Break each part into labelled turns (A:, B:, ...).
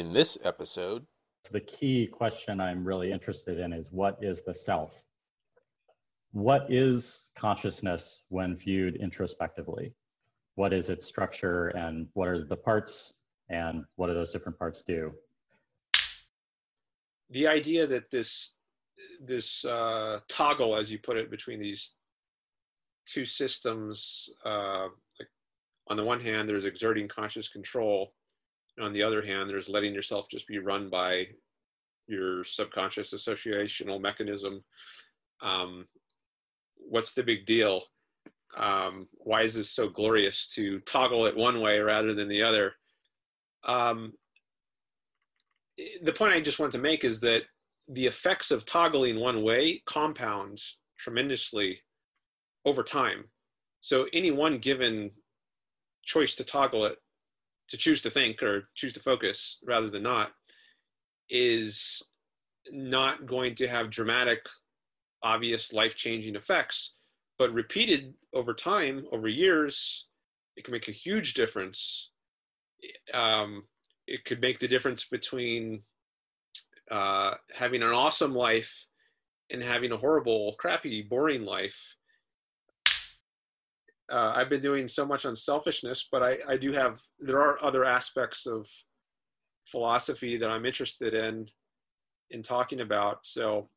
A: In this episode,
B: the key question I'm really interested in is what is the self? What is consciousness when viewed introspectively? What is its structure and what are the parts and what do those different parts do?
C: The idea that this this uh, toggle, as you put it, between these two systems, uh, like on the one hand, there's exerting conscious control, and on the other hand, there's letting yourself just be run by your subconscious associational mechanism. Um, what's the big deal? Um, why is this so glorious to toggle it one way rather than the other? Um, the point I just want to make is that the effects of toggling one way compounds tremendously over time. So any one given choice to toggle it, to choose to think or choose to focus rather than not, is not going to have dramatic, obvious life changing effects. But repeated over time, over years, it can make a huge difference. Um, it could make the difference between uh, having an awesome life and having a horrible, crappy, boring life. Uh, I've been doing so much on selfishness, but I, I do have, there are other aspects of philosophy that I'm interested in, in talking about. So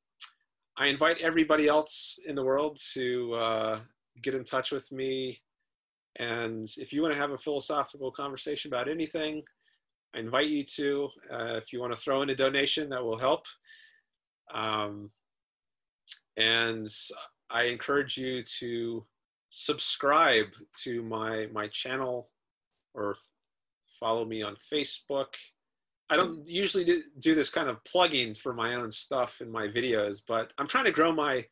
C: I invite everybody else in the world to uh, get in touch with me. And if you want to have a philosophical conversation about anything, I invite you to. Uh, if you want to throw in a donation, that will help. Um, and I encourage you to subscribe to my my channel or follow me on Facebook. I don't usually do this kind of plugging for my own stuff in my videos, but I'm trying to grow my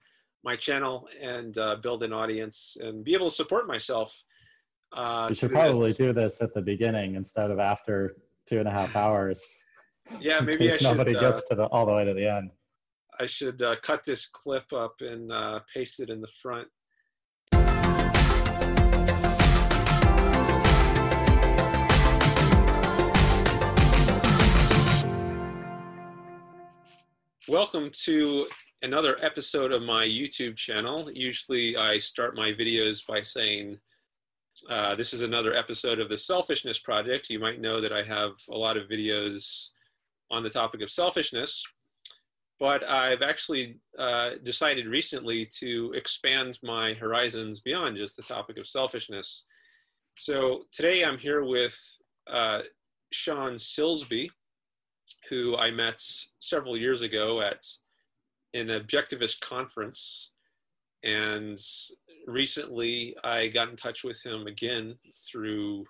C: my channel and uh, build an audience and be able to support myself.
B: Uh, you should probably do this at the beginning instead of after two and a half hours.
C: Yeah, maybe I should.
B: Nobody uh, gets to the all the way to the end.
C: I should uh, cut this clip up and uh, paste it in the front. Welcome to another episode of my YouTube channel. Usually I start my videos by saying uh, this is another episode of the Selfishness Project. You might know that I have a lot of videos on the topic of selfishness, but I've actually uh, decided recently to expand my horizons beyond just the topic of selfishness. So today I'm here with uh, Shawn Silsbee, who I met several years ago at an objectivist conference and recently I got in touch with him again through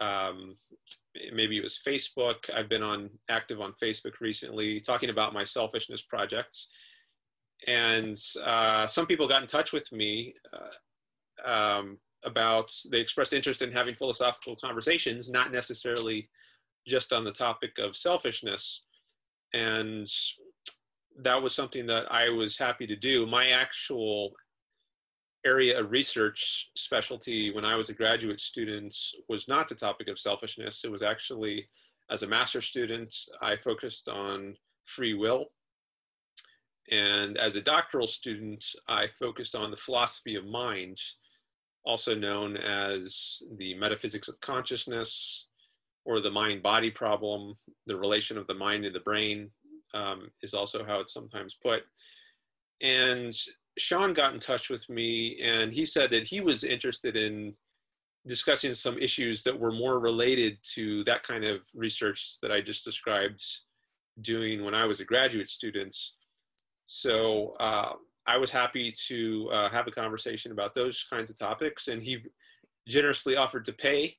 C: um, maybe it was Facebook. I've been on active on Facebook recently, talking about my selfishness projects, and uh, some people got in touch with me uh, um, about they expressed interest in having philosophical conversations, not necessarily just on the topic of selfishness, and that was something that I was happy to do. My actual area of research specialty when I was a graduate student was not the topic of selfishness. It was actually, as a master student, I focused on free will. And as a doctoral student, I focused on the philosophy of mind, also known as the metaphysics of consciousness or the mind body problem. The relation of the mind and the brain um, is also how it's sometimes put. And Shawn got in touch with me and he said that he was interested in discussing some issues that were more related to that kind of research that I just described doing when I was a graduate student. So uh, I was happy to uh, have a conversation about those kinds of topics, and he generously offered to pay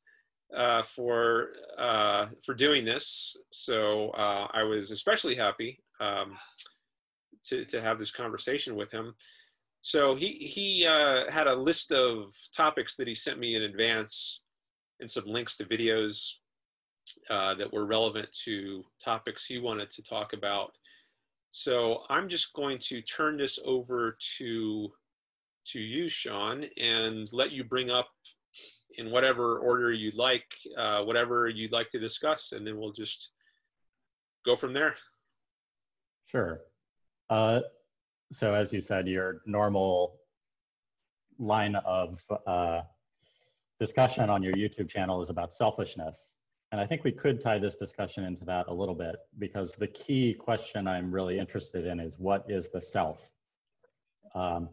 C: uh, for uh, for doing this. So uh, I was especially happy um, to to have this conversation with him. So he he uh, had a list of topics that he sent me in advance, and some links to videos uh, that were relevant to topics he wanted to talk about. So I'm just going to turn this over to to you, Shawn, and let you bring up in whatever order you'd like, uh, whatever you'd like to discuss, and then we'll just go from there.
B: Sure. Uh, so as you said, your normal line of uh, discussion on your YouTube channel is about selfishness. And I think we could tie this discussion into that a little bit because the key question I'm really interested in is what is the self? Um,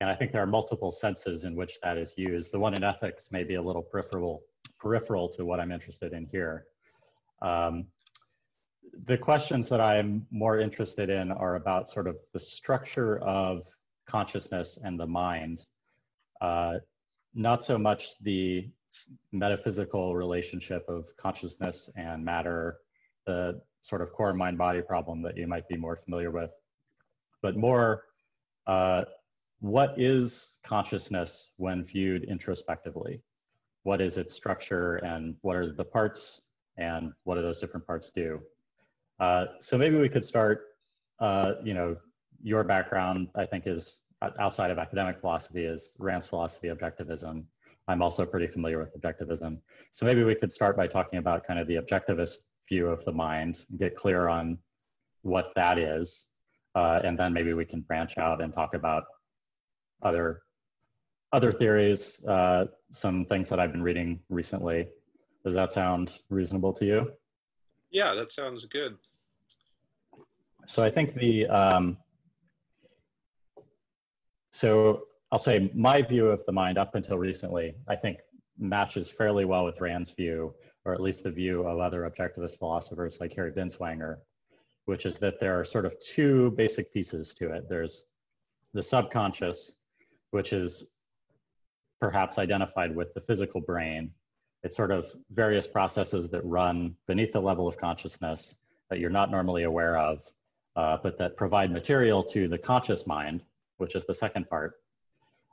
B: and I think there are multiple senses in which that is used. The one in ethics may be a little peripheral, peripheral to what I'm interested in here. Um, the questions that I'm more interested in are about sort of the structure of consciousness and the mind, uh, not so much the metaphysical relationship of consciousness and matter, the sort of core mind body problem that you might be more familiar with, but more uh, what is consciousness when viewed introspectively? What is its structure and what are the parts and what do those different parts do? Uh, so maybe we could start, uh, you know, your background, I think, is outside of academic philosophy, is Rand's philosophy objectivism. I'm also pretty familiar with objectivism. So maybe we could start by talking about kind of the objectivist view of the mind, get clear on what that is, uh, and then maybe we can branch out and talk about other other theories, uh, some things that I've been reading recently. Does that sound reasonable to you?
C: Yeah, that sounds good.
B: So I think the, um, so I'll say my view of the mind up until recently, I think matches fairly well with Rand's view, or at least the view of other objectivist philosophers like Harry Binswanger, which is that there are sort of two basic pieces to it. There's the subconscious, which is perhaps identified with the physical brain. It's sort of various processes that run beneath the level of consciousness that you're not normally aware of uh, but that provide material to the conscious mind, which is the second part.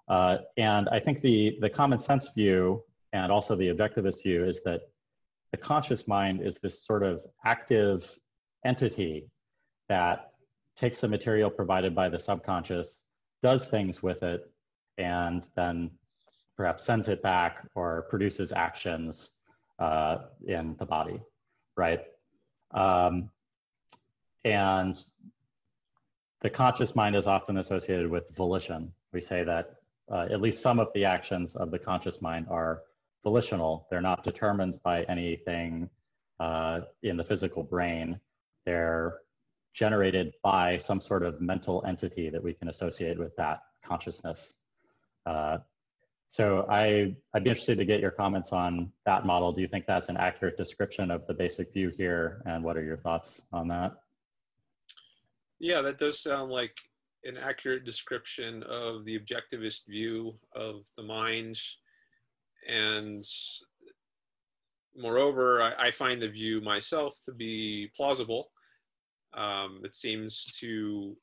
B: Uh, and I think the, the common sense view and also the objectivist view is that the conscious mind is this sort of active entity that takes the material provided by the subconscious, does things with it, and then perhaps sends it back or produces actions uh, in the body, right? Um, and the conscious mind is often associated with volition. We say that uh, at least some of the actions of the conscious mind are volitional. They're not determined by anything uh, in the physical brain. They're generated by some sort of mental entity that we can associate with that consciousness. Uh, so I, I'd be interested to get your comments on that model. Do you think that's an accurate description of the basic view here? And what are your thoughts on that?
C: Yeah, that does sound like an accurate description of the objectivist view of the mind. And moreover, I, I find the view myself to be plausible. Um, it seems to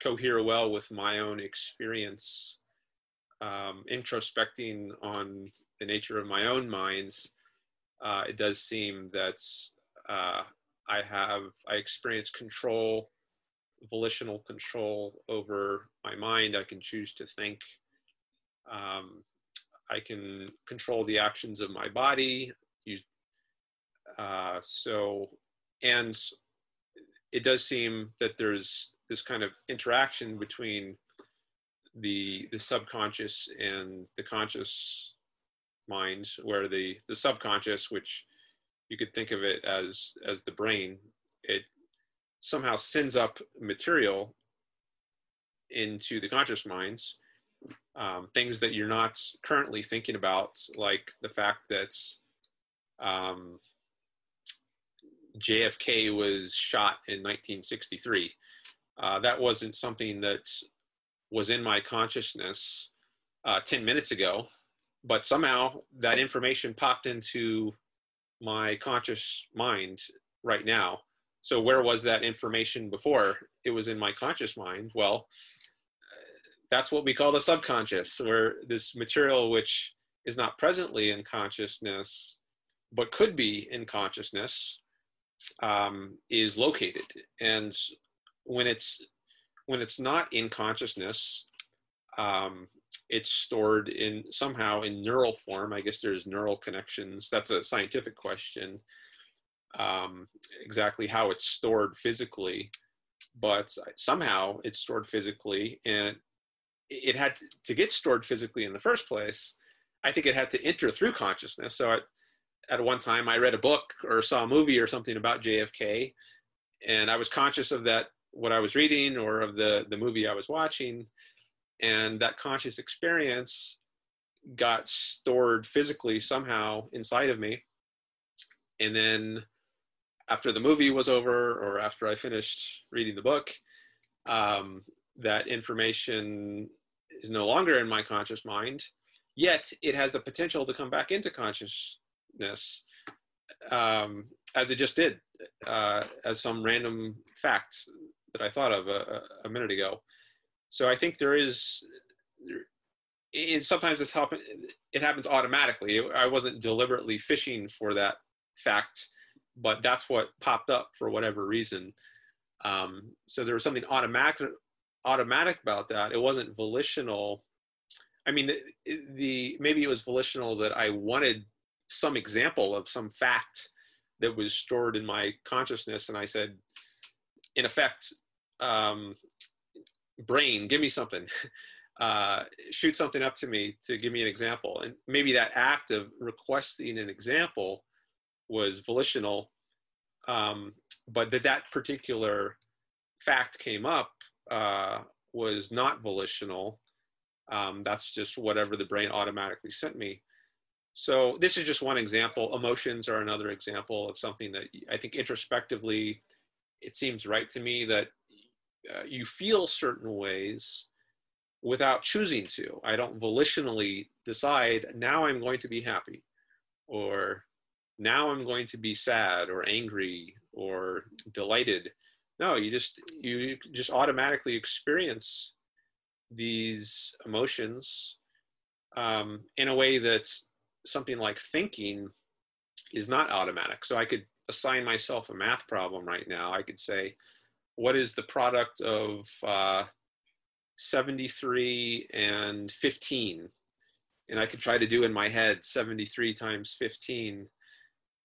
C: cohere well with my own experience, um, introspecting on the nature of my own minds. Uh, it does seem that uh, I have, I experience control volitional control over my mind. I can choose to think. Um, I can control the actions of my body. uh, so, and it does seem that there's this kind of interaction between the the subconscious and the conscious mind, where the the subconscious, which you could think of it as as the brain, it somehow sends up material into the conscious minds, um, things that you're not currently thinking about, like the fact that um, JFK was shot in 1963. Uh, that wasn't something that was in my consciousness uh, 10 minutes ago, but somehow that information popped into my conscious mind right now. So where was that information before? It was in my conscious mind. Well that's what we call the subconscious where this material which is not presently in consciousness but could be in consciousness um, is located. And when it's when it's not in consciousness um, it's stored in somehow in neural form i guess there's neural connections that's a scientific question um, exactly how it's stored physically, but somehow it's stored physically, and it had to, to get stored physically in the first place. I think it had to enter through consciousness. So at, at one time, I read a book or saw a movie or something about JFK, and I was conscious of that what I was reading or of the the movie I was watching, and that conscious experience got stored physically somehow inside of me. And then after the movie was over or after I finished reading the book, um, that information is no longer in my conscious mind, yet it has the potential to come back into consciousness um, as it just did, uh, as some random fact that I thought of a, a minute ago. So I think there is, it, sometimes it's happen, it happens automatically. I wasn't deliberately fishing for that fact, but that's what popped up for whatever reason. Um, so there was something automatic automatic about that. It wasn't volitional. I mean, the, the maybe it was volitional that I wanted some example of some fact that was stored in my consciousness, and I said, in effect, um, brain, give me something. Uh, shoot something up to me to give me an example. And maybe that act of requesting an example was volitional, um, but that that particular fact came up uh, was not volitional. Um, that's just whatever the brain automatically sent me. So this is just one example. Emotions are another example of something that I think introspectively, it seems right to me that uh, you feel certain ways without choosing to. I don't volitionally decide now I'm going to be happy or now I'm going to be sad or angry or delighted. No, you just you just automatically experience these emotions um, in a way that's something like thinking is not automatic. So I could assign myself a math problem right now. I could say, what is the product of uh, 73 and 15 and i could try to do in my head 73 times 15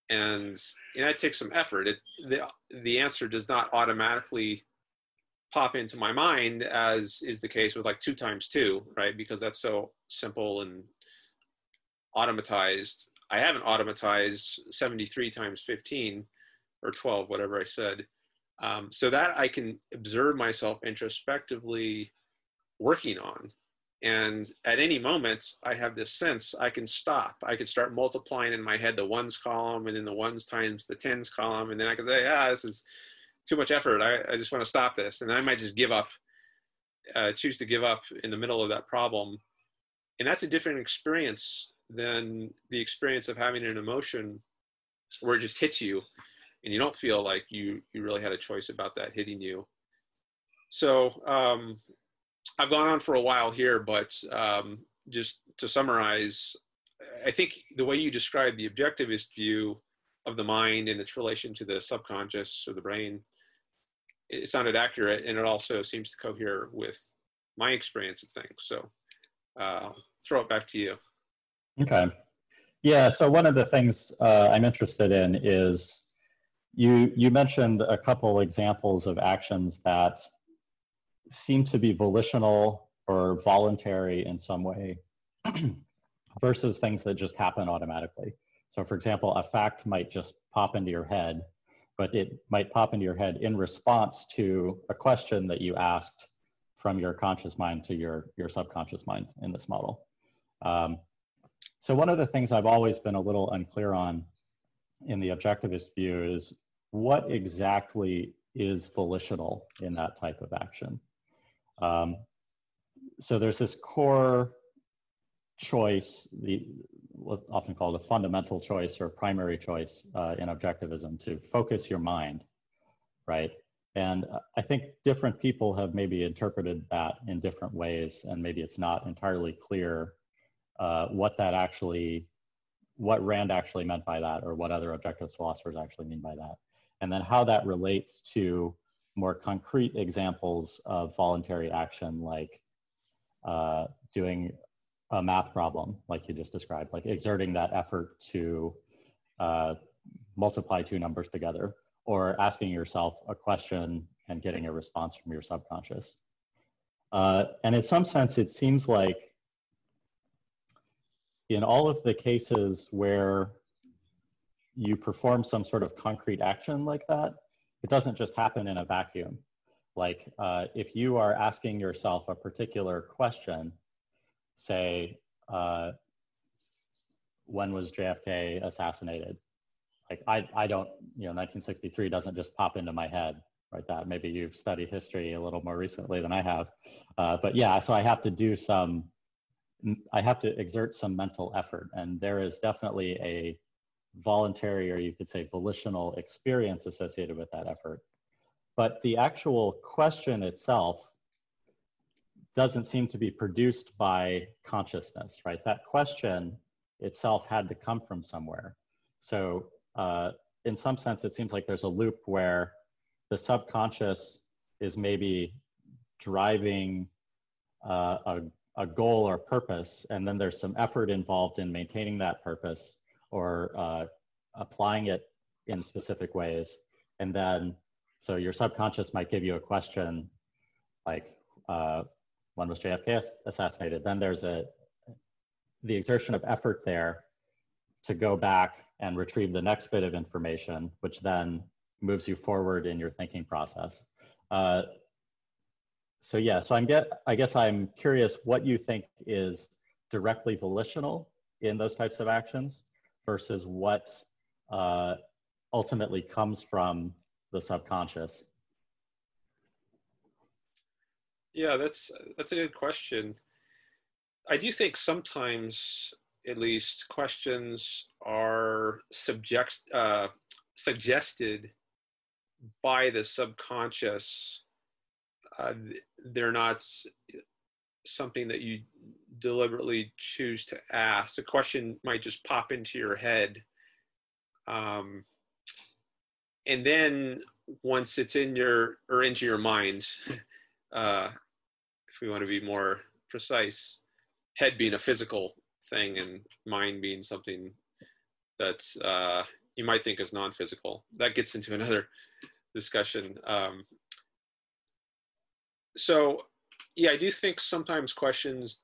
C: and and that takes some effort. It the, the answer does not automatically pop into my mind as is the case with like two times two right? Because that's so simple and automatized i haven't automatized 73 times 15 or 12 whatever i said um, so that I can observe myself introspectively working on. And at any moment, I have this sense I can stop. I can start multiplying in my head the ones column and then the ones times the tens column. And then I can say, ah, this is too much effort. I, I just want to stop this. And I might just give up, uh, choose to give up in the middle of that problem. And that's a different experience than the experience of having an emotion where it just hits you and you don't feel like you you really had a choice about that hitting you. So um, I've gone on for a while here, but um, just to summarize, I think the way you describe the objectivist view of the mind and its relation to the subconscious or the brain, it sounded accurate, and it also seems to cohere with my experience of things. So uh, I'll throw it back to you.
B: Okay. Yeah. So one of the things uh, I'm interested in is you, you mentioned a couple examples of actions that seem to be volitional or voluntary in some way versus things that just happen automatically. So for example, a fact might just pop into your head, but it might pop into your head in response to a question that you asked from your conscious mind to your, your subconscious mind in this model. Um, so one of the things I've always been a little unclear on in the objectivist view is what exactly is volitional in that type of action. Um, so there's this core choice, the what's often called a fundamental choice or primary choice uh, in objectivism to focus your mind, right? And I think different people have maybe interpreted that in different ways, and maybe it's not entirely clear uh, what that actually, what Rand actually meant by that, or what other objectivist philosophers actually mean by that and then how that relates to more concrete examples of voluntary action like uh, doing a math problem like you just described like exerting that effort to uh, multiply two numbers together or asking yourself a question and getting a response from your subconscious. Uh, and in some sense, it seems like in all of the cases where you perform some sort of concrete action like that, it doesn't just happen in a vacuum. Like uh, if you are asking yourself a particular question, say, uh, when was JFK assassinated? Like I, I don't, you know, 1963 doesn't just pop into my head like that. Maybe you've studied history a little more recently than I have. Uh, but yeah, so I have to do some, I have to exert some mental effort. And there is definitely a voluntary or you could say volitional experience associated with that effort. But the actual question itself doesn't seem to be produced by consciousness, right? That question itself had to come from somewhere. So, uh, in some sense, it seems like there's a loop where the subconscious is maybe driving uh, a, a goal or purpose, and then there's some effort involved in maintaining that purpose or uh, applying it in specific ways. And then, so your subconscious might give you a question like, uh, when was JFK assassinated? Then there's a the exertion of effort there to go back and retrieve the next bit of information, which then moves you forward in your thinking process. Uh, so yeah, so I'm get, I guess I'm curious what you think is directly volitional in those types of actions versus what uh, ultimately comes from the subconscious.
C: Yeah, that's that's a good question. I do think sometimes, at least, questions are subject uh, suggested by the subconscious. Uh, they're not something that you deliberately choose to ask. A question might just pop into your head. Um, and then once it's in your or into your mind, uh, if we want to be more precise, head being a physical thing and mind being something that uh, you might think is non-physical. That gets into another discussion. Um, so, yeah, I do think sometimes questions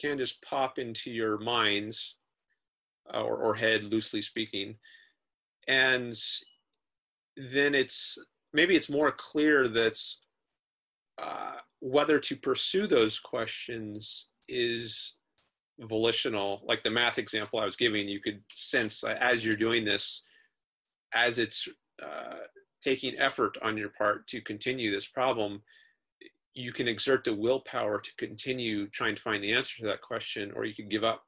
C: can just pop into your minds uh, or, or head, loosely speaking, and then it's maybe it's more clear that uh, whether to pursue those questions is volitional. Like the math example i was giving you could sense as you're doing this as it's uh, taking effort on your part to continue this problem you can exert the willpower to continue trying to find the answer to that question or you could give up.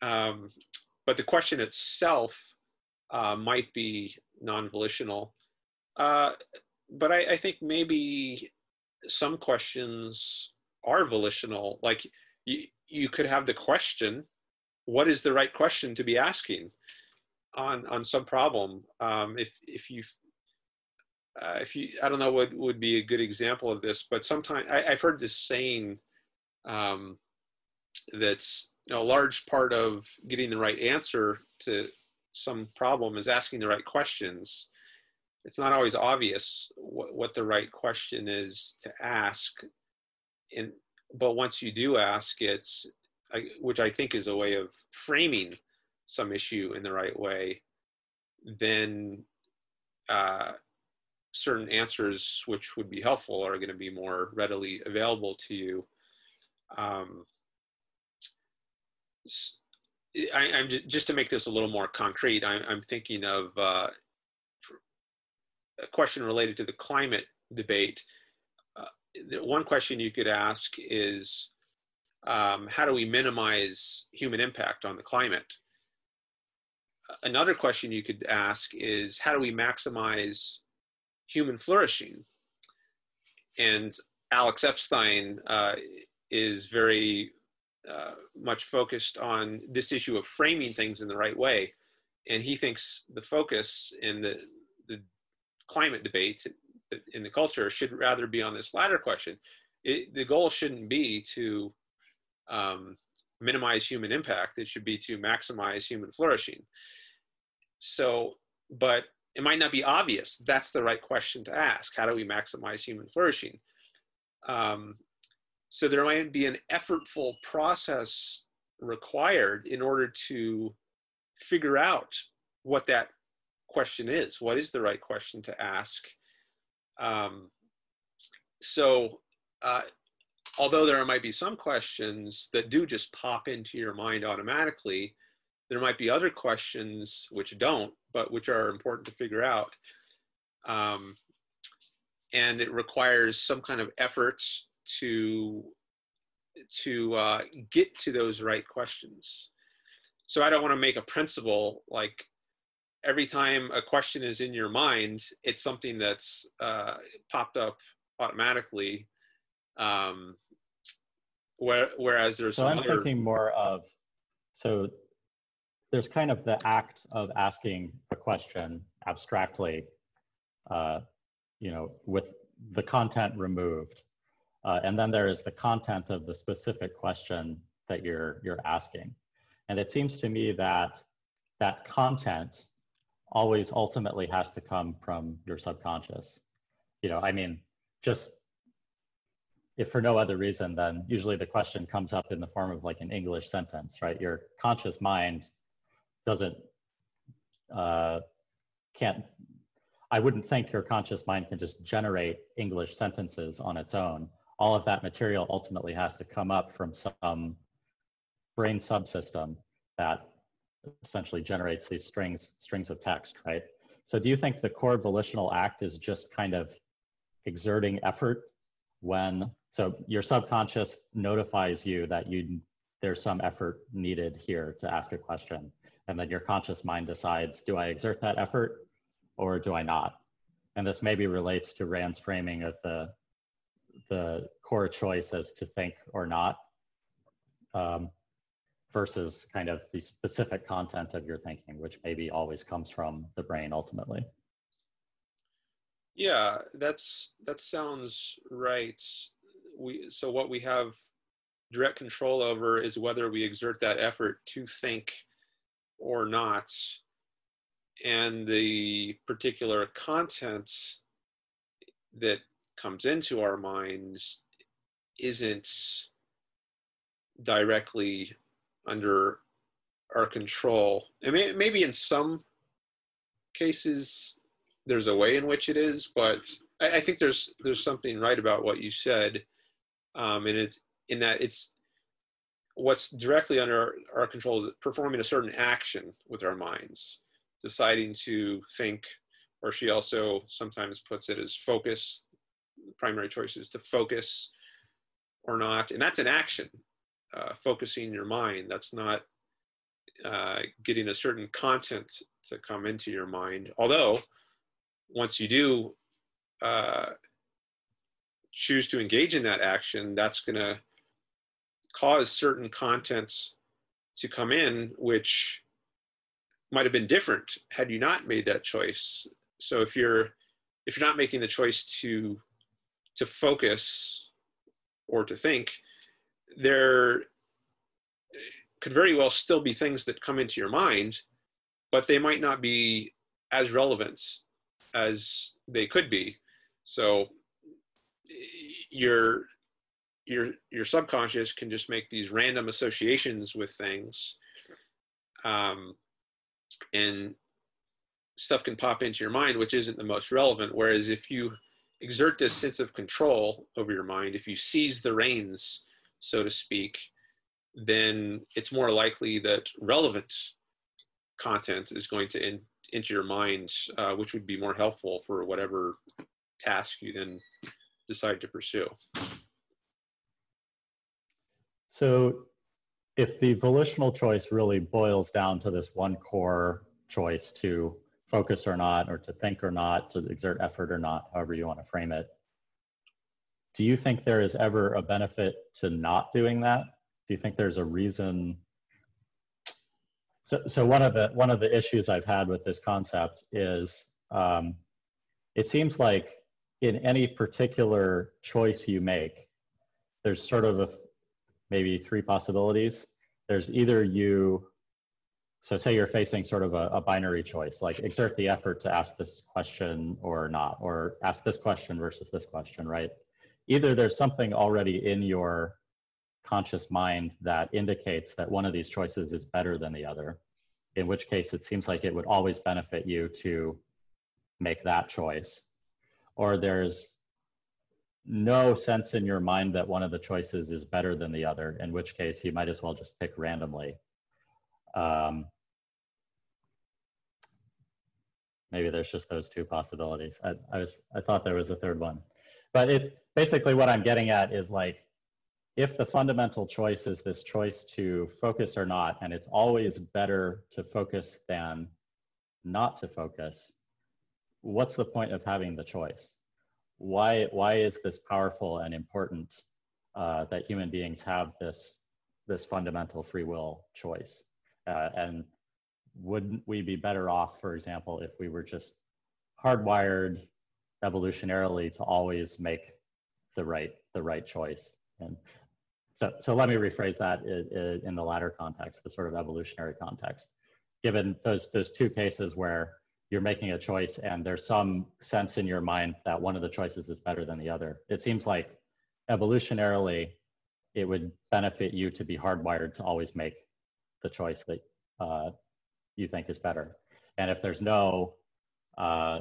C: Um, but the question itself uh, might be non-volitional. Uh, but I, I think maybe some questions are volitional. Like you, you could have the question what is the right question to be asking on on some problem? Um, if if you uh, if you i don't know what would be a good example of this but sometimes I, have heard this saying um, that's you know, a large part of getting the right answer to some problem is asking the right questions. It's not always obvious what, what the right question is to ask. And but once you do ask it which i think is a way of framing some issue in the right way then uh, certain answers which would be helpful are going to be more readily available to you um, I, am just to make this a little more concrete. I, am thinking of uh, a question related to the climate debate. Uh, one question you could ask is um, how do we minimize human impact on the climate? Another question you could ask is how do we maximize human flourishing? And Alex Epstein uh, is very uh, much focused on this issue of framing things in the right way. And he thinks the focus in the, the climate debates in the culture should rather be on this latter question. It, the goal shouldn't be to um, minimize human impact. It should be to maximize human flourishing. so, but it might not be obvious. That's the right question to ask. How do we maximize human flourishing? Um, so there might be an effortful process required in order to figure out what that question is. What is the right question to ask? Um, so, uh, although there might be some questions that do just pop into your mind automatically, there might be other questions which don't, but which are important to figure out. Um, and it requires some kind of efforts to to uh, get to those right questions. So I don't want to make a principle like every time a question is in your mind, it's something that's uh, popped up automatically. Um, where, whereas there's
B: so I'm
C: other...
B: thinking more of so there's kind of the act of asking a question abstractly, uh, you know, with the content removed. Uh, and then there is the content of the specific question that you're, you're asking. And it seems to me that that content always ultimately has to come from your subconscious. You know, I mean, just if for no other reason, then usually the question comes up in the form of like an English sentence, right? Your conscious mind doesn't uh, can't i wouldn't think your conscious mind can just generate english sentences on its own. All of that material ultimately has to come up from some brain subsystem that essentially generates these strings strings of text right? So do you think the core volitional act is just kind of exerting effort when so your subconscious notifies you that you there's some effort needed here to ask a question and then your conscious mind decides, do I exert that effort or do I not? And this maybe relates to Rand's framing of the, the core choice as to think or not um, versus kind of the specific content of your thinking, which maybe always comes from the brain ultimately.
C: Yeah, that's that sounds right. We so what we have direct control over is whether we exert that effort to think or not, and the particular content that comes into our minds isn't directly under our control. I mean, maybe in some cases there's a way in which it is, but I, I think there's there's something right about what you said, um, and it's in that it's what's directly under our control is performing a certain action with our minds, deciding to think, or she also sometimes puts it as focus. The primary choice is to focus or not, and that's an action. Uh, focusing your mind. That's not uh, getting a certain content to come into your mind. Although, once you do uh, choose to engage in that action, that's going to cause certain contents to come in which might have been different had you not made that choice. So if you're if you're not making the choice to to focus or to think there could very well still be things that come into your mind but they might not be as relevant as they could be. So you're your your subconscious can just make these random associations with things um, and stuff can pop into your mind which isn't the most relevant. Whereas if you exert this sense of control over your mind if you seize the reins so to speak then it's more likely that relevant content is going to in, enter your mind uh, which would be more helpful for whatever task you then decide to pursue
B: so if the volitional choice really boils down to this one core choice to focus or not, or to think or not, to exert effort or not, however you want to frame it, do you think there is ever a benefit to not doing that? Do you think there's a reason? So, so one of the one of the issues I've had with this concept is um, it seems like in any particular choice you make, there's sort of a maybe three possibilities. There's either you so say you're facing sort of a, a, binary choice, like exert the effort to ask this question or not, or ask this question versus this question, right? Either there's something already in your conscious mind that indicates that one of these choices is better than the other, in which case it seems like it would always benefit you to make that choice. Or there's no sense in your mind that one of the choices is better than the other, in which case you might as well just pick randomly. Um, maybe there's just those two possibilities. I, I was I thought there was a third one, but it basically what I'm getting at is like if the fundamental choice is this choice to focus or not, and it's always better to focus than not to focus, what's the point of having the choice? Why, why is this powerful and important uh, that human beings have this, this fundamental free will choice? Uh, and wouldn't we be better off, for example, if we were just hardwired evolutionarily to always make the right, the right choice? And so, so let me rephrase that in, in the latter context, the sort of evolutionary context. Given those, those two cases where you're making a choice and there's some sense in your mind that one of the choices is better than the other, it seems like evolutionarily it would benefit you to be hardwired to always make the choice that uh, you think is better. And if there's no uh,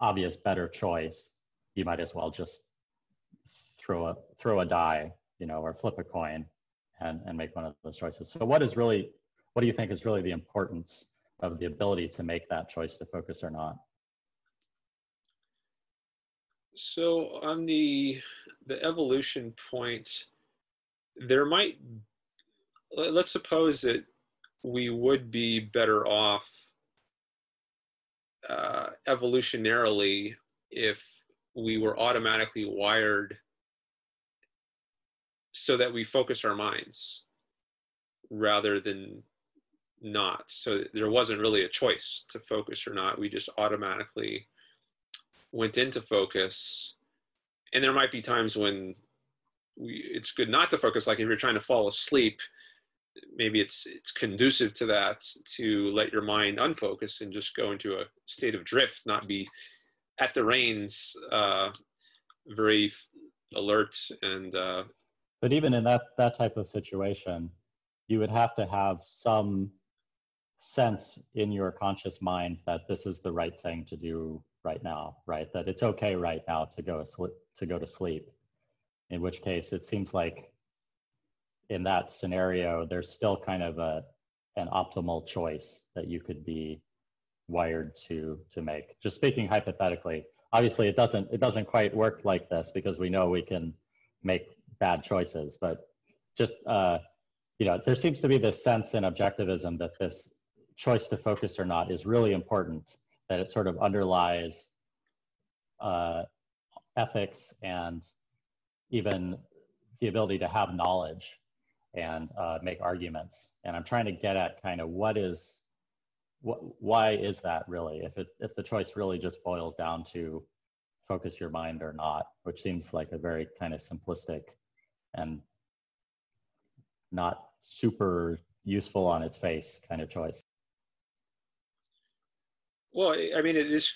B: obvious better choice, you might as well just throw a throw a die you know, or flip a coin and, and make one of those choices. So what is really, what do you think is really the importance of the ability to make that choice to focus or not?
C: So on the the evolution point, there might let's suppose that we would be better off uh, evolutionarily if we were automatically wired so that we focus our minds rather than not. So there wasn't really a choice to focus or not. We just automatically went into focus. And there might be times when we, it's good not to focus. Like if you're trying to fall asleep, maybe it's it's conducive to that to let your mind unfocus and just go into a state of drift, not be at the reins, uh, very alert and uh,
B: but even in that that type of situation you would have to have some sense in your conscious mind that this is the right thing to do right now right? That it's okay right now to go to go to sleep. In which case it seems like in that scenario there's still kind of a an optimal choice that you could be wired to to make. Just speaking hypothetically obviously it doesn't it doesn't quite work like this because we know we can make bad choices, but just uh, you know, there seems to be this sense in objectivism that this choice to focus or not is really important. That it sort of underlies uh, ethics and even the ability to have knowledge and uh, make arguments. And I'm trying to get at kind of what is, what, why is that really? If it if the choice really just boils down to focus your mind or not, which seems like a very kind of simplistic and not super useful on its face kind of choice.
C: Well, I mean, it is.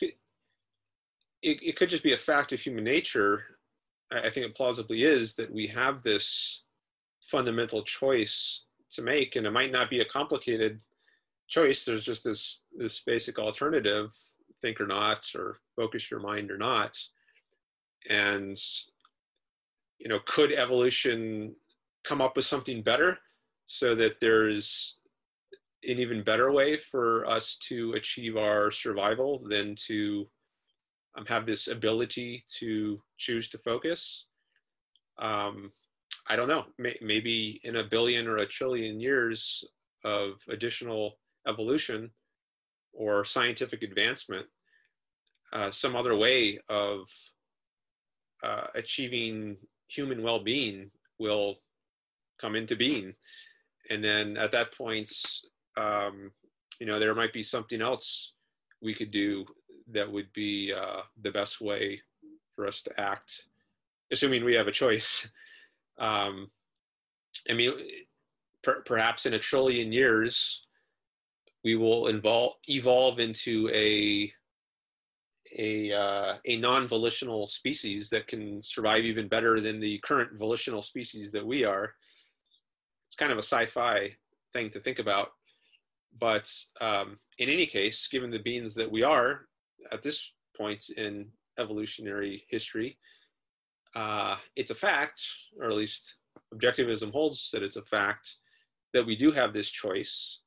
C: It, it could just be a fact of human nature. I think it plausibly is that we have this fundamental choice to make, and it might not be a complicated choice. There's just this this basic alternative: think or not, or focus your mind or not. And you know, could evolution come up with something better so that there's an even better way for us to achieve our survival than to um, have this ability to choose to focus? Um, I don't know. May- maybe in a billion or a trillion years of additional evolution or scientific advancement, uh, some other way of uh, achieving human well-being will come into being and then at that point um, you know there might be something else we could do that would be uh, the best way for us to act assuming we have a choice um, i mean per- perhaps in a trillion years we will involve, evolve into a a uh, a non-volitional species that can survive even better than the current volitional species that we are. It's kind of a sci-fi thing to think about, but um, in any case, given the beings that we are at this point in evolutionary history, uh, it's a fact, or at least objectivism holds that it's a fact that we do have this choice,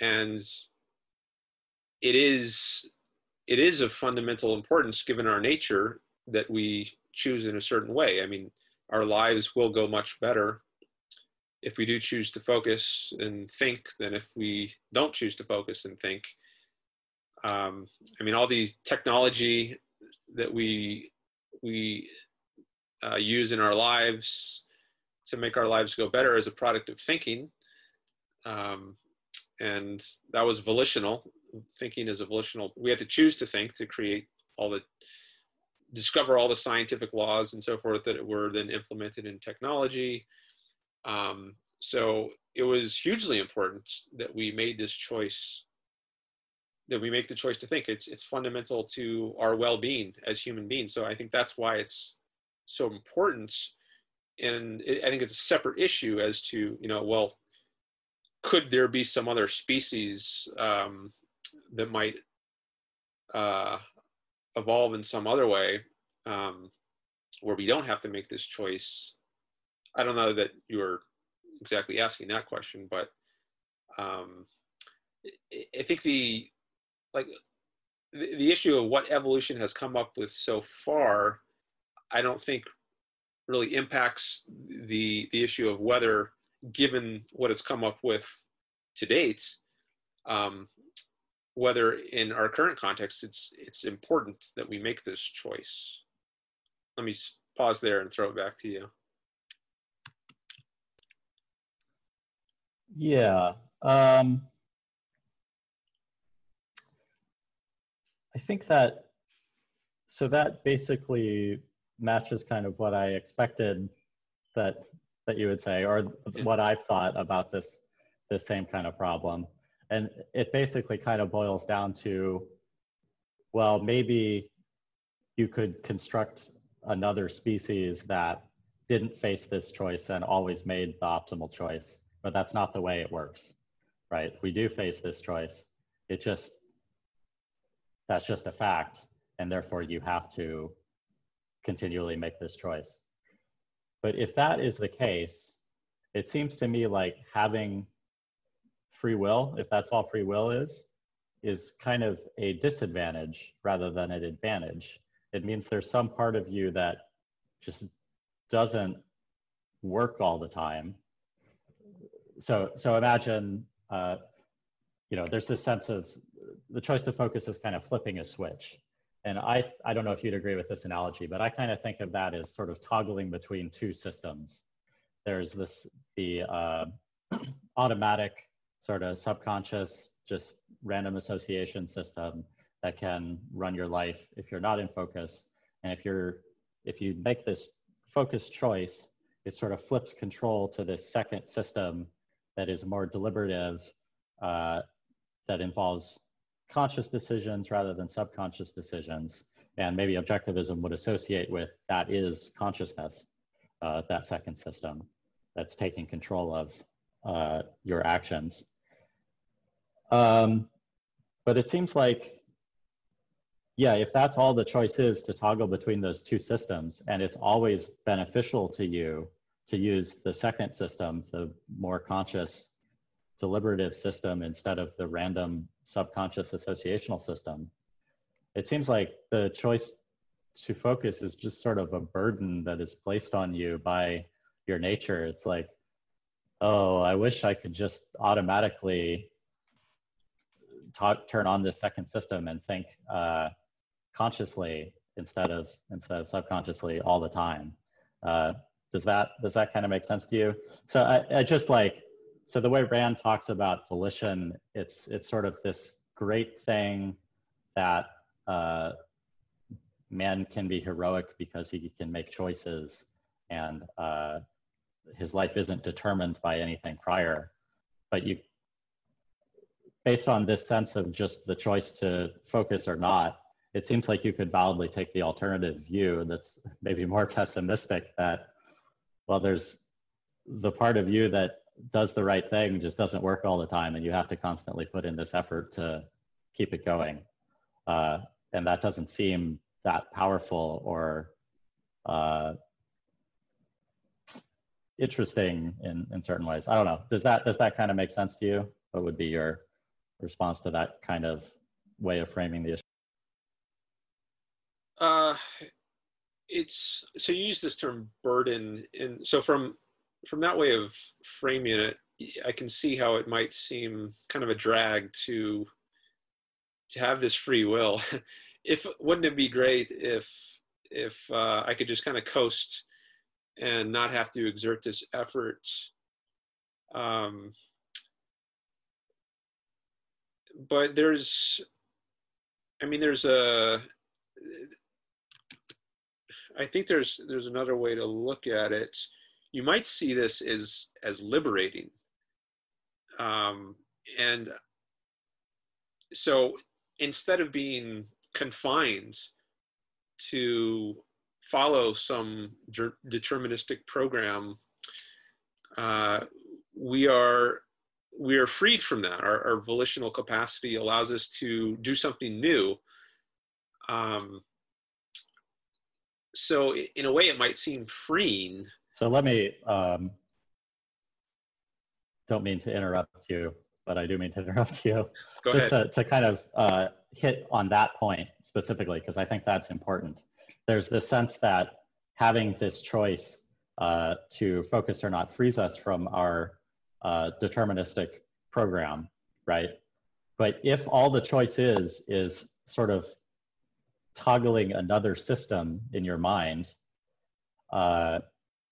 C: and it is it is of fundamental importance given our nature that we choose in a certain way. I mean, our lives will go much better if we do choose to focus and think than if we don't choose to focus and think. Um, I mean, all the technology that we we uh, use in our lives to make our lives go better is a product of thinking, um, and that was volitional. Thinking is a volitional. We had to choose to think to create all the discover all the scientific laws and so forth that were then implemented in technology um, so it was hugely important that we made this choice that we make the choice to think. It's it's fundamental to our well-being as human beings. So i think that's why it's so important. And it, i think it's a separate issue as to you know well could there be some other species um, that might uh, evolve in some other way um, where we don't have to make this choice. I don't know that you were exactly asking that question, but um, I think the like the, the issue of what evolution has come up with so far, I don't think really impacts the the issue of whether, given what it's come up with to date, um, whether in our current context it's it's important that we make this choice. Let me pause there and throw it back to you
B: yeah um, i think that so that basically matches kind of what i expected that that you would say or what i've thought about this this same kind of problem. And it basically kind of boils down to, well, maybe you could construct another species that didn't face this choice and always made the optimal choice, but that's not the way it works, right? We do face this choice. It just, that's just a fact. And therefore you have to continually make this choice. But if that is the case, it seems to me like having free will, if that's all free will is, is kind of a disadvantage rather than an advantage. It means there's some part of you that just doesn't work all the time. So, so imagine, uh, you know, there's this sense of the choice to focus is kind of flipping a switch. And I, I don't know if you'd agree with this analogy, but I kind of think of that as sort of toggling between two systems. There's this, the uh, automatic sort of subconscious, just random association system that can run your life if you're not in focus. And if you're, if you make this focus choice, it sort of flips control to this second system that is more deliberative, uh, that involves conscious decisions rather than subconscious decisions. And maybe objectivism would associate with that is consciousness, uh, that second system that's taking control of uh, your actions. Um, but it seems like, yeah, if that's all the choice is to toggle between those two systems, and it's always beneficial to you to use the second system, the more conscious deliberative system instead of the random subconscious associational system, it seems like the choice to focus is just sort of a burden that is placed on you by your nature. It's like, oh, I wish I could just automatically talk, turn on this second system and think uh, consciously instead of instead of subconsciously all the time. Uh, does that does that kind of make sense to you? So I, I just like so the way Rand talks about volition, it's it's sort of this great thing that uh, man can be heroic because he can make choices and uh, his life isn't determined by anything prior. But you based on this sense of just the choice to focus or not, it seems like you could validly take the alternative view that's maybe more pessimistic that, well, there's the part of you that does the right thing just doesn't work all the time and you have to constantly put in this effort to keep it going. Uh, and that doesn't seem that powerful or uh, interesting in, in certain ways. I don't know. Does that does that kind of make sense to you? What would be your response to that kind of way of framing the issue?
C: Uh, it's so you use this term burden, and so from from that way of framing it, I can see how it might seem kind of a drag to to have this free will. if wouldn't it be great if if uh, I could just kind of coast and not have to exert this effort. Um, but there's, I mean, there's a, I think there's there's another way to look at it. You might see this as as liberating, um, and so instead of being confined to follow some deterministic program, uh, we are we are freed from that. Our, our, volitional capacity allows us to do something new. Um, so, in a way, it might seem freeing.
B: So let me. Um, don't mean to interrupt you, but I do mean to interrupt you.
C: Go
B: Just
C: ahead.
B: To, to kind of uh, hit on that point specifically, because I think that's important there's this sense that having this choice uh, to focus or not frees us from our uh, deterministic program, right? But if all the choice is, is sort of toggling another system in your mind, uh,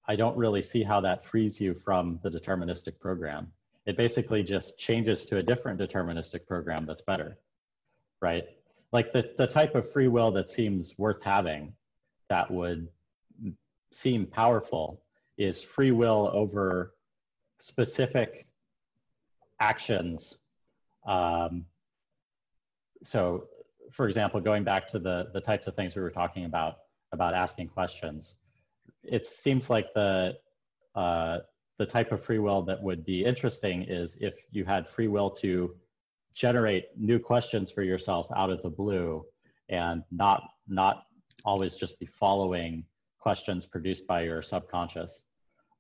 B: I don't really see how that frees you from the deterministic program. It basically just changes to a different deterministic program that's better, right? Like the, the type of free will that seems worth having that would seem powerful is free will over specific actions. Um, so, for example, going back to the, the types of things we were talking about, about asking questions, it seems like the, uh, the type of free will that would be interesting is if you had free will to generate new questions for yourself out of the blue and not, not always just be following questions produced by your subconscious,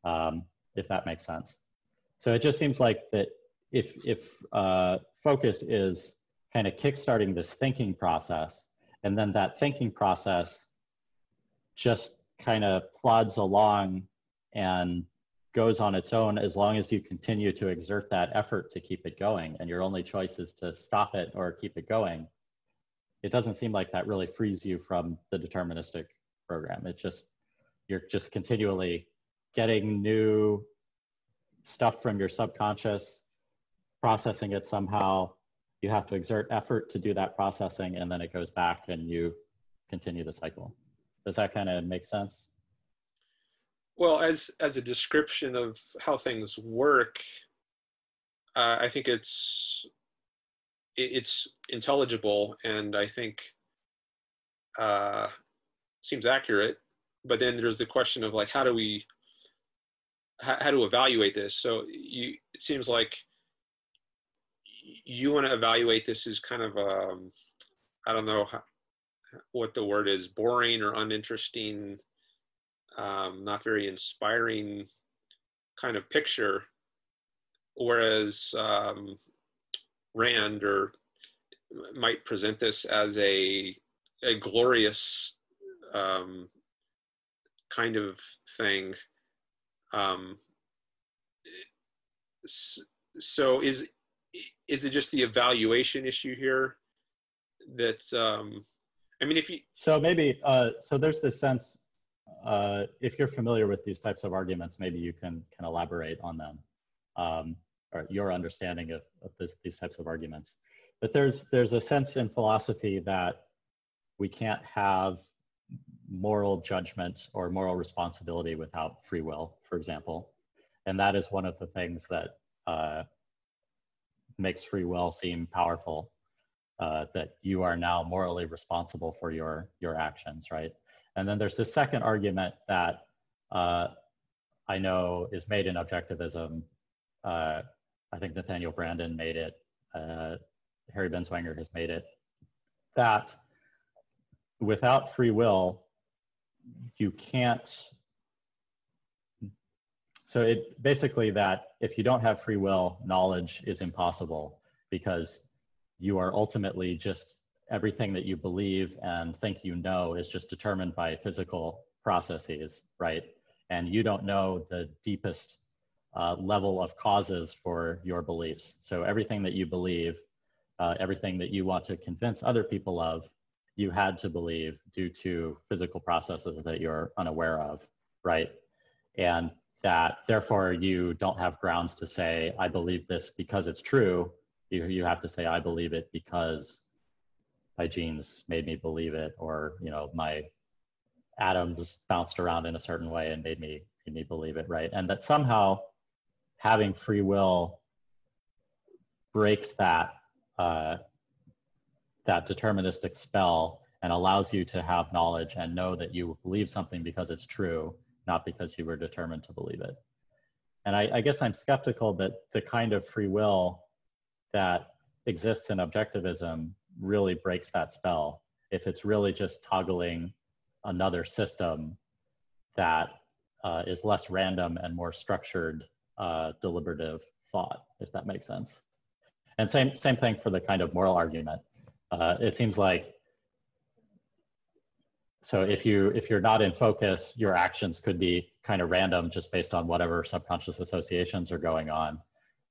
B: um, if that makes sense. So it just seems like that if, if uh, focus is kind of kickstarting this thinking process, and then that thinking process just kind of plods along and goes on its own as long as you continue to exert that effort to keep it going and your only choice is to stop it or keep it going it doesn't seem like that really frees you from the deterministic program. It just, you're just continually getting new stuff from your subconscious, processing it somehow. You have to exert effort to do that processing, and then it goes back and you continue the cycle. Does that kind of make sense?
C: Well, as as a description of how things work, uh, I think it's it's intelligible and I think uh, seems accurate. But then there's the question of like, how do we, how, how to evaluate this? So you, it seems like you want to evaluate this as kind of, um, I don't know how, what the word is, boring or uninteresting, um, not very inspiring kind of picture. Whereas um, Rand or might present this as a a glorious um, kind of thing. Um, so is is it just the evaluation issue here that um, I mean if you
B: so maybe uh, so there's this sense uh, if you're familiar with these types of arguments maybe you can can elaborate on them. Um, or your understanding of, of this, these types of arguments. But there's there's a sense in philosophy that we can't have moral judgment or moral responsibility without free will, for example, and that is one of the things that uh, makes free will seem powerful. Uh, that you are now morally responsible for your your actions, right? And then there's the second argument that uh, I know is made in objectivism. Uh, I think Nathaniel Branden made it. Uh, Harry Binswanger has made it. That without free will, you can't. So it basically that if you don't have free will, knowledge is impossible because you are ultimately just everything that you believe and think you know is just determined by physical processes, right? And you don't know the deepest uh, level of causes for your beliefs. So everything that you believe, uh, everything that you want to convince other people of, you had to believe due to physical processes that you're unaware of, right? And that therefore you don't have grounds to say, I believe this because it's true. You, you have to say, I believe it because my genes made me believe it, or, you know, my atoms bounced around in a certain way and made me, made me believe it, right? And that somehow having free will breaks that uh, that deterministic spell and allows you to have knowledge and know that you believe something because it's true, not because you were determined to believe it. And I, I guess I'm skeptical that the kind of free will that exists in objectivism really breaks that spell if it's really just toggling another system that uh, is less random and more structured uh, deliberative thought, if that makes sense. And same, same thing for the kind of moral argument uh, it seems like so if you if you're not in focus your actions could be kind of random just based on whatever subconscious associations are going on.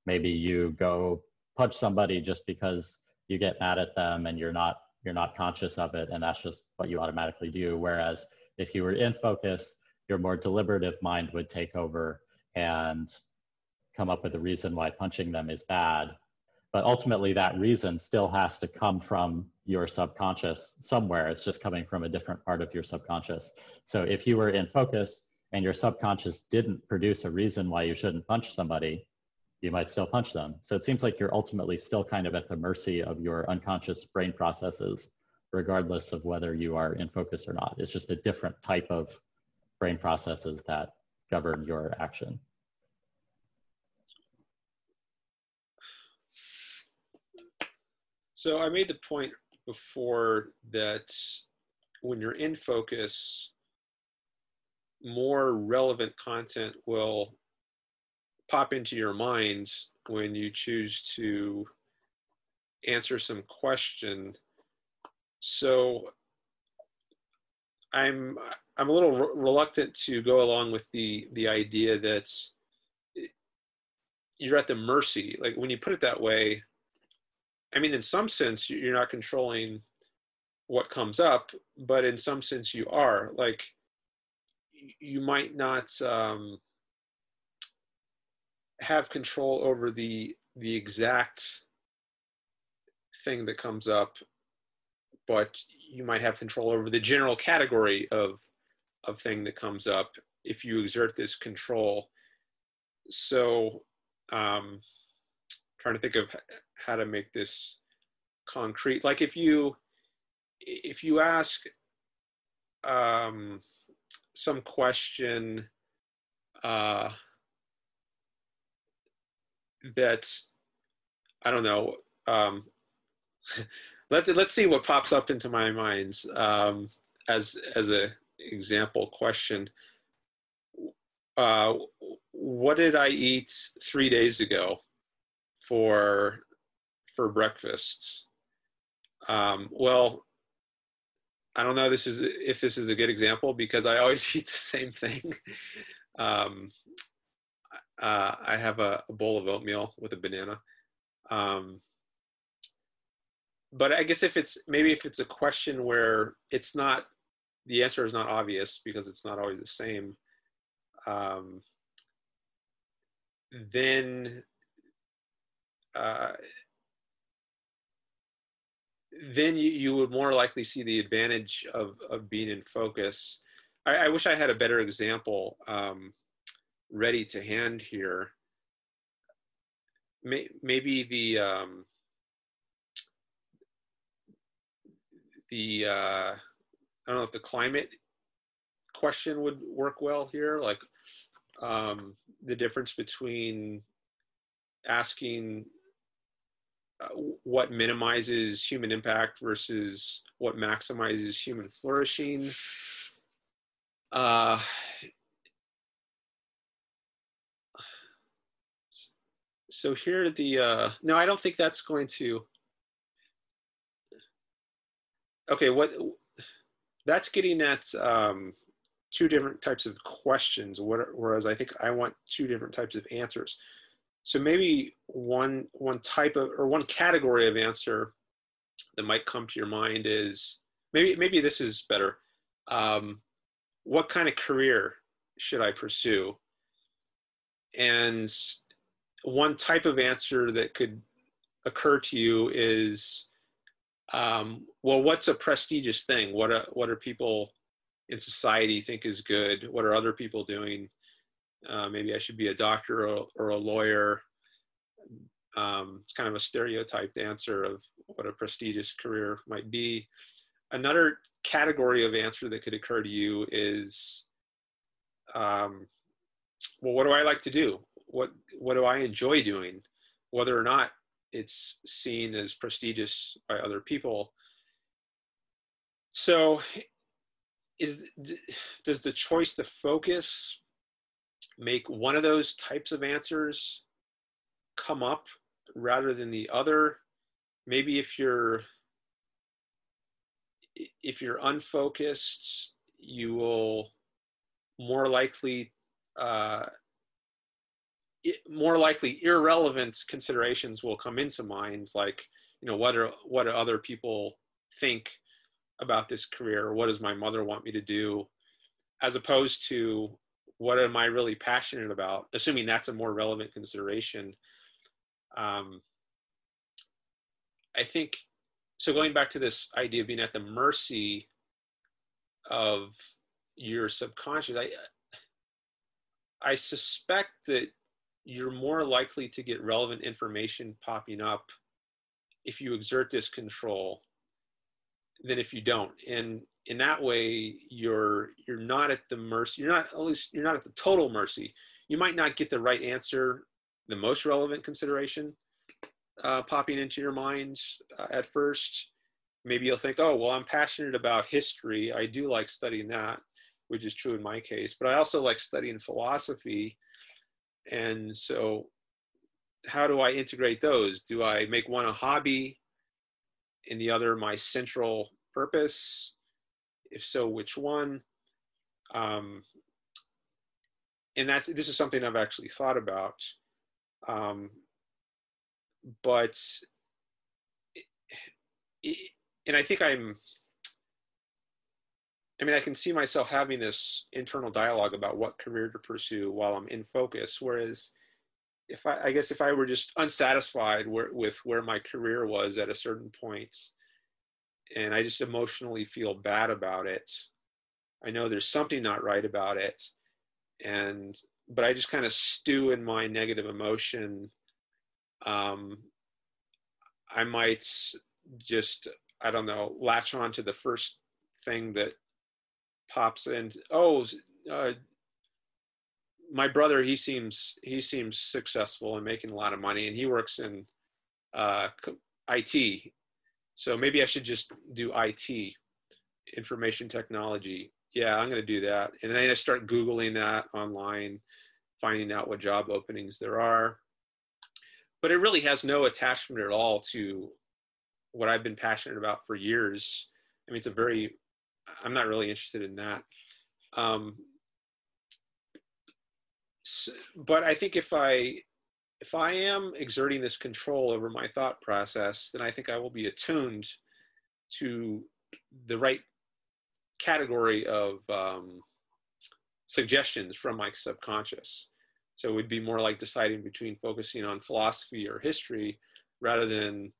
B: Maybe you go punch somebody just because you get mad at them and you're not you're not conscious of it and that's just what you automatically do. Whereas if you were in focus your more deliberative mind would take over and come up with a reason why punching them is bad but ultimately that reason still has to come from your subconscious somewhere. It's just coming from a different part of your subconscious. So if you were in focus and your subconscious didn't produce a reason why you shouldn't punch somebody you might still punch them. So it seems like you're ultimately still kind of at the mercy of your unconscious brain processes regardless of whether you are in focus or not. It's just a different type of brain processes that govern your action
C: So I made the point before that when you're in focus, more relevant content will pop into your minds when you choose to answer some question. So I'm I'm a little re reluctant to go along with the the idea that you're at the mercy. Like when you put it that way, I mean, in some sense, you're not controlling what comes up, but in some sense, you are. Like, you might not um, have control over the the exact thing that comes up, but you might have control over the general category of of thing that comes up if you exert this control. So, um, trying to think of how to make this concrete. Like if you if you ask um, some question uh, that's i don't know um, let's let's see what pops up into my mind um, as as a example question. Uh, what did i eat three days ago for for breakfasts. Um, well, I don't know this is if this is a good example because I always eat the same thing. um, uh, I have a, a, bowl of oatmeal with a banana. Um, but I guess if it's maybe if it's a question where it's not the answer is not obvious because it's not always the same, um, then uh, then you, you would more likely see the advantage of, of being in focus. I, I wish I had a better example um, ready to hand here. may, maybe the um, the uh, I don't know if the climate question would work well here, like um, the difference between asking what minimizes human impact versus what maximizes human flourishing. Uh, so here the, uh, no, I don't think that's going to, okay, what, that's getting at um, two different types of questions, whereas I think I want two different types of answers. So maybe one one type of or one category of answer that might come to your mind is maybe maybe this is better. Um, what kind of career should I pursue? And one type of answer that could occur to you is, um, well, what's a prestigious thing? What are, what are people in society think is good? What are other people doing? Uh, maybe I should be a doctor or, or a lawyer. Um, it's kind of a stereotyped answer of what a prestigious career might be. Another category of answer that could occur to you is, um, well, what do I like to do? What what do I enjoy doing, whether or not it's seen as prestigious by other people. So, is does the choice to focus make one of those types of answers come up rather than the other. Maybe if you're if you're unfocused you will more likely uh, more likely irrelevant considerations will come into mind like you know what are what do other people think about this career? Or what does my mother want me to do? As opposed to what am I really passionate about? Assuming that's a more relevant consideration. Um, I think so. Going back to this idea of being at the mercy of your subconscious, I I suspect that you're more likely to get relevant information popping up if you exert this control than if you don't. And in that way you're you're not at the mercy you're not at least you're not at the total mercy. You might not get the right answer the most relevant consideration uh, popping into your mind uh, at first. Maybe you'll think oh well i'm passionate about history. I do like studying that which is true in my case. But i also like studying philosophy. And so how do i integrate those? Do i make one a hobby and the other my central purpose if so, which one? Um, and that's this is something I've actually thought about. Um, but it, it, and I think I'm I mean, I can see myself having this internal dialogue about what career to pursue while I'm in focus. Whereas, if I, I guess, if I were just unsatisfied where, with where my career was at a certain point, and I just emotionally feel bad about it. I know there's something not right about it, and but I just kind of stew in my negative emotion. Um, I might just I don't know latch on to the first thing that pops in. Oh, uh, my brother he seems he seems successful and making a lot of money, and he works in uh, IT so maybe I should just do IT, information technology. Yeah, I'm going to do that. And then I start Googling that online, finding out what job openings there are. But it really has no attachment at all to what I've been passionate about for years. I mean, it's a very, I'm not really interested in that. Um, but I think if I if I am exerting this control over my thought process, then I think I will be attuned to the right category of um, suggestions from my subconscious. So it would be more like deciding between focusing on philosophy or history rather than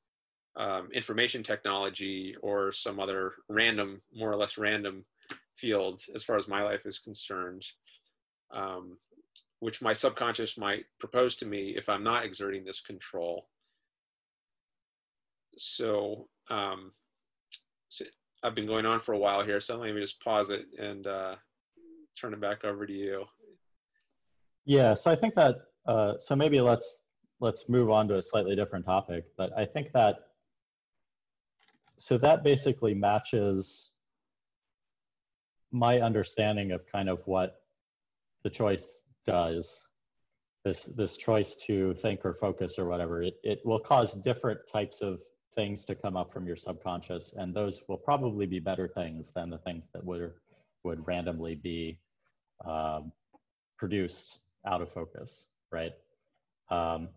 C: um, information technology or some other random, more or less random field as far as my life is concerned. Um, which my subconscious might propose to me if I'm not exerting this control. So, um, so I've been going on for a while here, so let me just pause it and uh, turn it back over to you.
B: Yeah, so I think that uh, so maybe let's let's move on to a slightly different topic, but I think that so that basically matches my understanding of kind of what the choice does this this choice to think or focus or whatever it, it will cause different types of things to come up from your subconscious and those will probably be better things than the things that would would randomly be um, produced out of focus right? Um,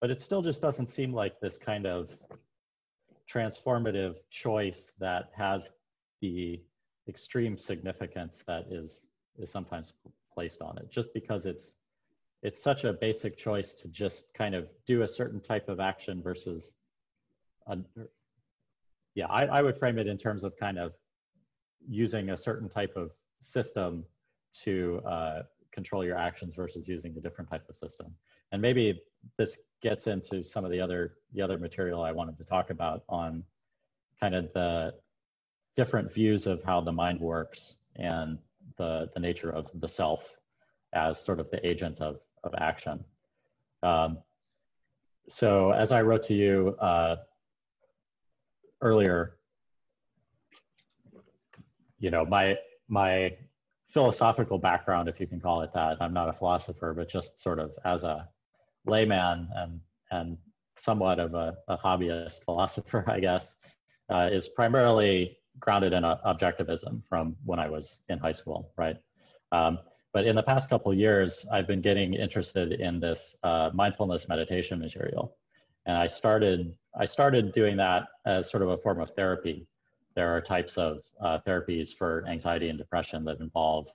B: but it still just doesn't seem like this kind of transformative choice that has the extreme significance that is is sometimes placed on it just because it's it's such a basic choice to just kind of do a certain type of action versus a, yeah I, I would frame it in terms of kind of using a certain type of system to uh, control your actions versus using a different type of system. And maybe this gets into some of the other the other material I wanted to talk about on kind of the different views of how the mind works and the the nature of the self as sort of the agent of of action. Um, so as I wrote to you uh, earlier, you know my my philosophical background, if you can call it that. I'm not a philosopher, but just sort of as a layman and and somewhat of a, a hobbyist philosopher, I guess, uh, is primarily grounded in objectivism from when I was in high school, right? Um, but in the past couple years, I've been getting interested in this uh, mindfulness meditation material, and I started I started doing that as sort of a form of therapy. There are types of uh, therapies for anxiety and depression that involve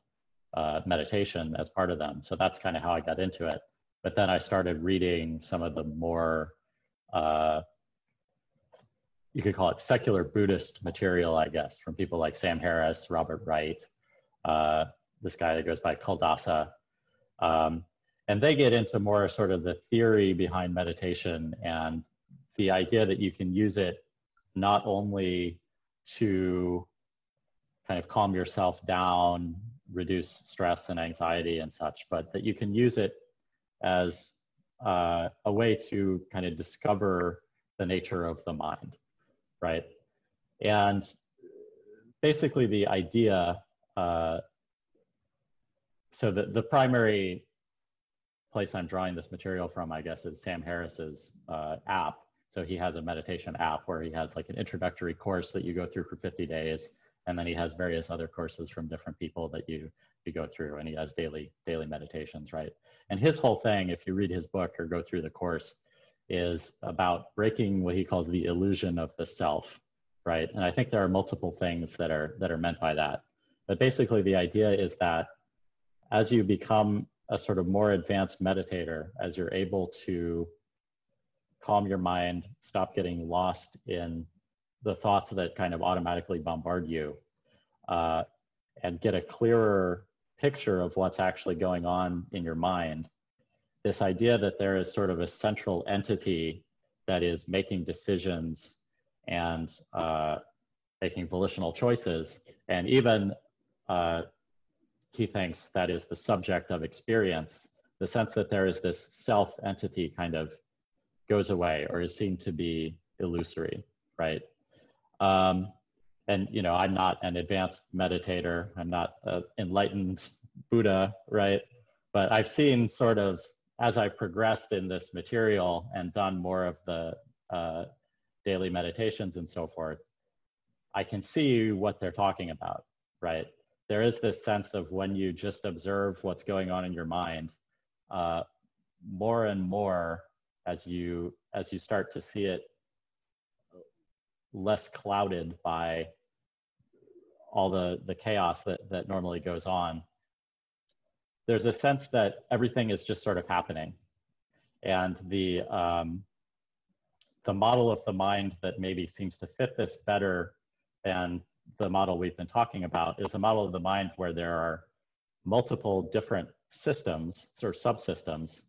B: uh, meditation as part of them. So that's kind of how I got into it. But then I started reading some of the more, uh, you could call it secular Buddhist material, I guess, from people like Sam Harris, Robert Wright, uh, this guy that goes by Culadasa. Um, and they get into more sort of the theory behind meditation and the idea that you can use it not only to kind of calm yourself down, reduce stress and anxiety and such, but that you can use it as uh, a way to kind of discover the nature of the mind, right? And basically, the idea uh, so the, the primary place I'm drawing this material from, I guess, is Sam Harris's uh, app. So he has a meditation app where he has like an introductory course that you go through for 50 days, and then he has various other courses from different people that you you go through, and he has daily daily meditations, right? And his whole thing, if you read his book or go through the course, is about breaking what he calls the illusion of the self, right? And I think there are multiple things that are that are meant by that. But basically, the idea is that as you become a sort of more advanced meditator, as you're able to calm your mind, stop getting lost in the thoughts that kind of automatically bombard you, uh, and get a clearer picture of what's actually going on in your mind, this idea that there is sort of a central entity that is making decisions and uh, making volitional choices, and even uh, he thinks that is the subject of experience, the sense that there is this self entity kind of goes away or is seen to be illusory, right? Um, and you know i'm not an advanced meditator. I'm not an enlightened buddha right? But i've seen sort of as i progressed in this material and done more of the uh, daily meditations and so forth i can see what they're talking about right? There is this sense of when you just observe what's going on in your mind uh, more and more as you as you start to see it less clouded by all the the chaos that that normally goes on there's a sense that everything is just sort of happening and the um, the model of the mind that maybe seems to fit this better than the model we've been talking about is a model of the mind where there are multiple different systems or subsystems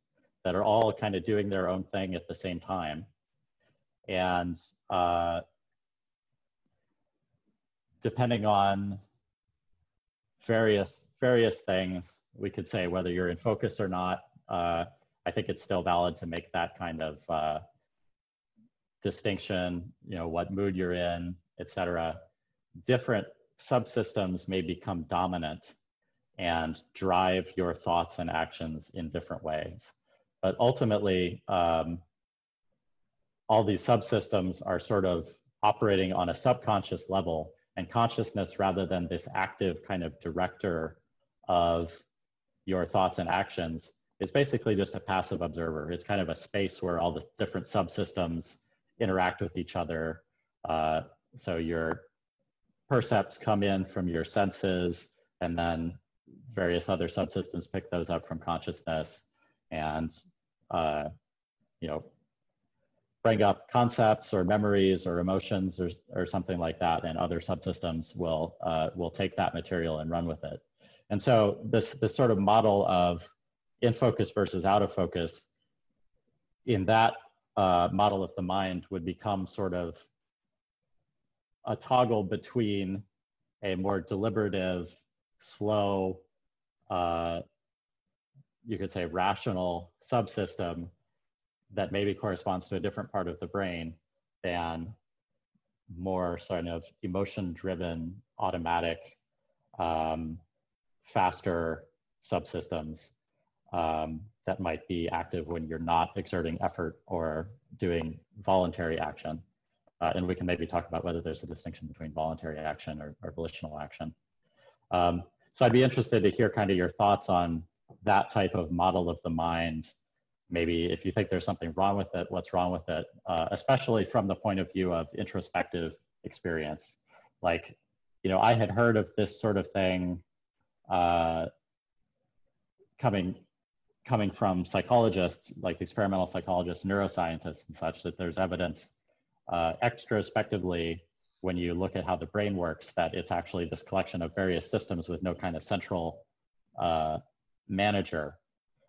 B: that are all kind of doing their own thing at the same time. And uh, depending on various various things, we could say whether you're in focus or not. Uh, I think it's still valid to make that kind of uh, distinction. You know, what mood you're in, etc. Different subsystems may become dominant and drive your thoughts and actions in different ways. But ultimately, um, all these subsystems are sort of operating on a subconscious level and consciousness rather than this active kind of director of your thoughts and actions is basically just a passive observer. It's kind of a space where all the different subsystems interact with each other. Uh, so your percepts come in from your senses and then various other subsystems pick those up from consciousness and uh, you know bring up concepts or memories or emotions or, or something like that and other subsystems will uh, will take that material and run with it and so this this sort of model of in focus versus out of focus in that uh, model of the mind would become sort of a toggle between a more deliberative slow uh, you could say rational subsystem that maybe corresponds to a different part of the brain than more sort of emotion driven automatic um, faster subsystems um, that might be active when you're not exerting effort or doing voluntary action uh, and we can maybe talk about whether there's a distinction between voluntary action or, or volitional action um, so I'd be interested to hear kind of your thoughts on that type of model of the mind. Maybe if you think there's something wrong with it, what's wrong with it, uh, especially from the point of view of introspective experience. Like, you know, I had heard of this sort of thing uh, coming coming from psychologists, like experimental psychologists, neuroscientists, and such, that there's evidence uh, extrospectively when you look at how the brain works, that it's actually this collection of various systems with no kind of central uh, manager.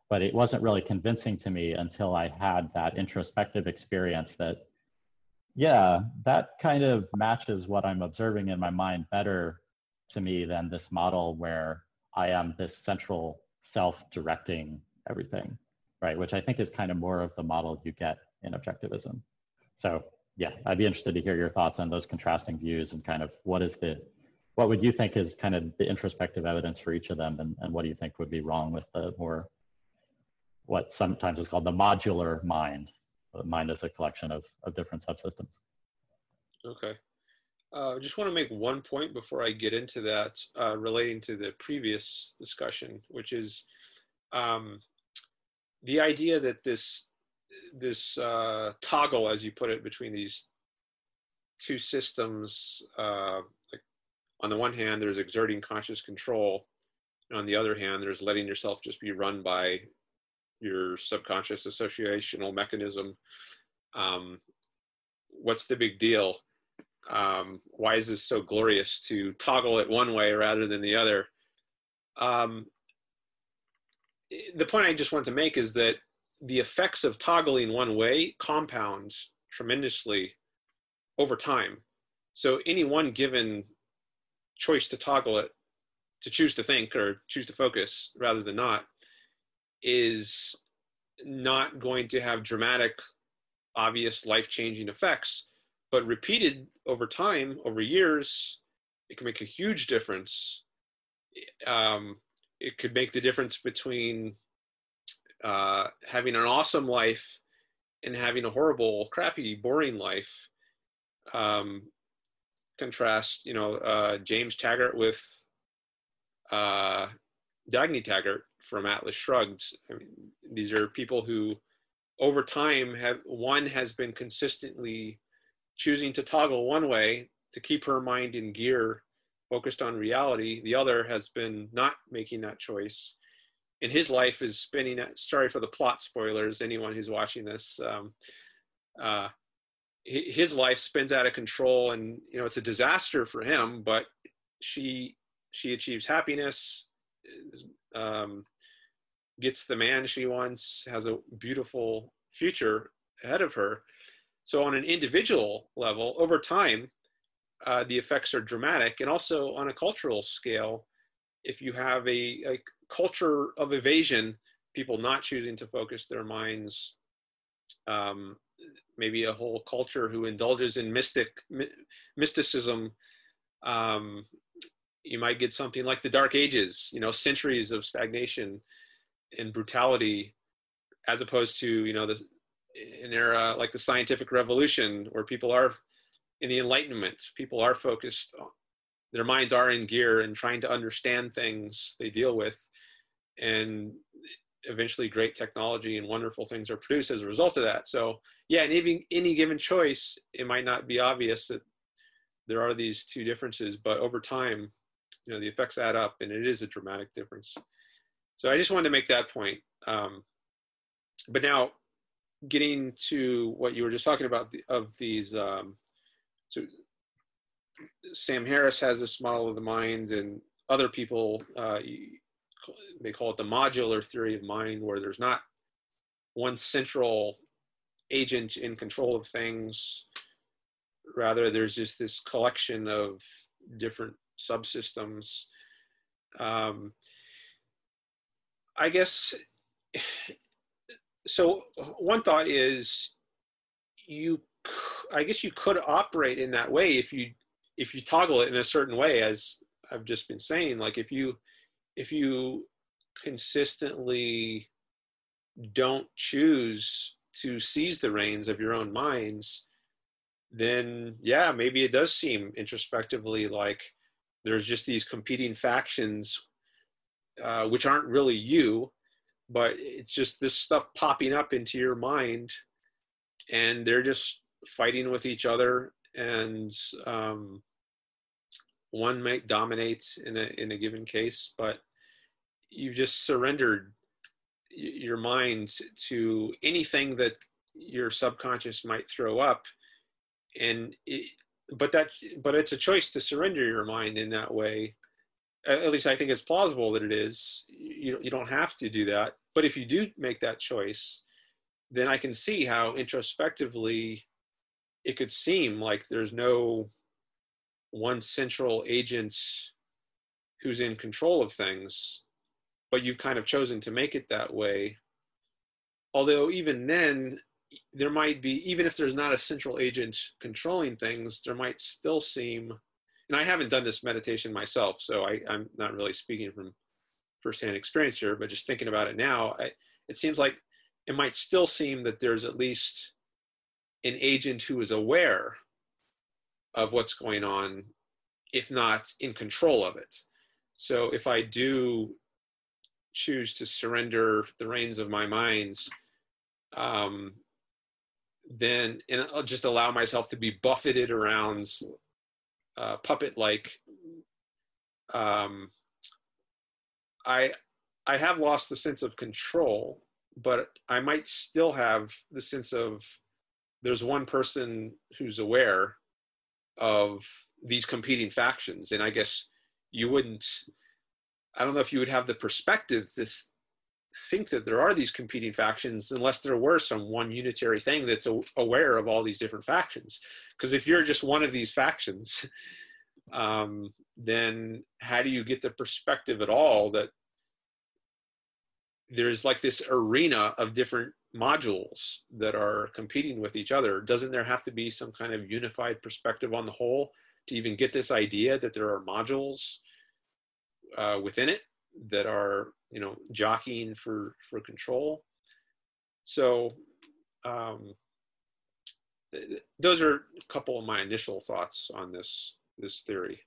B: But it wasn't really convincing to me until I had that introspective experience that, yeah, that kind of matches what I'm observing in my mind better to me than this model where I am this central self directing everything, right? Which I think is kind of more of the model you get in objectivism. So yeah, I'd be interested to hear your thoughts on those contrasting views and kind of what is the, what would you think is kind of the introspective evidence for each of them and, and what do you think would be wrong with the more, what sometimes is called the modular mind. The mind is a collection of, of different subsystems.
C: Okay. Uh, I just want to make one point before I get into that uh, relating to the previous discussion, which is um, the idea that this this uh, toggle, as you put it, between these two systems. Uh, on the one hand, there's exerting conscious control, and on the other hand, there's letting yourself just be run by your subconscious associational mechanism. Um, what's the big deal? Um, why is this so glorious to toggle it one way rather than the other? Um, the point I just want to make is that the effects of toggling one way compounds tremendously over time. So any one given choice to toggle it, to choose to think or choose to focus rather than not, is not going to have dramatic, obvious life changing effects. But repeated over time, over years, it can make a huge difference. Um, it could make the difference between uh, having an awesome life and having a horrible, crappy, boring life. Um, contrast, you know, uh, James Taggart with uh, Dagny Taggart from Atlas Shrugged. I mean, these are people who, over time, have one has been consistently choosing to toggle one way to keep her mind in gear, focused on reality. The other has been not making that choice And his life is spinning sorry for the plot spoilers anyone who's watching this um, uh, his life spins out of control and you know it's a disaster for him but she she achieves happiness um, gets the man she wants, has a beautiful future ahead of her. So, on an individual level, over time, uh, the effects are dramatic. And also on a cultural scale, if you have a, a culture of evasion, people not choosing to focus their minds, um, maybe a whole culture who indulges in mystic mysticism, um, you might get something like the Dark Ages, you know, centuries of stagnation and brutality, as opposed to you know the an era like the scientific revolution where people are in the enlightenment people are focused their minds are in gear and trying to understand things they deal with. And eventually great technology and wonderful things are produced as a result of that. So yeah in any, any given choice it might not be obvious that there are these two differences but over time you know the effects add up and it is a dramatic difference. So i just wanted to make that point. Um, but now getting to what you were just talking about the, of these um, so sam harris has this model of the mind and other people uh, they call it the modular theory of mind where there's not one central agent in control of things. Rather there's just this collection of different subsystems. Um, i guess so one thought is you i guess you could operate in that way if you if you toggle it in a certain way as i've just been saying. Like if you if you consistently don't choose to seize the reins of your own minds then yeah maybe it does seem introspectively like there's just these competing factions uh, which aren't really you but it's just this stuff popping up into your mind and they're just fighting with each other and um, one might dominate in a in a given case but you've just surrendered your mind to anything that your subconscious might throw up and it, but that but it's a choice to surrender your mind in that way at least I think it's plausible that it is. You, you don't have to do that. But if you do make that choice, then I can see how introspectively it could seem like there's no one central agent who's in control of things, but you've kind of chosen to make it that way. Although, even then, there might be, even if there's not a central agent controlling things, there might still seem and I haven't done this meditation myself, so I, am not really speaking from firsthand experience here, but just thinking about it now, I, it seems like it might still seem that there's at least an agent who is aware of what's going on, if not in control of it. So if I do choose to surrender the reins of my minds, um, then and I'll just allow myself to be buffeted around uh, puppet like um, I I have lost the sense of control, but I might still have the sense of there's one person who's aware of these competing factions, and I guess you wouldn't. I don't know if you would have the perspective to think that there are these competing factions unless there were some one unitary thing that's aware of all these different factions. Because if you're just one of these factions um, then how do you get the perspective at all that there's like this arena of different modules that are competing with each other? Doesn't there have to be some kind of unified perspective on the whole to even get this idea that there are modules uh, within it that are you know jockeying for for control. So um, th- those are a couple of my initial thoughts on this this theory.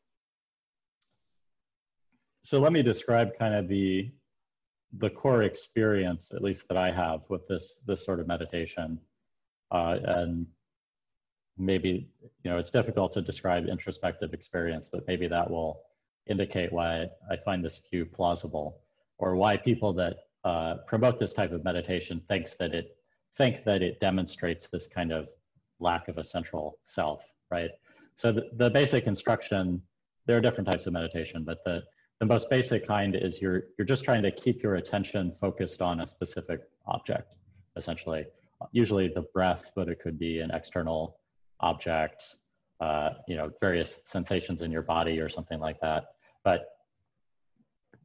B: So let me describe kind of the the core experience at least that i have with this this sort of meditation. Uh, and maybe you know it's difficult to describe introspective experience but maybe that will indicate why i find this view plausible or why people that uh, promote this type of meditation thinks that it think that it demonstrates this kind of lack of a central self, right? So the, the basic instruction, there are different types of meditation, but the, the most basic kind is you're you're just trying to keep your attention focused on a specific object, essentially. Usually the breath, but it could be an external object, uh, you know, various sensations in your body or something like that. But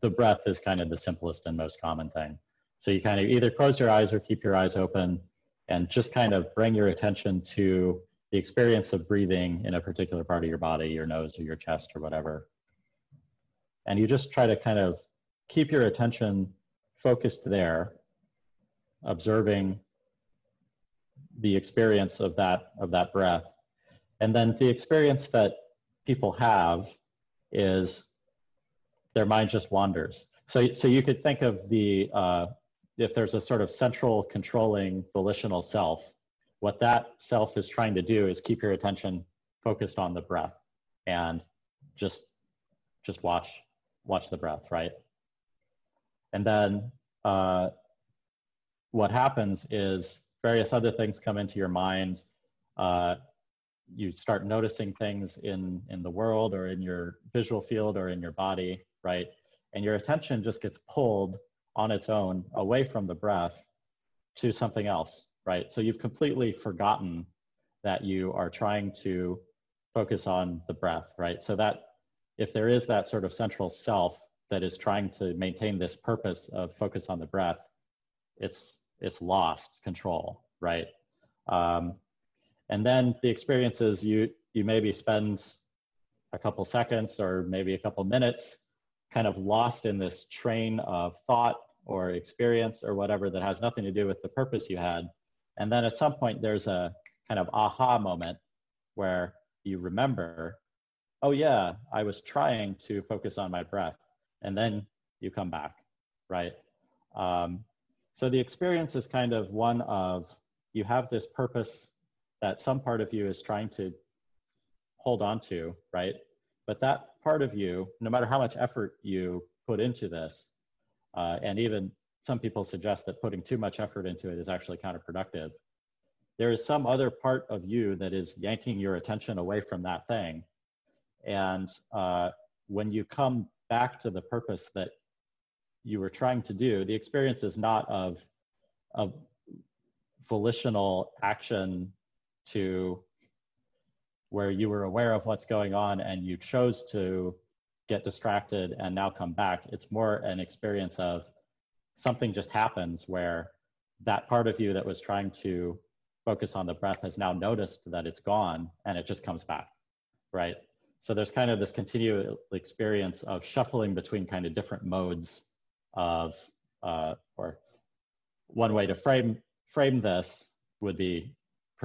B: the breath is kind of the simplest and most common thing. So you kind of either close your eyes or keep your eyes open and just kind of bring your attention to the experience of breathing in a particular part of your body, your nose or your chest or whatever. And you just try to kind of keep your attention focused there, observing the experience of that of that breath. And then the experience that people have is their mind just wanders. So, so you could think of the uh, if there's a sort of central controlling volitional self, what that self is trying to do is keep your attention focused on the breath and just just watch watch the breath, right? And then uh, what happens is various other things come into your mind. Uh, you start noticing things in in the world or in your visual field or in your body, right? And your attention just gets pulled on its own away from the breath to something else, right? So you've completely forgotten that you are trying to focus on the breath, right? So that if there is that sort of central self that is trying to maintain this purpose of focus on the breath, it's it's lost control, right? Um, and then the experiences you you maybe spend a couple seconds or maybe a couple minutes kind of lost in this train of thought or experience or whatever that has nothing to do with the purpose you had. And then at some point, there's a kind of aha moment where you remember, oh, yeah, I was trying to focus on my breath. And then you come back, right? Um, so the experience is kind of one of you have this purpose that some part of you is trying to hold on to, right? But that part of you, no matter how much effort you put into this, uh, and even some people suggest that putting too much effort into it is actually counterproductive. There is some other part of you that is yanking your attention away from that thing. And uh, when you come back to the purpose that you were trying to do, the experience is not of, of volitional action to where you were aware of what's going on and you chose to get distracted and now come back. It's more an experience of something just happens where that part of you that was trying to focus on the breath has now noticed that it's gone and it just comes back, right? So there's kind of this continual experience of shuffling between kind of different modes of, uh, or one way to frame frame this would be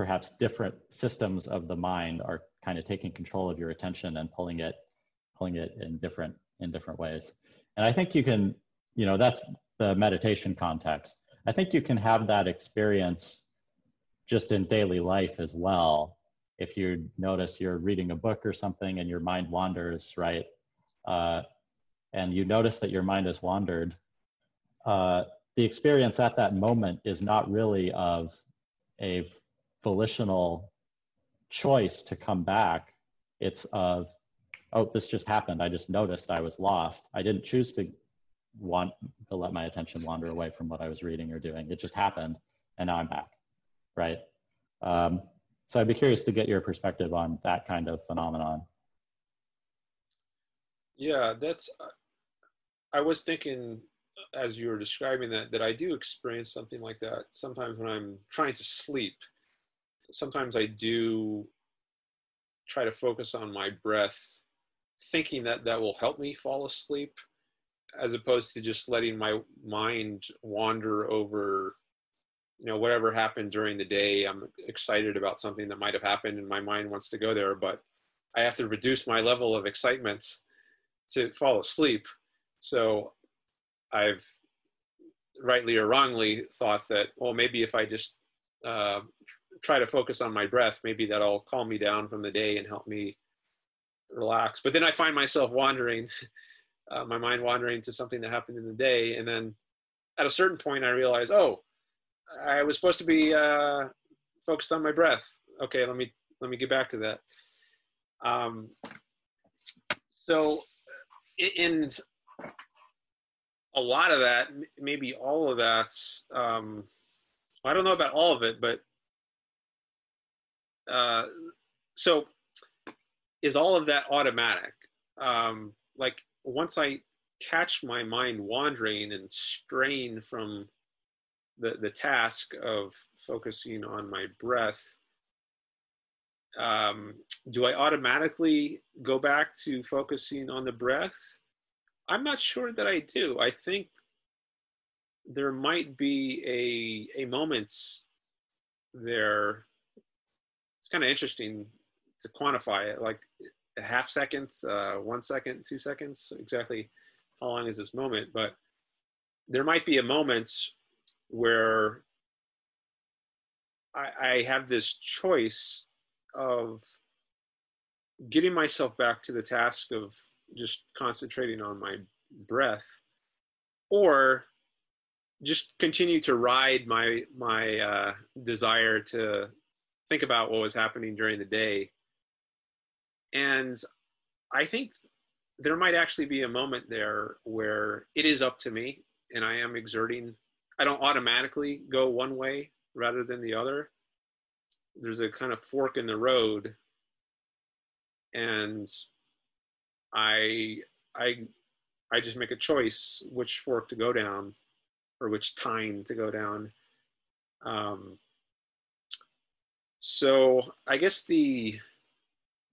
B: perhaps different systems of the mind are kind of taking control of your attention and pulling it pulling it in different in different ways. And I think you can, you know, that's the meditation context. I think you can have that experience just in daily life as well. If you notice you're reading a book or something and your mind wanders, right? Uh, and you notice that your mind has wandered, uh, the experience at that moment is not really of a volitional choice to come back. It's of oh, this just happened. I just noticed I was lost. I didn't choose to want to let my attention wander away from what I was reading or doing. It just happened, and now I'm back, right? Um, so I'd be curious to get your perspective on that kind of phenomenon.
C: Yeah, that's. I was thinking as you were describing that that I do experience something like that sometimes when I'm trying to sleep. Sometimes I do try to focus on my breath thinking that that will help me fall asleep as opposed to just letting my mind wander over you know whatever happened during the day. I'm excited about something that might have happened and my mind wants to go there but i have to reduce my level of excitement to fall asleep. So i've rightly or wrongly thought that well maybe if i just uh, try to focus on my breath maybe that'll calm me down from the day and help me relax. But then I find myself wandering, uh, my mind wandering to something that happened in the day, and then at a certain point I realize, oh, I was supposed to be uh, focused on my breath. Okay, let me let me get back to that. Um, so, in a lot of that, maybe all of that's, um, I don't know about all of it, but uh, so is all of that automatic? Um, like once I catch my mind wandering and strain from the, the task of focusing on my breath, um, do I automatically go back to focusing on the breath? I'm not sure that I do. I think there might be a a moment there. Kind of interesting to quantify it, like a half second, uh, one second, two seconds, exactly how long is this moment? But there might be a moment where I, I have this choice of getting myself back to the task of just concentrating on my breath or just continue to ride my my uh, desire to think about what was happening during the day. And i think there might actually be a moment there where it is up to me and i am exerting. I don't automatically go one way rather than the other. There's a kind of fork in the road. And i i i just make a choice which fork to go down or which tine to go down. Um, so i guess the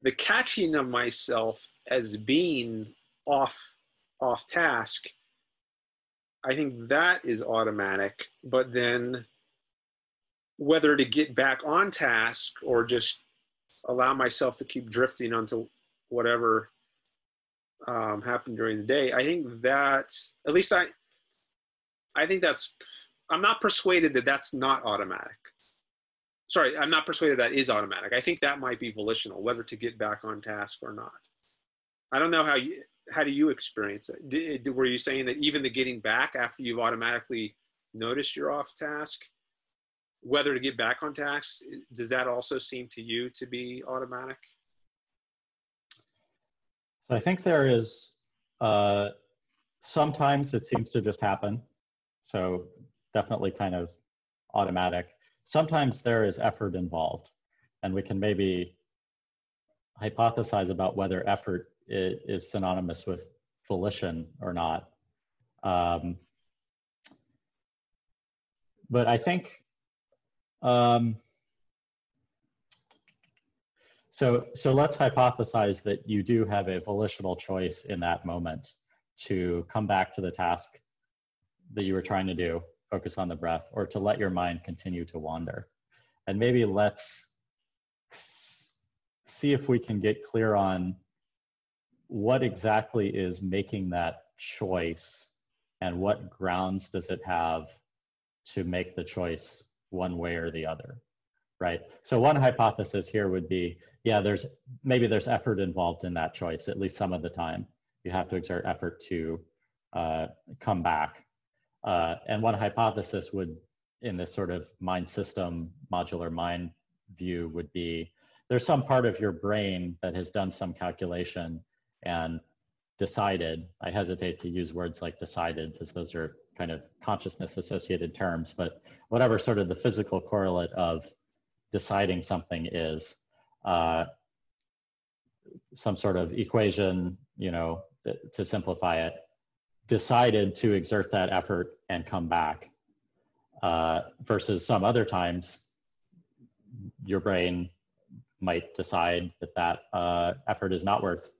C: the catching of myself as being off off task i think that is automatic but then whether to get back on task or just allow myself to keep drifting onto whatever um, happened during the day i think that at least i i think that's i'm not persuaded that that's not automatic sorry i'm not persuaded that is automatic. I think that might be volitional whether to get back on task or not. I don't know how you how do you experience it? Did, were you saying that even the getting back after you've automatically noticed you're off task whether to get back on task does that also seem to you to be automatic?
B: So i think there is uh, sometimes it seems to just happen. So definitely kind of automatic sometimes there is effort involved and we can maybe hypothesize about whether effort is, synonymous with volition or not. Um, but i think um, so, so let's hypothesize that you do have a volitional choice in that moment to come back to the task that you were trying to do, focus on the breath, or to let your mind continue to wander. And maybe let's see if we can get clear on what exactly is making that choice and what grounds does it have to make the choice one way or the other right? So one hypothesis here would be yeah there's maybe there's effort involved in that choice at least some of the time. You have to exert effort to uh, come back uh, and one hypothesis would in this sort of mind system modular mind view would be there's some part of your brain that has done some calculation and decided i hesitate to use words like decided because those are kind of consciousness associated terms, but whatever sort of the physical correlate of deciding something is, uh, some sort of equation, you know, to simplify it, decided to exert that effort and come back. Uh, versus some other times, your brain might decide that that uh, effort is not worth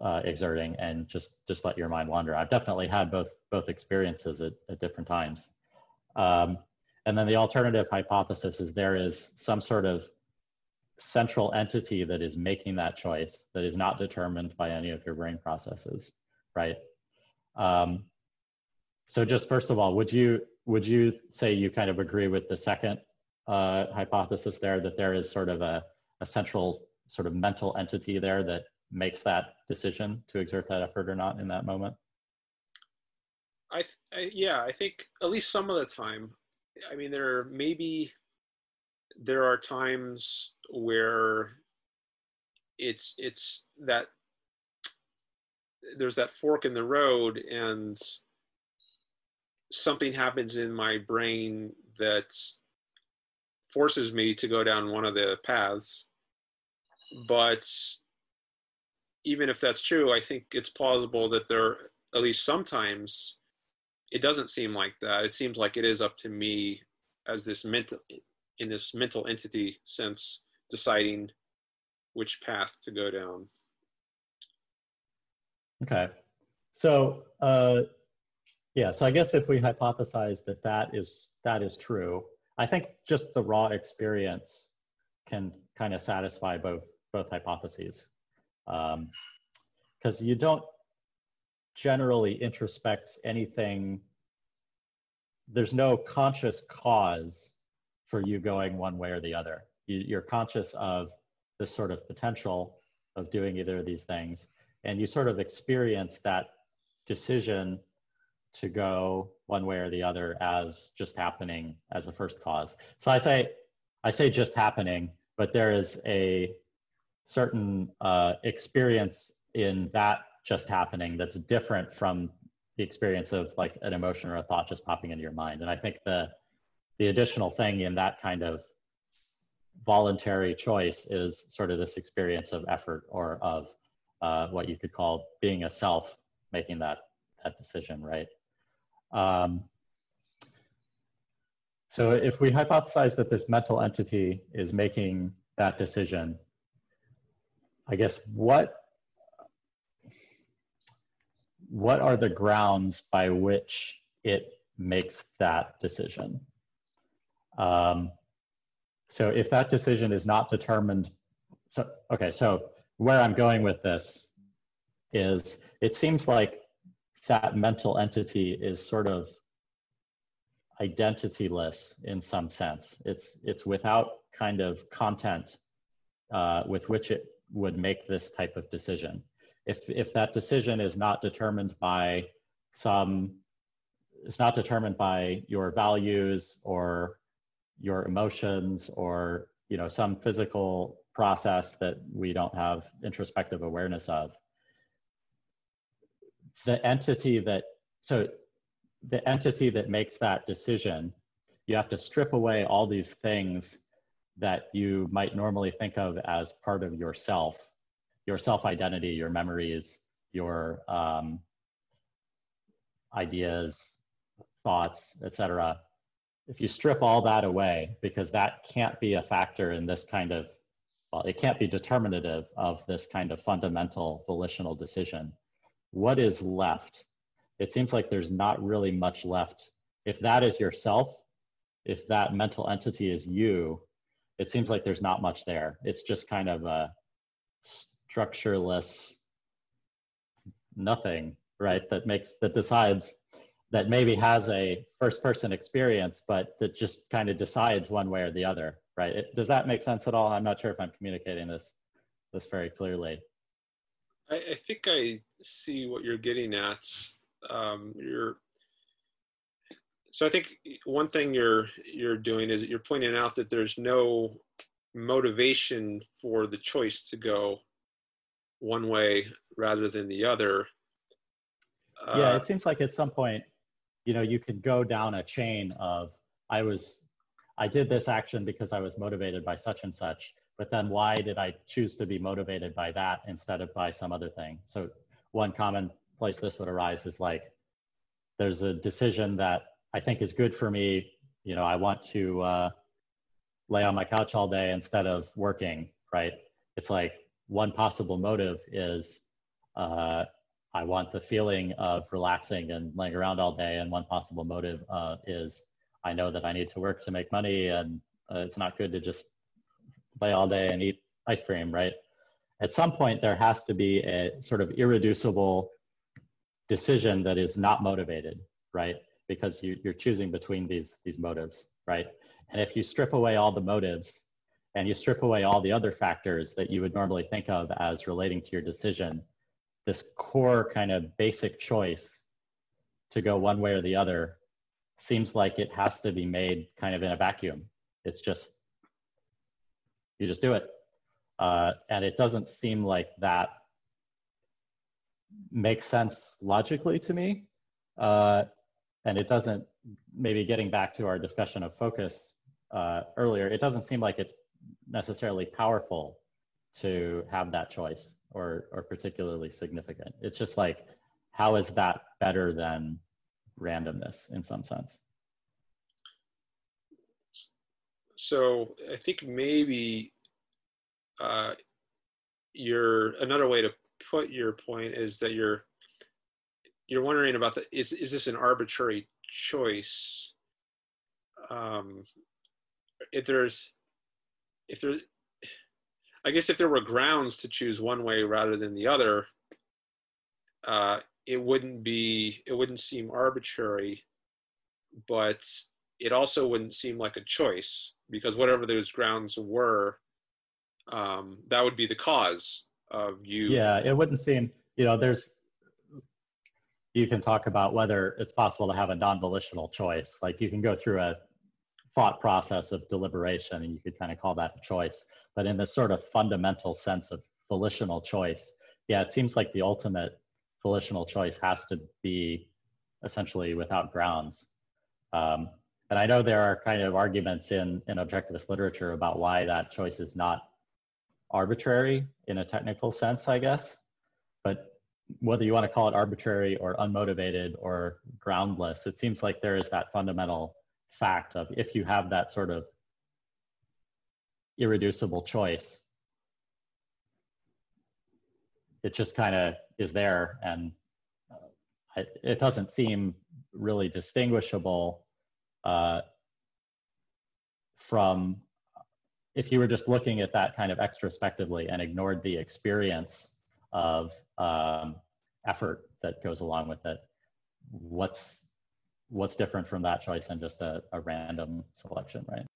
B: uh, exerting and just just let your mind wander. I've definitely had both both experiences at, at different times. Um, and then the alternative hypothesis is there is some sort of central entity that is making that choice that is not determined by any of your brain processes, right? Um, so just first of all, would you would you say you kind of agree with the second uh, hypothesis there that there is sort of a, a central sort of mental entity there that makes that decision to exert that effort or not in that moment?
C: I, I yeah, I think at least some of the time. I mean, there are maybe there are times where it's it's that there's that fork in the road and something happens in my brain that forces me to go down one of the paths. But even if that's true, I think it's plausible that there, at least sometimes, it doesn't seem like that. It seems like it is up to me as this mental, in this mental entity sense, deciding which path to go down.
B: Okay. So, uh, yeah, so I guess if we hypothesize that that is, that is true, I think just the raw experience can kind of satisfy both, both hypotheses. Because um, you don't generally introspect anything, there's no conscious cause for you going one way or the other. You, you're conscious of this sort of potential of doing either of these things, and you sort of experience that decision to go one way or the other as just happening as a first cause. So I say, I say just happening, but there is a certain uh, experience in that just happening that's different from the experience of like an emotion or a thought just popping into your mind. And I think the the additional thing in that kind of voluntary choice is sort of this experience of effort or of uh, what you could call being a self making that that decision, right? Um, so if we hypothesize that this mental entity is making that decision, I guess what what are the grounds by which it makes that decision? Um, so if that decision is not determined, so okay, so where I'm going with this is it seems like that mental entity is sort of identityless in some sense. It's it's without kind of content uh, with which it would make this type of decision. If if that decision is not determined by some, it's not determined by your values or your emotions or you know some physical process that we don't have introspective awareness of. The entity that so the entity that makes that decision you have to strip away all these things that you might normally think of as part of yourself your self identity your memories your um, ideas thoughts etc if you strip all that away because that can't be a factor in this kind of well it can't be determinative of this kind of fundamental volitional decision what is left? It seems like there's not really much left. If that is yourself, if that mental entity is you, it seems like there's not much there. It's just kind of a structureless nothing, right? That makes, that decides, that maybe has a first person experience, but that just kind of decides one way or the other, right? It, does that make sense at all? I'm not sure if I'm communicating this, this very clearly.
C: I, I think I see what you're getting at. Um, you're so I think one thing you're you're doing is you're pointing out that there's no motivation for the choice to go one way rather than the other.
B: Uh, yeah, it seems like at some point, you know, you could go down a chain of I was I did this action because I was motivated by such and such, but then why did I choose to be motivated by that instead of by some other thing? So one common place this would arise is like, there's a decision that I think is good for me. You know, I want to uh, lay on my couch all day instead of working, right? It's like one possible motive is uh, I want the feeling of relaxing and laying around all day. And one possible motive uh, is I know that I need to work to make money and uh, it's not good to just play all day and eat ice cream, right? At some point, there has to be a sort of irreducible decision that is not motivated, right? Because you, you're choosing between these, these motives, right? And if you strip away all the motives and you strip away all the other factors that you would normally think of as relating to your decision, this core kind of basic choice to go one way or the other seems like it has to be made kind of in a vacuum. It's just you just do it. Uh, and it doesn't seem like that makes sense logically to me. Uh, and it doesn't maybe getting back to our discussion of focus uh, earlier it doesn't seem like it's necessarily powerful to have that choice or or particularly significant it's just like how is that better than randomness in some sense.
C: So i think maybe uh, your another way to put your point is that you're you're wondering about the is is this an arbitrary choice? Um if there's if there i guess if there were grounds to choose one way rather than the other uh it wouldn't be it wouldn't seem arbitrary but it also wouldn't seem like a choice because whatever those grounds were um that would be the cause of you
B: yeah it wouldn't seem you know there's you can talk about whether it's possible to have a non-volitional choice. Like you can go through a thought process of deliberation and you could kind of call that a choice. But in this sort of fundamental sense of volitional choice yeah it seems like the ultimate volitional choice has to be essentially without grounds um, and i know there are kind of arguments in in objectivist literature about why that choice is not arbitrary in a technical sense, I guess. But whether you want to call it arbitrary or unmotivated or groundless, it seems like there is that fundamental fact of if you have that sort of irreducible choice, it just kind of is there and uh, it doesn't seem really distinguishable uh, from if you were just looking at that kind of extrospectively and ignored the experience of um, effort that goes along with it, what's what's different from that choice and just a, a random selection, right?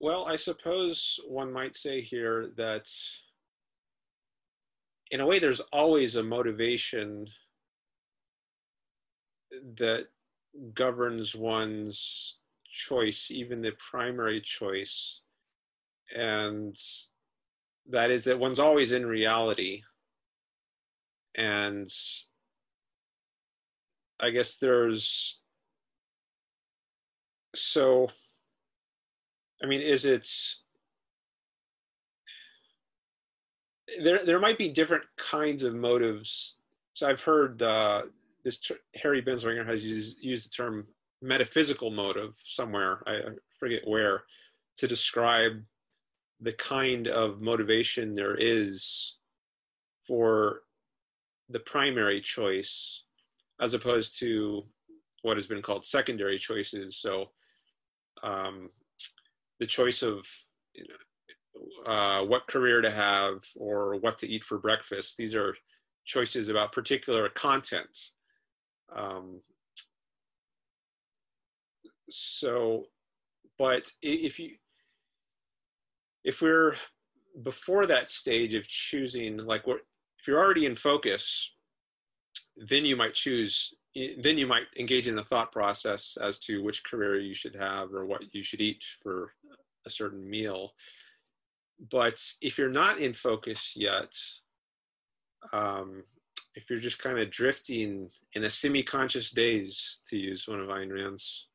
C: Well, I suppose one might say here that in a way there's always a motivation that governs one's choice, even the primary choice. And that is that one's always in reality. And I guess there's so I mean, is it there? There might be different kinds of motives. So I've heard uh, this Harry Binswanger has used, used the term metaphysical motive somewhere, I, I forget where, to describe the kind of motivation there is for the primary choice as opposed to what has been called secondary choices. So um, the choice of you know, uh, what career to have or what to eat for breakfast, these are choices about particular content. Um, so, but if you, if we're before that stage of choosing, like what, if you're already in focus, then you might choose, then you might engage in a thought process as to which career you should have or what you should eat for a certain meal. But if you're not in focus yet, um, if you're just kind of drifting in a semi-conscious daze, to use one of Ayn Rand's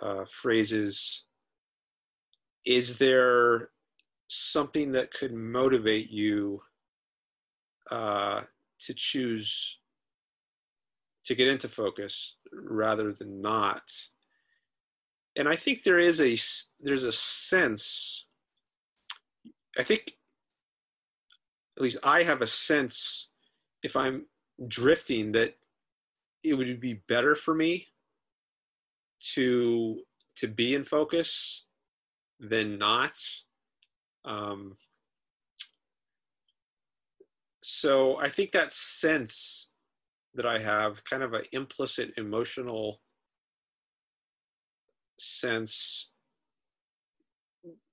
C: uh, phrases, is there something that could motivate you uh, to choose to get into focus rather than not? And I think there is a there's a sense. I think at least I have a sense if I'm drifting that it would be better for me to to be in focus than not um, so i think that sense that i have kind of an implicit emotional sense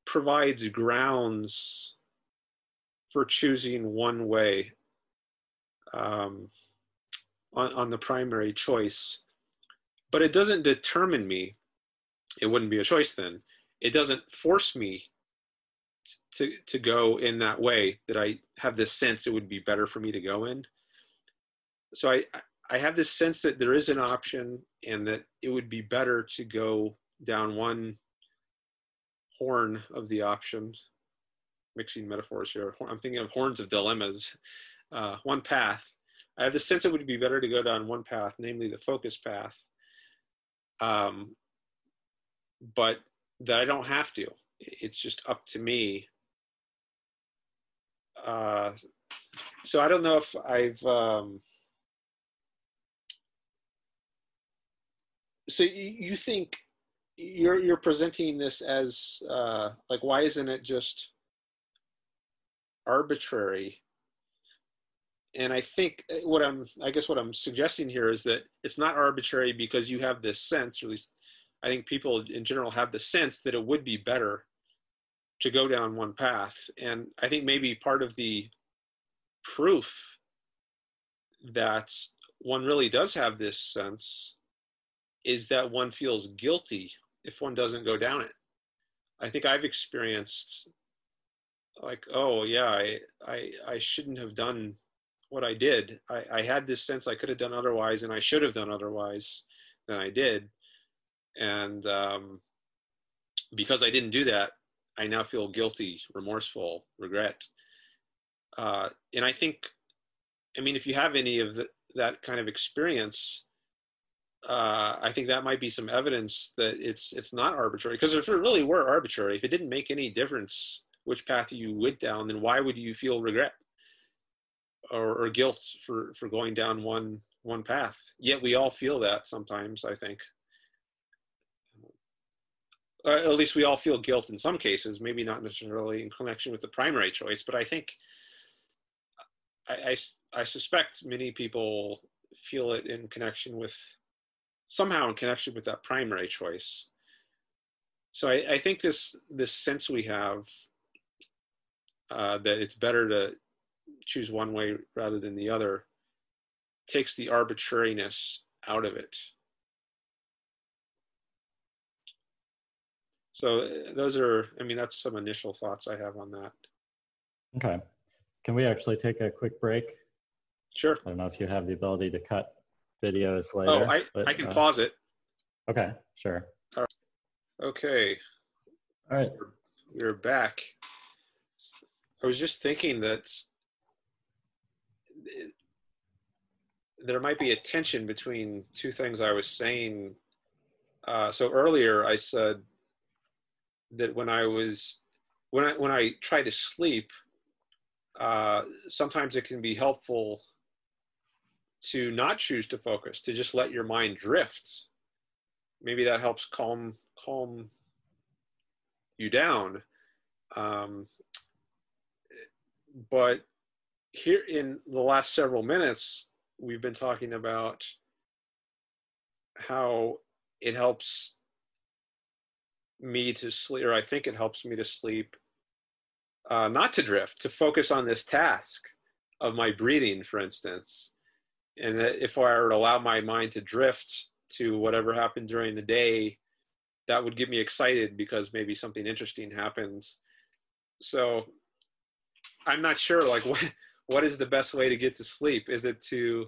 C: provides grounds for choosing one way um, on, on the primary choice, but it doesn't determine me. It wouldn't be a choice then. It doesn't force me to to go in that way that I have this sense it would be better for me to go in. So I I have this sense that there is an option and that it would be better to go down one horn of the options. Mixing metaphors here. I'm thinking of horns of dilemmas. Uh, one path. I have the sense it would be better to go down one path, namely the focus path. Um, but that I don't have to. It's just up to me. Uh, so I don't know if I've. Um, so you think you're you're presenting this as uh, like why isn't it just arbitrary? And I think uh, what I'm I guess what I'm suggesting here is that it's not arbitrary because you have this sense, or at least I think people in general have the sense that it would be better to go down one path. And I think maybe part of the proof that one really does have this sense is that one feels guilty if one doesn't go down it. I think I've experienced like, oh yeah, I I, I shouldn't have done what I did. I, I had this sense I could have done otherwise and I should have done otherwise than I did. And um, because I didn't do that, I now feel guilty, remorseful, regret. Uh, and I think, I mean, if you have any of the, that kind of experience, uh, I think that might be some evidence that it's it's not arbitrary. Because if it really were arbitrary, if it didn't make any difference which path you went down, then why would you feel regret or, or guilt for for going down one one path? Yet we all feel that sometimes. I think uh, at least we all feel guilt in some cases, maybe not necessarily in connection with the primary choice, but I think I, I, I, suspect many people feel it in connection with somehow in connection with that primary choice. So I, I think this this sense we have uh, that it's better to choose one way rather than the other takes the arbitrariness out of it. So uh, those are, I mean, that's some initial thoughts I have on that.
B: Okay. Can we actually take a quick break?
C: Sure.
B: I don't know if you have the ability to cut videos later.
C: Oh, I, but, I can uh, pause it.
B: Okay, sure.
C: All right. Okay.
B: All right.
C: We're back. I was just thinking that there might be a tension between two things I was saying. Uh, so earlier I said that when I was when I when I try to sleep, uh, sometimes it can be helpful to not choose to focus, to just let your mind drift. Maybe that helps calm calm you down. Um, but here in the last several minutes, we've been talking about how it helps me to sleep, or I think it helps me to sleep, uh, not to drift, to focus on this task of my breathing, for instance. And if I were to allow my mind to drift to whatever happened during the day, that would get me excited because maybe something interesting happens. So I'm not sure, like, what, what is the best way to get to sleep? Is it to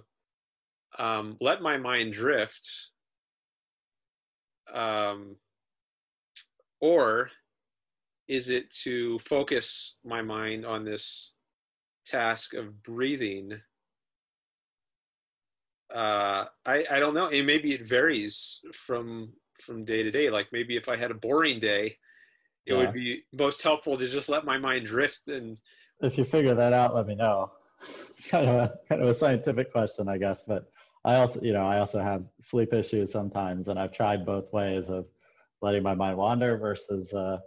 C: um, let my mind drift? Um, or is it to focus my mind on this task of breathing uh, I, I don't know. And maybe it varies from from day to day. Like maybe if i had a boring day it yeah. would be most helpful to just let my mind drift and
B: if you figure that out let me know. It's kind of a kind of a scientific question i guess but i also you know i also have sleep issues sometimes and i've tried both ways of letting my mind wander versus uh,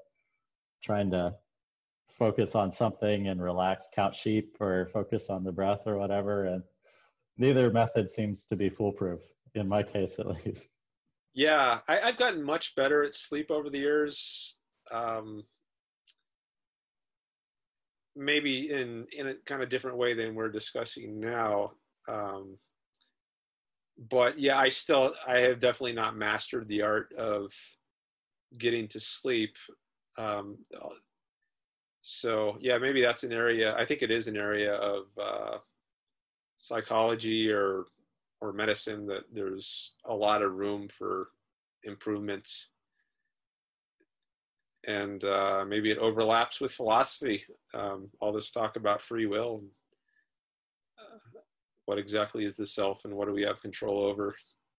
B: trying to focus on something and relax count sheep or focus on the breath or whatever and neither method seems to be foolproof in my case at least
C: yeah I, have gotten much better at sleep over the years um, maybe in in a kind of different way than we're discussing now um, but yeah i still i have definitely not mastered the art of getting to sleep um, so yeah, maybe that's an area. I think it is an area of uh, psychology or or medicine that there's a lot of room for improvements, and uh, maybe it overlaps with philosophy. Um, all this talk about free will. Uh, what exactly is the self, and what do we have control over,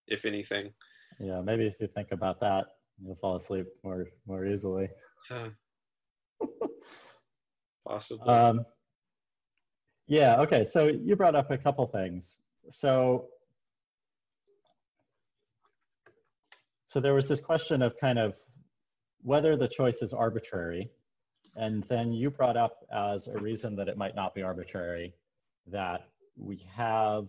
C: if anything?
B: Yeah, maybe if you think about that, you'll fall asleep more more easily.
C: Possibly.
B: Um, yeah, okay. So you brought up a couple things. So so there was this question of kind of whether the choice is arbitrary. And then you brought up as a reason that it might not be arbitrary that we have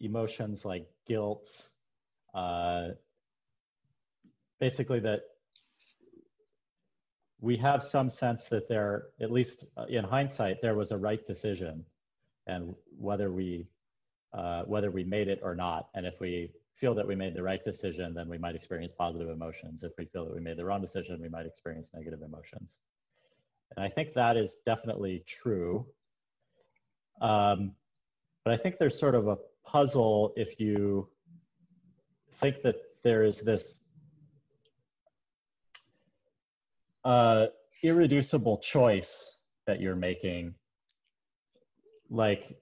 B: emotions like guilt, uh, basically that we have some sense that there, at least uh, in hindsight, there was a right decision, and whether we uh, whether we made it or not, and if we feel that we made the right decision, then we might experience positive emotions. If we feel that we made the wrong decision, we might experience negative emotions. And I think that is definitely true. Um, but I think there's sort of a puzzle if you think that there is this uh, irreducible choice that you're making, like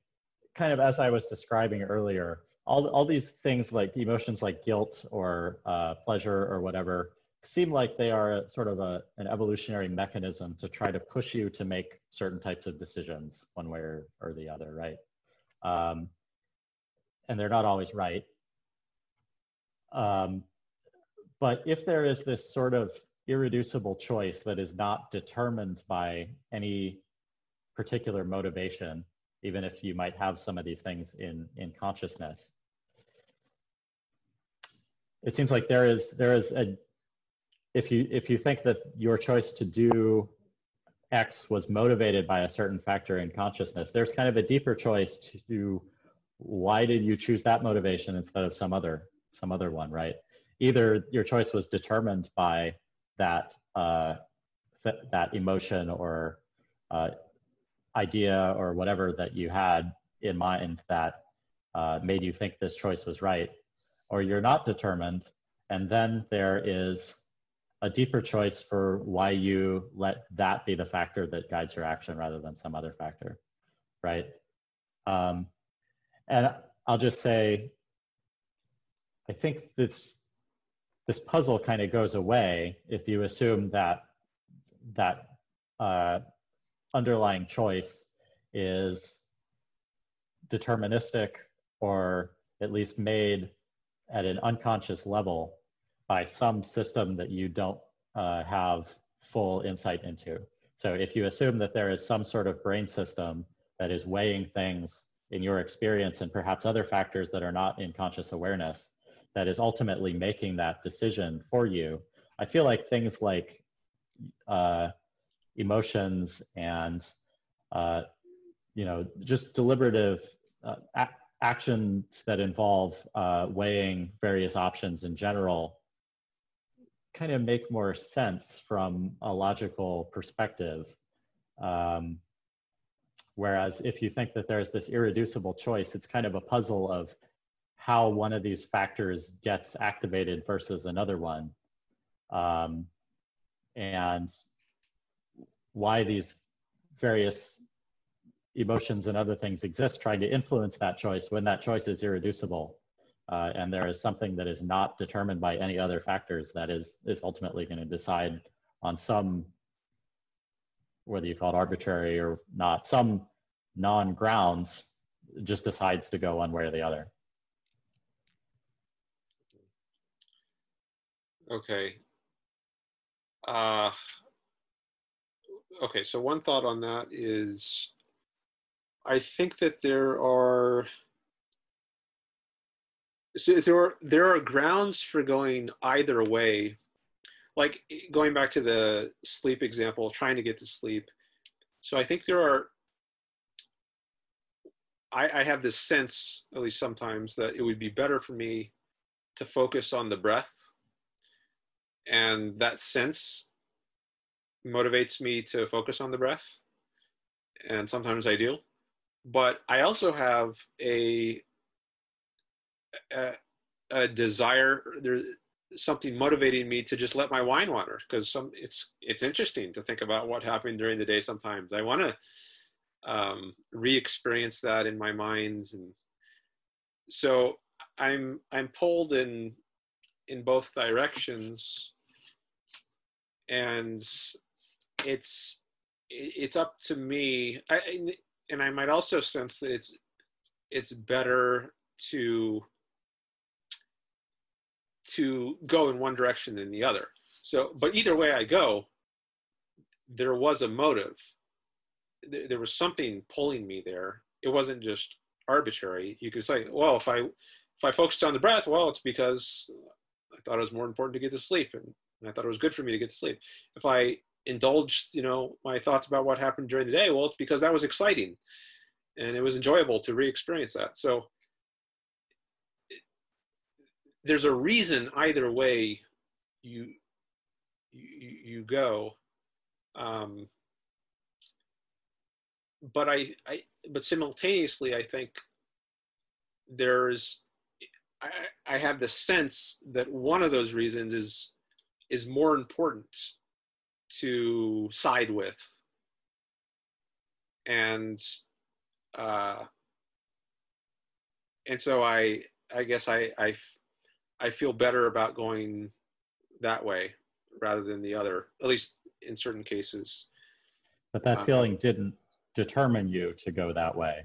B: kind of as I was describing earlier, all, all these things like emotions like guilt or uh, pleasure or whatever seem like they are sort of a, an evolutionary mechanism to try to push you to make certain types of decisions one way or, or the other, right? Um, and they're not always right. Um, but if there is this sort of irreducible choice that is not determined by any particular motivation, even if you might have some of these things in, in consciousness. It seems like there is there is a if you if you think that your choice to do X was motivated by a certain factor in consciousness, there's kind of a deeper choice to why did you choose that motivation instead of some other some other one, right? Either your choice was determined by that uh, th that emotion or uh, idea or whatever that you had in mind that uh, made you think this choice was right, or you're not determined, and then there is a deeper choice for why you let that be the factor that guides your action rather than some other factor, right? Um, and I'll just say, I think this this puzzle kind of goes away if you assume that that uh, underlying choice is deterministic or at least made at an unconscious level by some system that you don't uh, have full insight into. So if you assume that there is some sort of brain system that is weighing things in your experience and perhaps other factors that are not in conscious awareness, that is ultimately making that decision for you. I feel like things like uh, emotions and uh, you know just deliberative uh, actions that involve uh, weighing various options in general kind of make more sense from a logical perspective. Um, whereas if you think that there's this irreducible choice, it's kind of a puzzle of how one of these factors gets activated versus another one, um, and why these various emotions and other things exist trying to influence that choice when that choice is irreducible. Uh, and there is something that is not determined by any other factors that is, is ultimately going to decide on some, whether you call it arbitrary or not, some non grounds just decides to go one way or the other.
C: Okay. Uh, okay, so one thought on that is I think that there are so there are there are grounds for going either way. Like going back to the sleep example, trying to get to sleep. So I think there are I, I have this sense, at least sometimes, that it would be better for me to focus on the breath and that sense motivates me to focus on the breath, and sometimes I do. But I also have a a, a desire. There's something motivating me to just let my wine water because some it's it's interesting to think about what happened during the day. Sometimes I want to um, re-experience that in my mind, and so I'm I'm pulled in in both directions, and it's it's up to me. I, and I might also sense that it's it's better to to go in one direction than the other. So, but either way I go, there was a motive. There was something pulling me there. It wasn't just arbitrary. You could say, well, if I if I focused on the breath, well, it's because I thought it was more important to get to sleep, and I thought it was good for me to get to sleep. If I indulged, you know, my thoughts about what happened during the day, well, it's because that was exciting, and it was enjoyable to re-experience that. So there's a reason either way you you, you go. Um, but I, I, but simultaneously, I think there's I, I have the sense that one of those reasons is is more important to side with. And uh, and so I I guess I, I I feel better about going that way rather than the other at least in certain cases.
B: But that uh, feeling didn't determine you to go that way.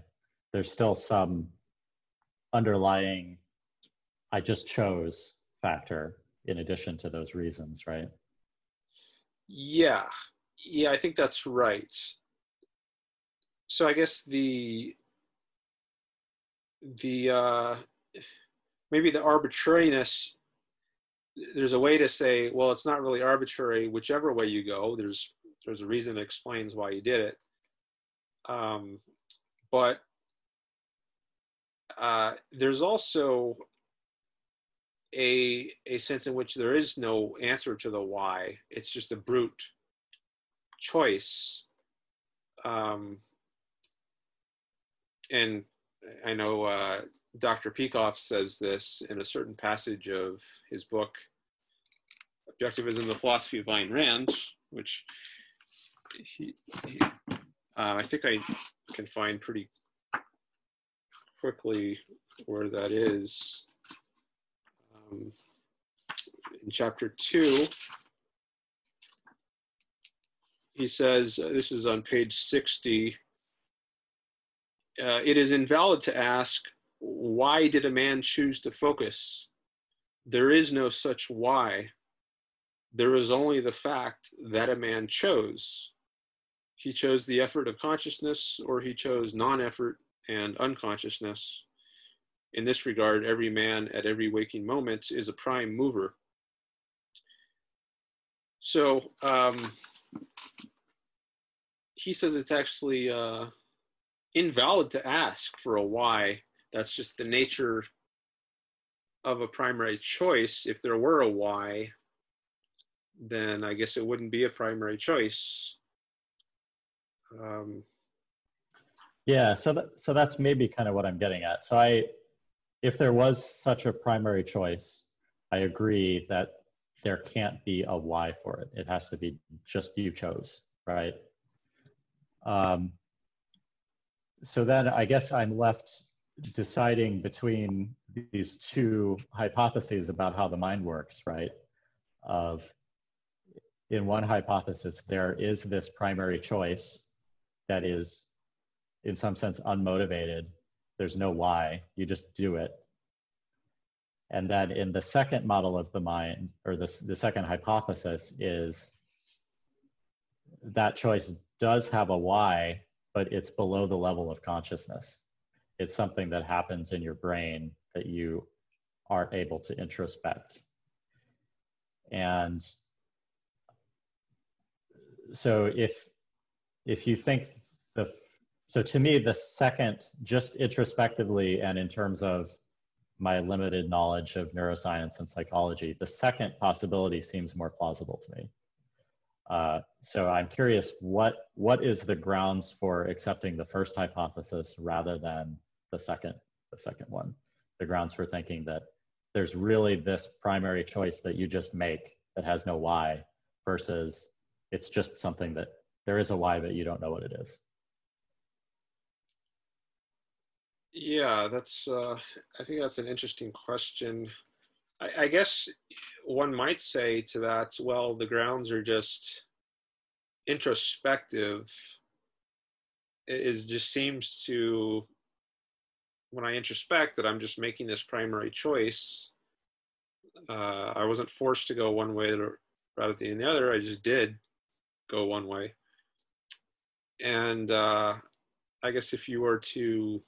B: There's still some underlying I just chose factor in addition to those reasons, right?
C: Yeah. Yeah, I think that's right. So I guess the the uh maybe the arbitrariness there's a way to say well it's not really arbitrary whichever way you go there's there's a reason that explains why you did it um, but uh, there's also a a sense in which there is no answer to the why. It's just a brute choice. Um, and I know uh, Dr. Peikoff says this in a certain passage of his book, Objectivism: The Philosophy of Ayn Rand, which he, he uh, I think I can find pretty quickly where that is um, in chapter 2, he says, uh, this is on page 60, uh, it is invalid to ask, why did a man choose to focus? There is no such why. There is only the fact that a man chose. He chose the effort of consciousness or he chose non effort and unconsciousness. In this regard, every man at every waking moment is a prime mover. So um, he says it's actually uh, invalid to ask for a why. That's just the nature of a primary choice. If there were a why, then I guess it wouldn't be a primary choice. Um,
B: yeah, so that, so that's maybe kind of what I'm getting at. So I if there was such a primary choice, I agree that there can't be a why for it. It has to be just you chose, right? Um, so then I guess I'm left deciding between these two hypotheses about how the mind works, right? Of in one hypothesis, there is this primary choice that is, in some sense, unmotivated there's no why, you just do it. And then in the second model of the mind, or the, the second hypothesis is that choice does have a why, but it's below the level of consciousness. It's something that happens in your brain that you aren't able to introspect. And so if if you think so to me, the second, just introspectively and in terms of my limited knowledge of neuroscience and psychology, the second possibility seems more plausible to me. Uh, so I'm curious, what what is the grounds for accepting the first hypothesis rather than the second the second one? The grounds for thinking that there's really this primary choice that you just make that has no why versus it's just something that there is a why but you don't know what it is.
C: Yeah, that's. Uh, I think that's an interesting question. I, I, guess one might say to that, well, the grounds are just introspective. It is just seems to when I introspect that I'm just making this primary choice. Uh, I wasn't forced to go one way rather than the other. I just did go one way. And uh, I guess if you were to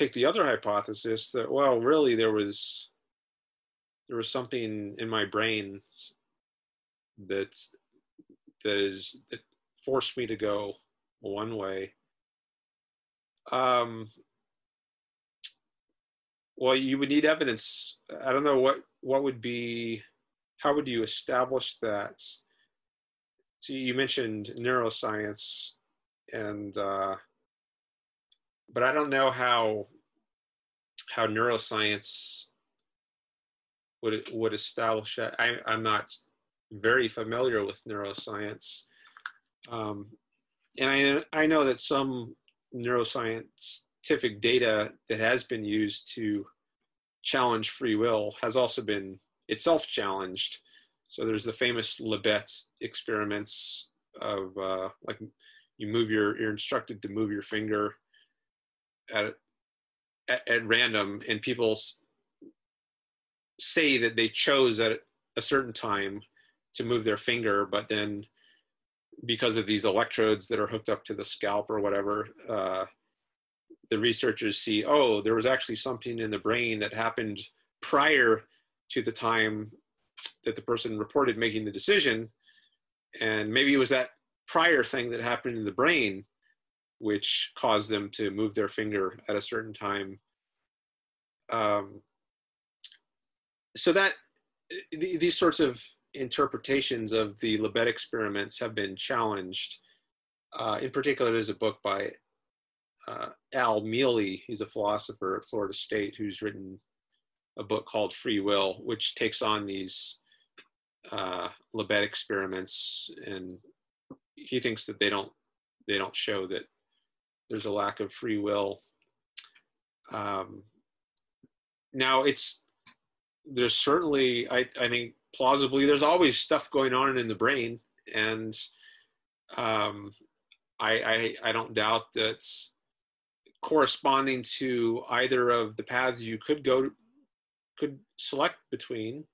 C: take the other hypothesis that well really there was there was something in my brain that that is that forced me to go one way. Um well you would need evidence. I don't know what what would be how would you establish that? So you mentioned neuroscience and uh but I don't know how how neuroscience would would establish that. I, I'm not very familiar with neuroscience, um, and I I know that some neuroscientific data that has been used to challenge free will has also been itself challenged. So there's the famous Libet experiments of uh, like you move your you're instructed to move your finger at, at, at random and people say that they chose at a certain time to move their finger, but then because of these electrodes that are hooked up to the scalp or whatever, uh, the researchers see, oh, there was actually something in the brain that happened prior to the time that the person reported making the decision. And maybe it was that prior thing that happened in the brain which caused them to move their finger at a certain time. Um, so that th- these sorts of interpretations of the Libet experiments have been challenged. Uh, in particular, there's a book by uh, Al Mele. He's a philosopher at Florida State who's written a book called Free Will, which takes on these uh, Libet experiments, and he thinks that they don't they don't show that there's a lack of free will. Um, now it's there's certainly I, I think plausibly there's always stuff going on in the brain and um, I, I I don't doubt that corresponding to either of the paths you could go could select between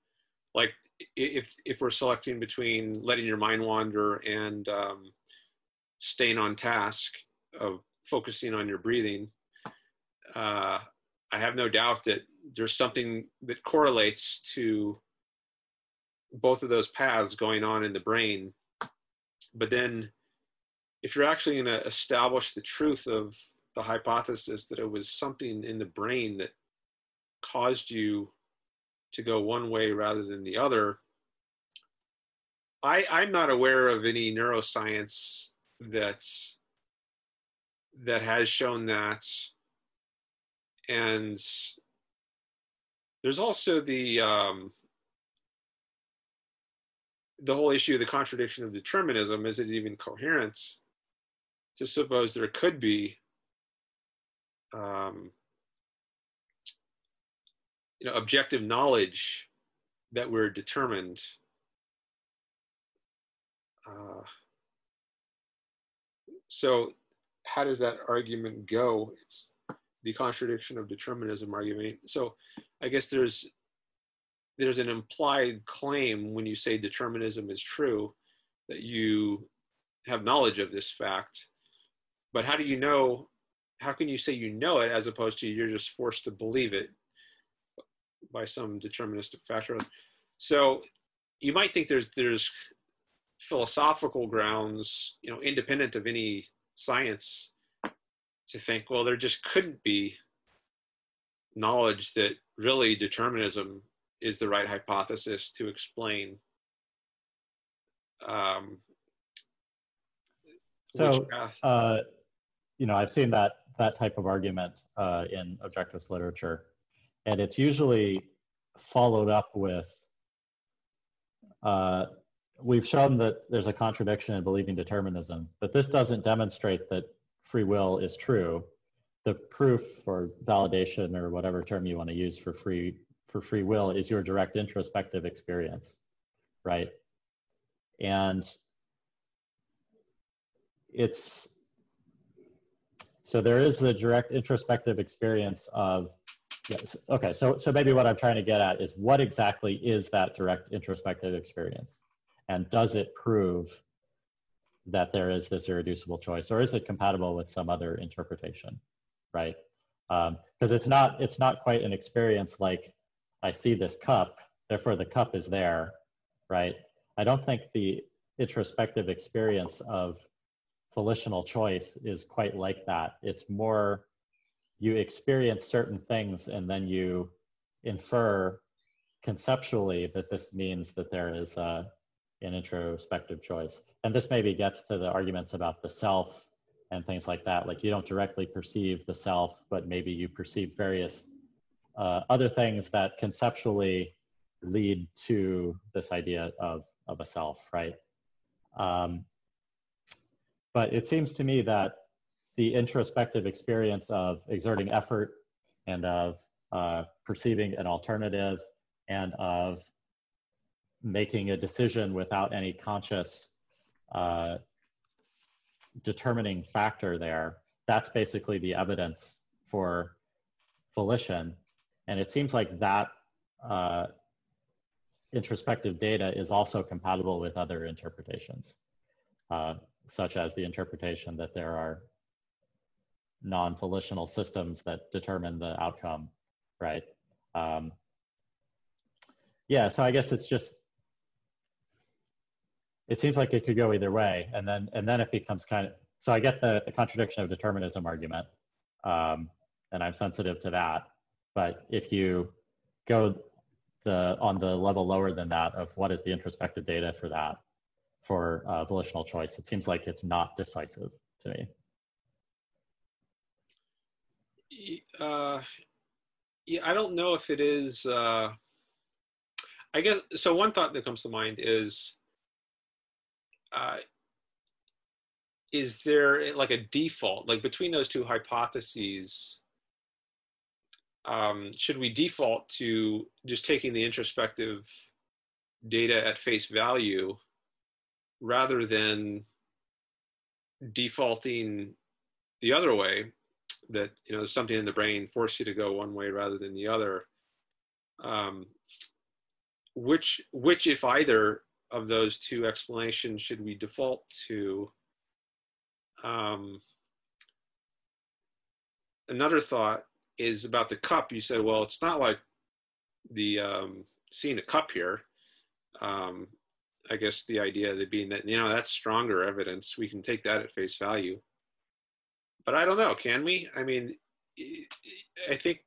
C: like if if we're selecting between letting your mind wander and um, staying on task of focusing on your breathing, uh, I have no doubt that there's something that correlates to both of those paths going on in the brain. But then, if you're actually going to establish the truth of the hypothesis that it was something in the brain that caused you to go one way rather than the other, I, I'm not aware of any neuroscience that that has shown that. And there's also the um, the whole issue of the contradiction of determinism. Is it even coherent to suppose there could be um, you know objective knowledge that we're determined uh, so how does that argument go? It's the contradiction of determinism argument. So I guess there's there's an implied claim when you say determinism is true that you have knowledge of this fact. But how do you know? How can you say you know it as opposed to you're just forced to believe it by some deterministic factor? So you might think there's there's philosophical grounds, you know, independent of any science to think, well, there just couldn't be knowledge that really determinism is the right hypothesis to explain um,
B: so, uh, you know, I've seen that that type of argument uh, in objectivist literature, and it's usually followed up with. Uh, we've shown that there's a contradiction in believing determinism, but this doesn't demonstrate that free will is true. The proof or validation or whatever term you want to use for free for free will is your direct introspective experience, right? And it's so there is the direct introspective experience of yes okay so so maybe what i'm trying to get at is what exactly is that direct introspective experience and does it prove that there is this irreducible choice or is it compatible with some other interpretation right because um, it's not it's not quite an experience like i see this cup therefore the cup is there right i don't think the introspective experience of volitional choice is quite like that. It's more you experience certain things and then you infer conceptually that this means that there is a, an introspective choice. And this maybe gets to the arguments about the self and things like that. Like you don't directly perceive the self, but maybe you perceive various uh, other things that conceptually lead to this idea of, of a self, right? Um, but it seems to me that the introspective experience of exerting effort and of uh, perceiving an alternative and of making a decision without any conscious uh, determining factor there, that's basically the evidence for volition. And it seems like that uh, introspective data is also compatible with other interpretations. Uh, such as the interpretation that there are non-volitional systems that determine the outcome, right? Um, yeah, so I guess it's just, it seems like it could go either way, and then and then it becomes kind of. So I get the, the contradiction of determinism argument, um, and I'm sensitive to that. But if you go the on the level lower than that of what is the introspective data for that, for uh, volitional choice. It seems like it's not decisive to me.
C: Uh, yeah, I don't know if it is. Uh, I guess so. One thought that comes to mind is, uh, is there like a default, like between those two hypotheses? Um, should we default to just taking the introspective data at face value rather than defaulting the other way that you know something in the brain forced you to go one way rather than the other um, which which if either of those two explanations should we default to um, another thought is about the cup you said well it's not like the um, seeing a cup here um, I guess the idea that being that you know that's stronger evidence. We can take that at face value. But I don't know. Can we? I mean, I think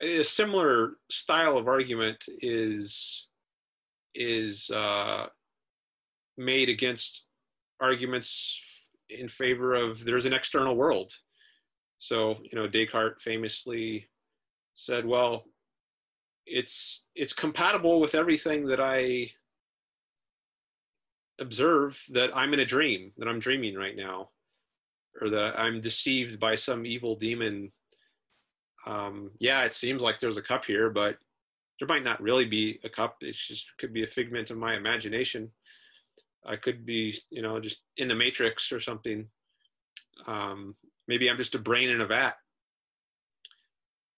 C: a similar style of argument is is uh, made against arguments in favor of there's an external world. So you know, Descartes famously said, "Well, it's it's compatible with everything that I observe that I'm in a dream, that I'm dreaming right now, or that I'm deceived by some evil demon. Um, yeah, it seems like there's a cup here, but there might not really be a cup. It just could be a figment of my imagination. I could be, you know, just in the matrix or something. Um, maybe I'm just a brain in a vat.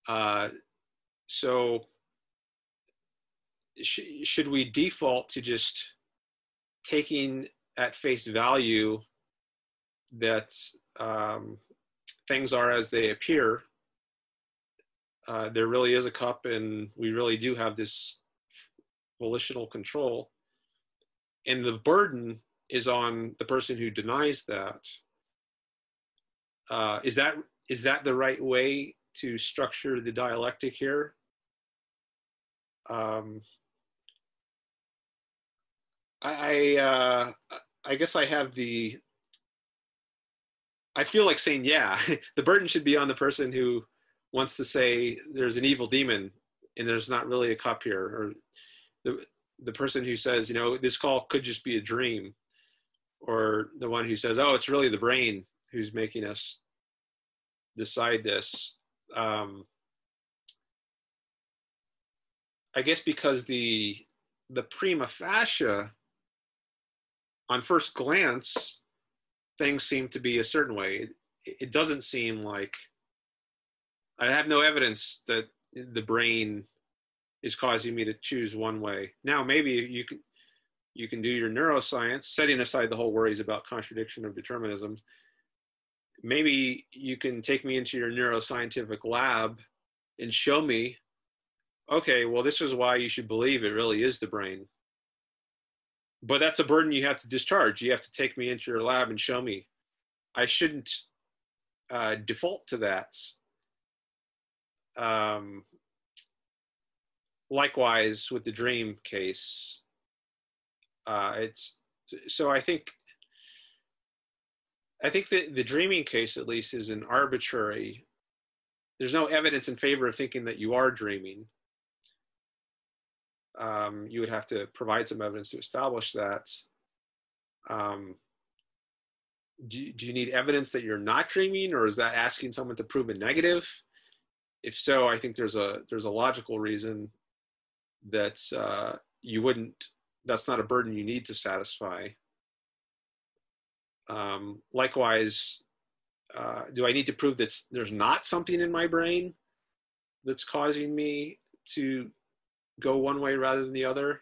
C: Uh, so, sh- should we default to just taking at face value that um, things are as they appear. Uh, there really is a cup, and we really do have this volitional control. And the burden is on the person who denies that. Uh, is that is that the right way to structure the dialectic here? Um, I, uh, I guess I have the. I feel like saying, yeah, the burden should be on the person who wants to say there's an evil demon and there's not really a cup here, or the the person who says, you know, this call could just be a dream, or the one who says, oh, it's really the brain who's making us decide this. Um, I guess because the the prima facie, on first glance, things seem to be a certain way. It, it doesn't seem like I have no evidence that the brain is causing me to choose one way. Now, maybe you can you can do your neuroscience, setting aside the whole worries about contradiction of determinism. Maybe you can take me into your neuroscientific lab and show me, okay, well, this is why you should believe it really is the brain. But that's a burden you have to discharge. You have to take me into your lab and show me. I shouldn't uh, default to that um, likewise with the dream case, uh, it's so I think I think that the dreaming case at least is an arbitrary. There's no evidence in favor of thinking that you are dreaming. Um, you would have to provide some evidence to establish that. Um, do, do you need evidence that you're not dreaming, or is that asking someone to prove a negative? If so, I think there's a there's a logical reason that uh, you wouldn't. That's not a burden you need to satisfy. Um, likewise, uh, do I need to prove that there's not something in my brain that's causing me to go one way rather than the other?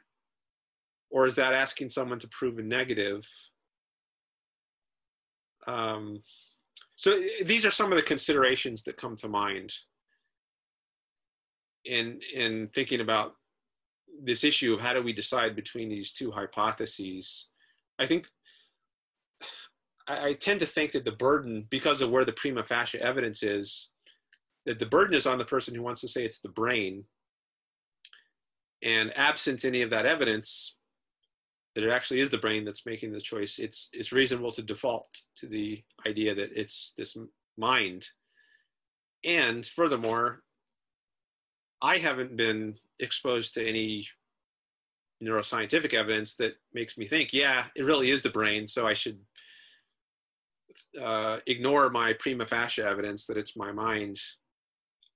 C: Or is that asking someone to prove a negative? Um, so these are some of the considerations that come to mind in in thinking about this issue of how do we decide between these two hypotheses, I think I, I, tend to think that the burden, because of where the prima facie evidence is, that the burden is on the person who wants to say it's the brain. And absent any of that evidence, that it actually is the brain that's making the choice, it's it's reasonable to default to the idea that it's this mind. And furthermore, I haven't been exposed to any neuroscientific evidence that makes me think, yeah, it really is the brain, so I should uh, ignore my prima facie evidence that it's my mind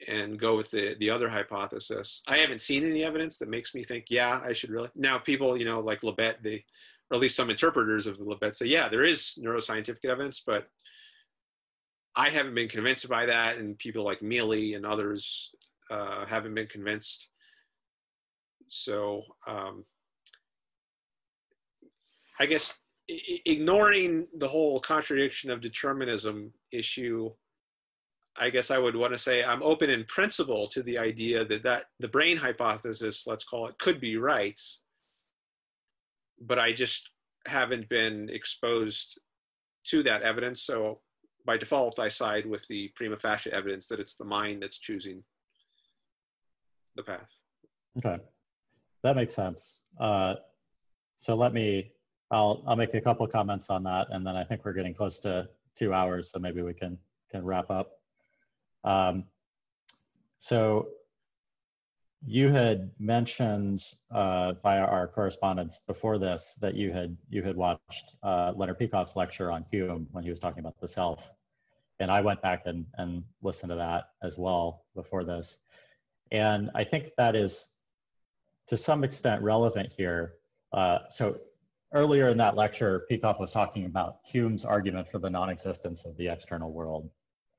C: and go with the the other hypothesis. I haven't seen any evidence that makes me think, yeah, I should really. Now, people, you know, like Libet, they, or at least some interpreters of Libet say, yeah, there is neuroscientific evidence, but I haven't been convinced by that, and people like Mele and others uh, haven't been convinced. So um, I guess ignoring the whole contradiction of determinism issue, I guess I would want to say I'm open in principle to the idea that that the brain hypothesis, let's call it, could be right, but I just haven't been exposed to that evidence. So by default, I side with the prima facie evidence that it's the mind that's choosing the path.
B: Okay, that makes sense. Uh, so let me, I'll I'll make a couple comments on that, and then I think we're getting close to two hours, so maybe we can can wrap up. Um, so you had mentioned uh, via our correspondence before this that you had you had watched uh, Leonard Peikoff's lecture on Hume when he was talking about the self, and I went back and and listened to that as well before this. And I think that is to some extent relevant here. Uh, so earlier in that lecture, Peikoff was talking about Hume's argument for the non-existence of the external world,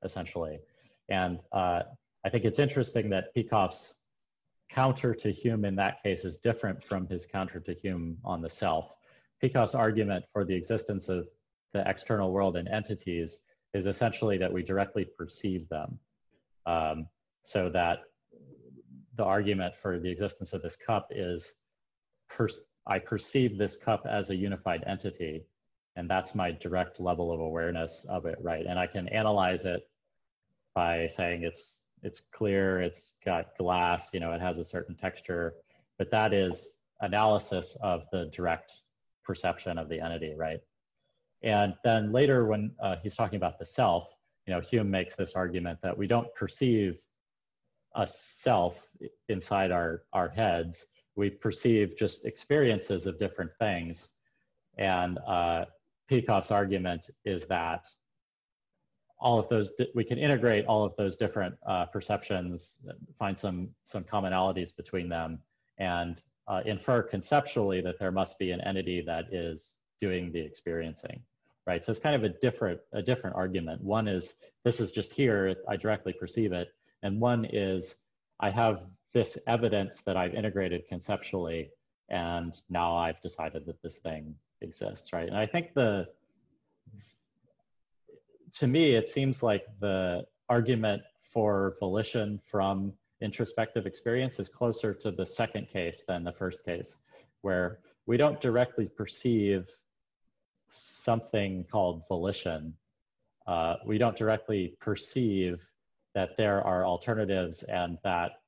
B: essentially. And uh, I think it's interesting that Peikoff's counter to Hume in that case is different from his counter to Hume on the self. Peikoff's argument for the existence of the external world and entities is essentially that we directly perceive them. Um, so that the argument for the existence of this cup is I perceive this cup as a unified entity, and that's my direct level of awareness of it, right? And I can analyze it by saying it's it's clear, it's got glass, you know, it has a certain texture, but that is analysis of the direct perception of the entity, right? And then later, when uh, he's talking about the self, you know, Hume makes this argument that we don't perceive a self inside our, our heads. We perceive just experiences of different things. And uh, Peikoff's argument is that all of those, we can integrate all of those different uh, perceptions, find some, some commonalities between them, and uh, infer conceptually that there must be an entity that is doing the experiencing right? So it's kind of a different a different argument. One is this is just here, I directly perceive it, and one is I have this evidence that I've integrated conceptually, and now I've decided that this thing exists, right? And I think the to me it seems like the argument for volition from introspective experience is closer to the second case than the first case, where we don't directly perceive something called volition, uh, we don't directly perceive that there are alternatives and that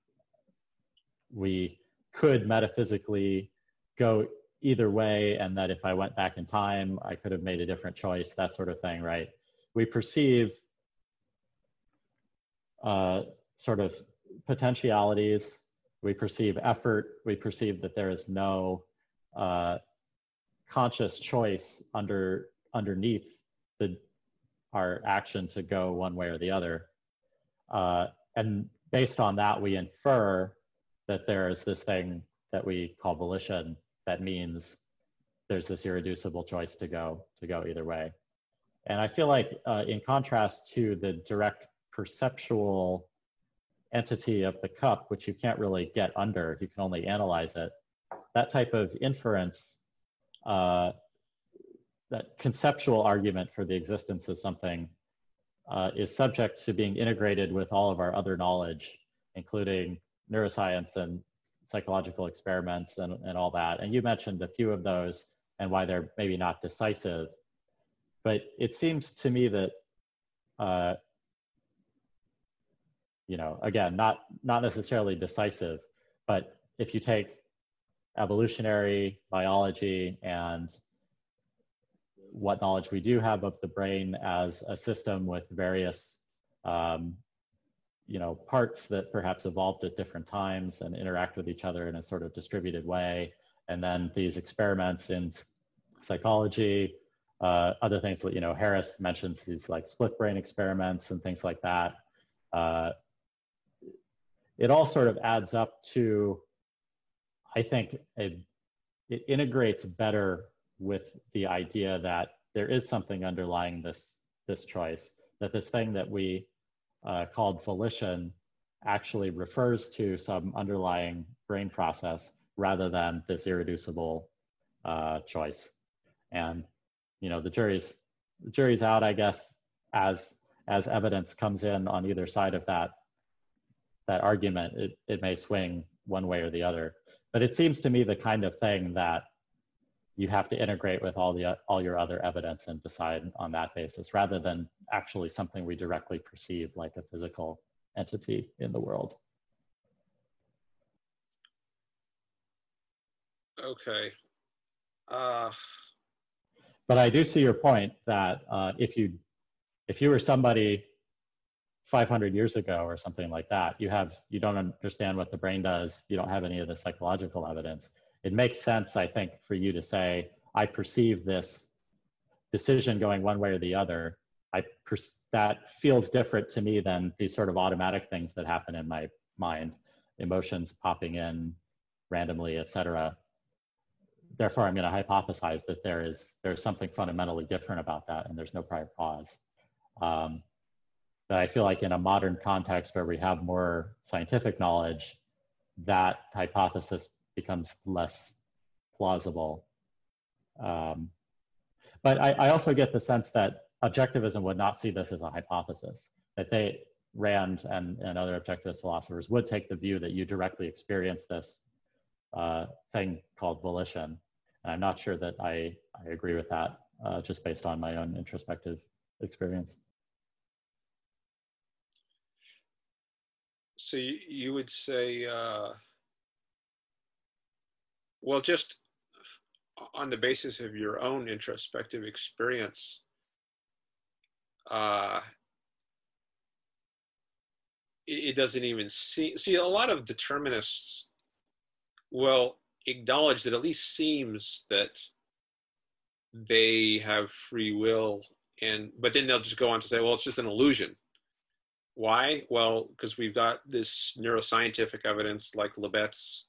B: we could metaphysically go either way and that if I went back in time, I could have made a different choice, that sort of thing, right? We perceive uh, sort of potentialities, we perceive effort, we perceive that there is no uh, conscious choice under underneath the our action to go one way or the other uh, and based on that we infer that there is this thing that we call volition that means there's this irreducible choice to go to go either way. And i feel like uh, in contrast to the direct perceptual entity of the cup which you can't really get under you can only analyze it that type of inference uh, that conceptual argument for the existence of something uh, is subject to being integrated with all of our other knowledge, including neuroscience and psychological experiments and, and all that. And you mentioned a few of those and why they're maybe not decisive. But it seems to me that, uh, you know, again, not, not necessarily decisive, but if you take evolutionary biology and what knowledge we do have of the brain as a system with various um, you know parts that perhaps evolved at different times and interact with each other in a sort of distributed way. And then these experiments in psychology uh, other things that you know harris mentions these like split brain experiments and things like that. Uh, it all sort of adds up to I think it, it integrates better with the idea that there is something underlying this this choice. That this thing that we uh, called volition actually refers to some underlying brain process rather than this irreducible uh, choice. And you know the jury's the jury's out, I guess, as as evidence comes in on either side of that that argument. It it may swing one way or the other. But it seems to me the kind of thing that you have to integrate with all the all your other evidence and decide on that basis rather than actually something we directly perceive like a physical entity in the world.
C: Okay. Uh...
B: But I do see your point that uh, if you if you were somebody 500 years ago or something like that you have you don't understand what the brain does you don't have any of the psychological evidence it makes sense i think for you to say i perceive this decision going one way or the other. I per- that feels different to me than these sort of automatic things that happen in my mind. Emotions popping in randomly etc therefore i'm going to hypothesize that there is there's something fundamentally different about that and there's no prior cause. Um, that I feel like in a modern context where we have more scientific knowledge, that hypothesis becomes less plausible. Um, but I, I, also get the sense that objectivism would not see this as a hypothesis, that they, Rand and, and other objectivist philosophers would take the view that you directly experience this uh, thing called volition. And I'm not sure that I, I agree with that uh, just based on my own introspective experience.
C: so you, you would say, uh, well, just on the basis of your own introspective experience, uh, it, doesn't even see. See, a lot of determinists will acknowledge that at least seems that they have free will, and but then they'll just go on to say, well, it's just an illusion. Why? Well, because we've got this neuroscientific evidence like Libet's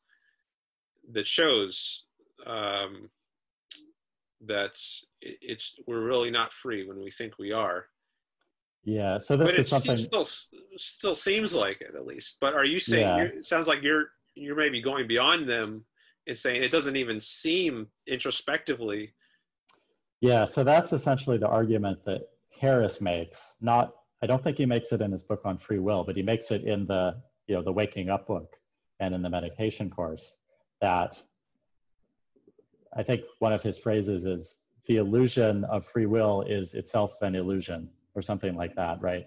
C: that shows um, that it's we're really not free when we think we are.
B: Yeah. So this
C: but
B: is something
C: still still seems like it at least. But are you saying
B: Yeah.
C: it sounds like you're you're maybe going beyond them and saying it doesn't even seem introspectively.
B: Yeah, so that's essentially the argument that Harris makes. Not, I don't think he makes it in his book on free will, but he makes it in the, you know, the waking up book and in the meditation course. That I think one of his phrases is the illusion of free will is itself an illusion, or something like that, right?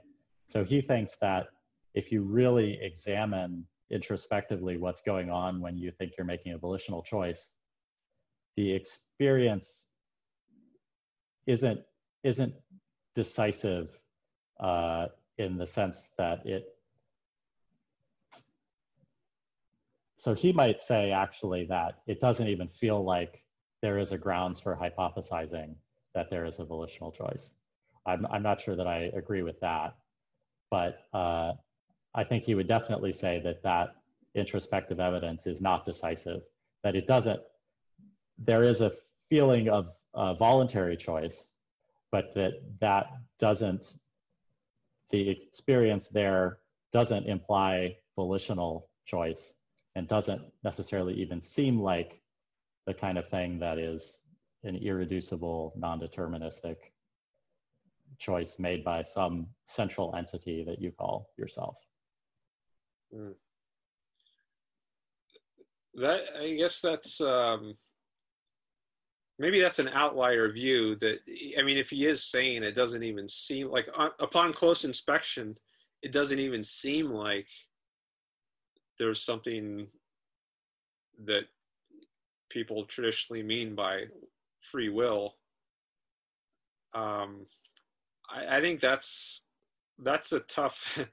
B: So he thinks that if you really examine introspectively what's going on when you think you're making a volitional choice, the experience isn't isn't decisive uh, in the sense that it. So he might say actually that it doesn't even feel like there is a grounds for hypothesizing that there is a volitional choice. I'm I'm not sure that I agree with that, but uh, I think he would definitely say that that introspective evidence is not decisive. That it doesn't. There is a feeling of uh, voluntary choice, but that that doesn't, the experience there doesn't imply volitional choice and doesn't necessarily even seem like the kind of thing that is an irreducible, non-deterministic choice made by some central entity that you call yourself.
C: Mm. That I guess that's um, maybe that's an outlier view. That I mean, if he is saying it doesn't even seem like upon close inspection, it doesn't even seem like there's something that people traditionally mean by free will. Um, I, I think that's that's a tough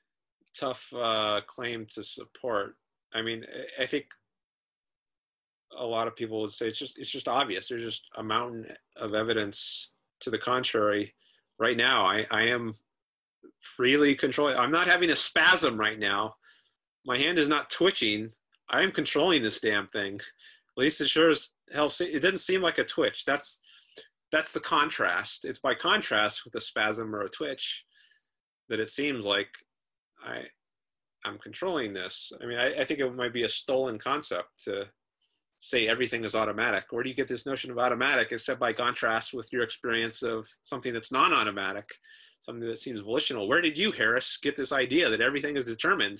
C: tough uh, claim to support. I mean, I- I think a lot of people would say it's just it's just obvious. There's just a mountain of evidence to the contrary. Right now, I, I am freely controlling. I'm not having a spasm right now. My hand is not twitching. I am controlling this damn thing. At least it sure as hell. It doesn't seem like a twitch. That's that's the contrast. It's by contrast with a spasm or a twitch that it seems like I I'm controlling this. I mean, I, I think it might be a stolen concept to say everything is automatic. Where do you get this notion of automatic except by contrast with your experience of something that's non-automatic, something that seems volitional? Where did you, Harris, get this idea that everything is determined?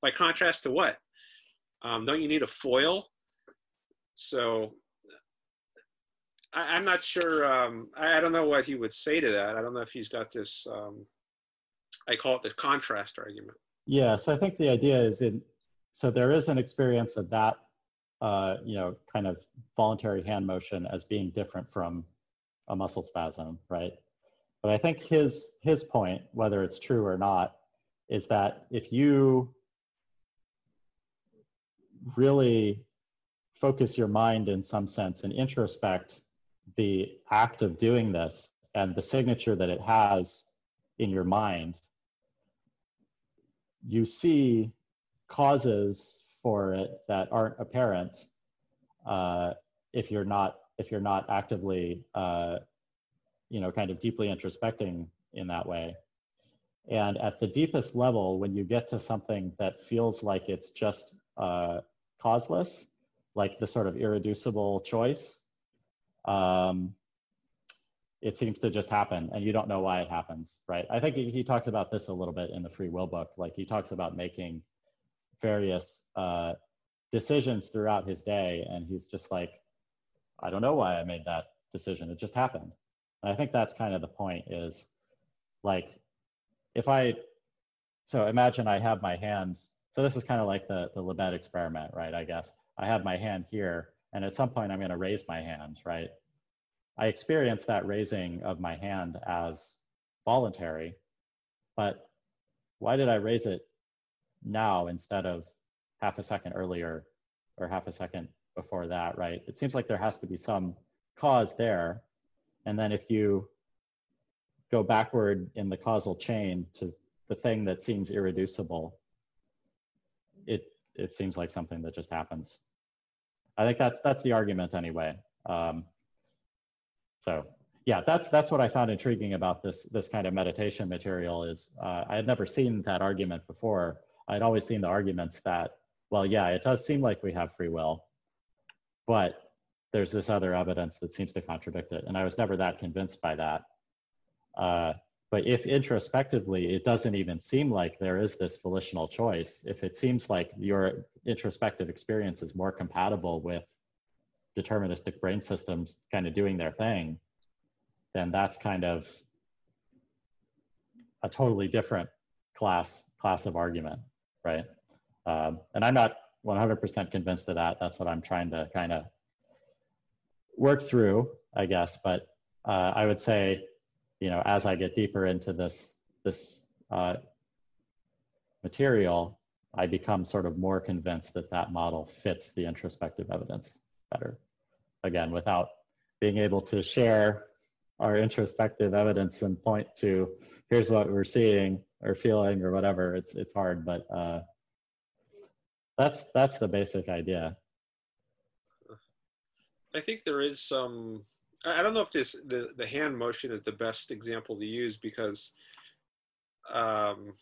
C: By contrast to what? Um, don't you need a foil? So I, I'm not sure. Um, I, I don't know what he would say to that. I don't know if he's got this. Um, I call it the contrast argument.
B: Yeah, so I think the idea is in, so there is an experience of that, uh, you know, kind of voluntary hand motion as being different from a muscle spasm, right? But I think his his point, whether it's true or not, is that if you really focus your mind in some sense and introspect the act of doing this and the signature that it has in your mind, you see causes for it that aren't apparent uh, if you're not if you're not actively uh, you know kind of deeply introspecting in that way. And at the deepest level when you get to something that feels like it's just uh, causeless like the sort of irreducible choice um, it seems to just happen and you don't know why it happens right? I think he, he talks about this a little bit in the free will book. Like he talks about making various uh, decisions throughout his day and he's just like i don't know why i made that decision. It just happened. And i think that's kind of the point is like if i so imagine i have my hand so this is kind of like the the Libet experiment right i guess. I have my hand here and at some point I'm going to raise my hand, right? I experience that raising of my hand as voluntary, but why did I raise it now instead of half a second earlier or half a second before that, right? It seems like there has to be some cause there. And then if you go backward in the causal chain to the thing that seems irreducible, it it seems like something that just happens. I think that's that's the argument anyway. Um, so yeah, that's that's what I found intriguing about this this kind of meditation material is uh, I had never seen that argument before. I'd always seen the arguments that well, yeah, it does seem like we have free will, but there's this other evidence that seems to contradict it, and I was never that convinced by that. Uh, but if introspectively it doesn't even seem like there is this volitional choice, if it seems like your introspective experience is more compatible with deterministic brain systems kind of doing their thing, then that's kind of a totally different class class of argument, right? Um, and I'm not 100% convinced of that. That's what I'm trying to kind of work through, I guess. But uh, I would say you know, as I get deeper into this this uh, material, I become sort of more convinced that that model fits the introspective evidence better. Again, without being able to share our introspective evidence and point to here's what we're seeing or feeling or whatever, it's it's hard, but uh, that's that's the basic idea.
C: I think there is some I don't know if this the the hand motion is the best example to use because um,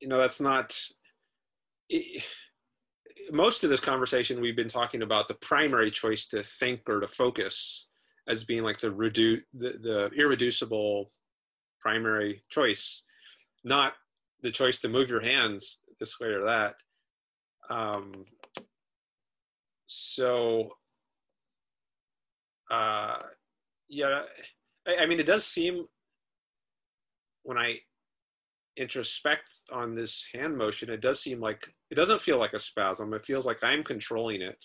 C: you know that's not it, most of this conversation we've been talking about the primary choice to think or to focus as being like the redu- the, the irreducible primary choice not the choice to move your hands this way or that um, so uh, yeah, I, I, mean, it does seem when I introspect on this hand motion, it does seem like it doesn't feel like a spasm. It feels like I'm controlling it,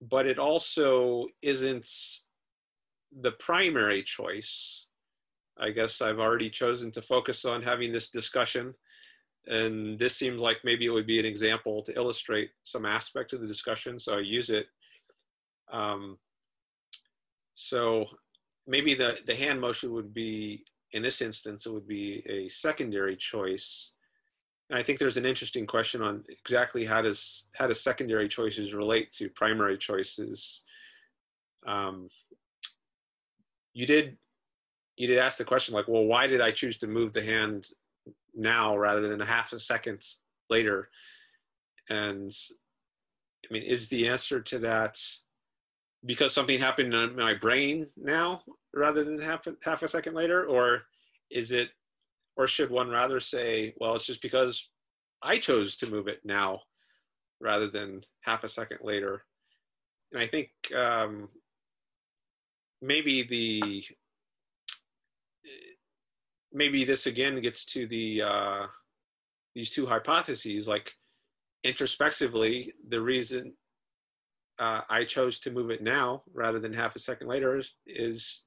C: but it also isn't the primary choice. I guess I've already chosen to focus on having this discussion. And this seems like maybe it would be an example to illustrate some aspect of the discussion. So I use it um, so maybe the, the hand motion would be, in this instance, it would be a secondary choice. And I think there's an interesting question on exactly how does how does secondary choices relate to primary choices. Um, you did you did ask the question like, well, why did I choose to move the hand now rather than a half a second later? And I mean, is the answer to that because something happened in my brain now rather than half, half a second later or is it or should one rather say well it's just because i chose to move it now rather than half a second later. And i think um, maybe the maybe this again gets to the uh, these two hypotheses like introspectively the reason uh, I chose to move it now rather than half a second later is, is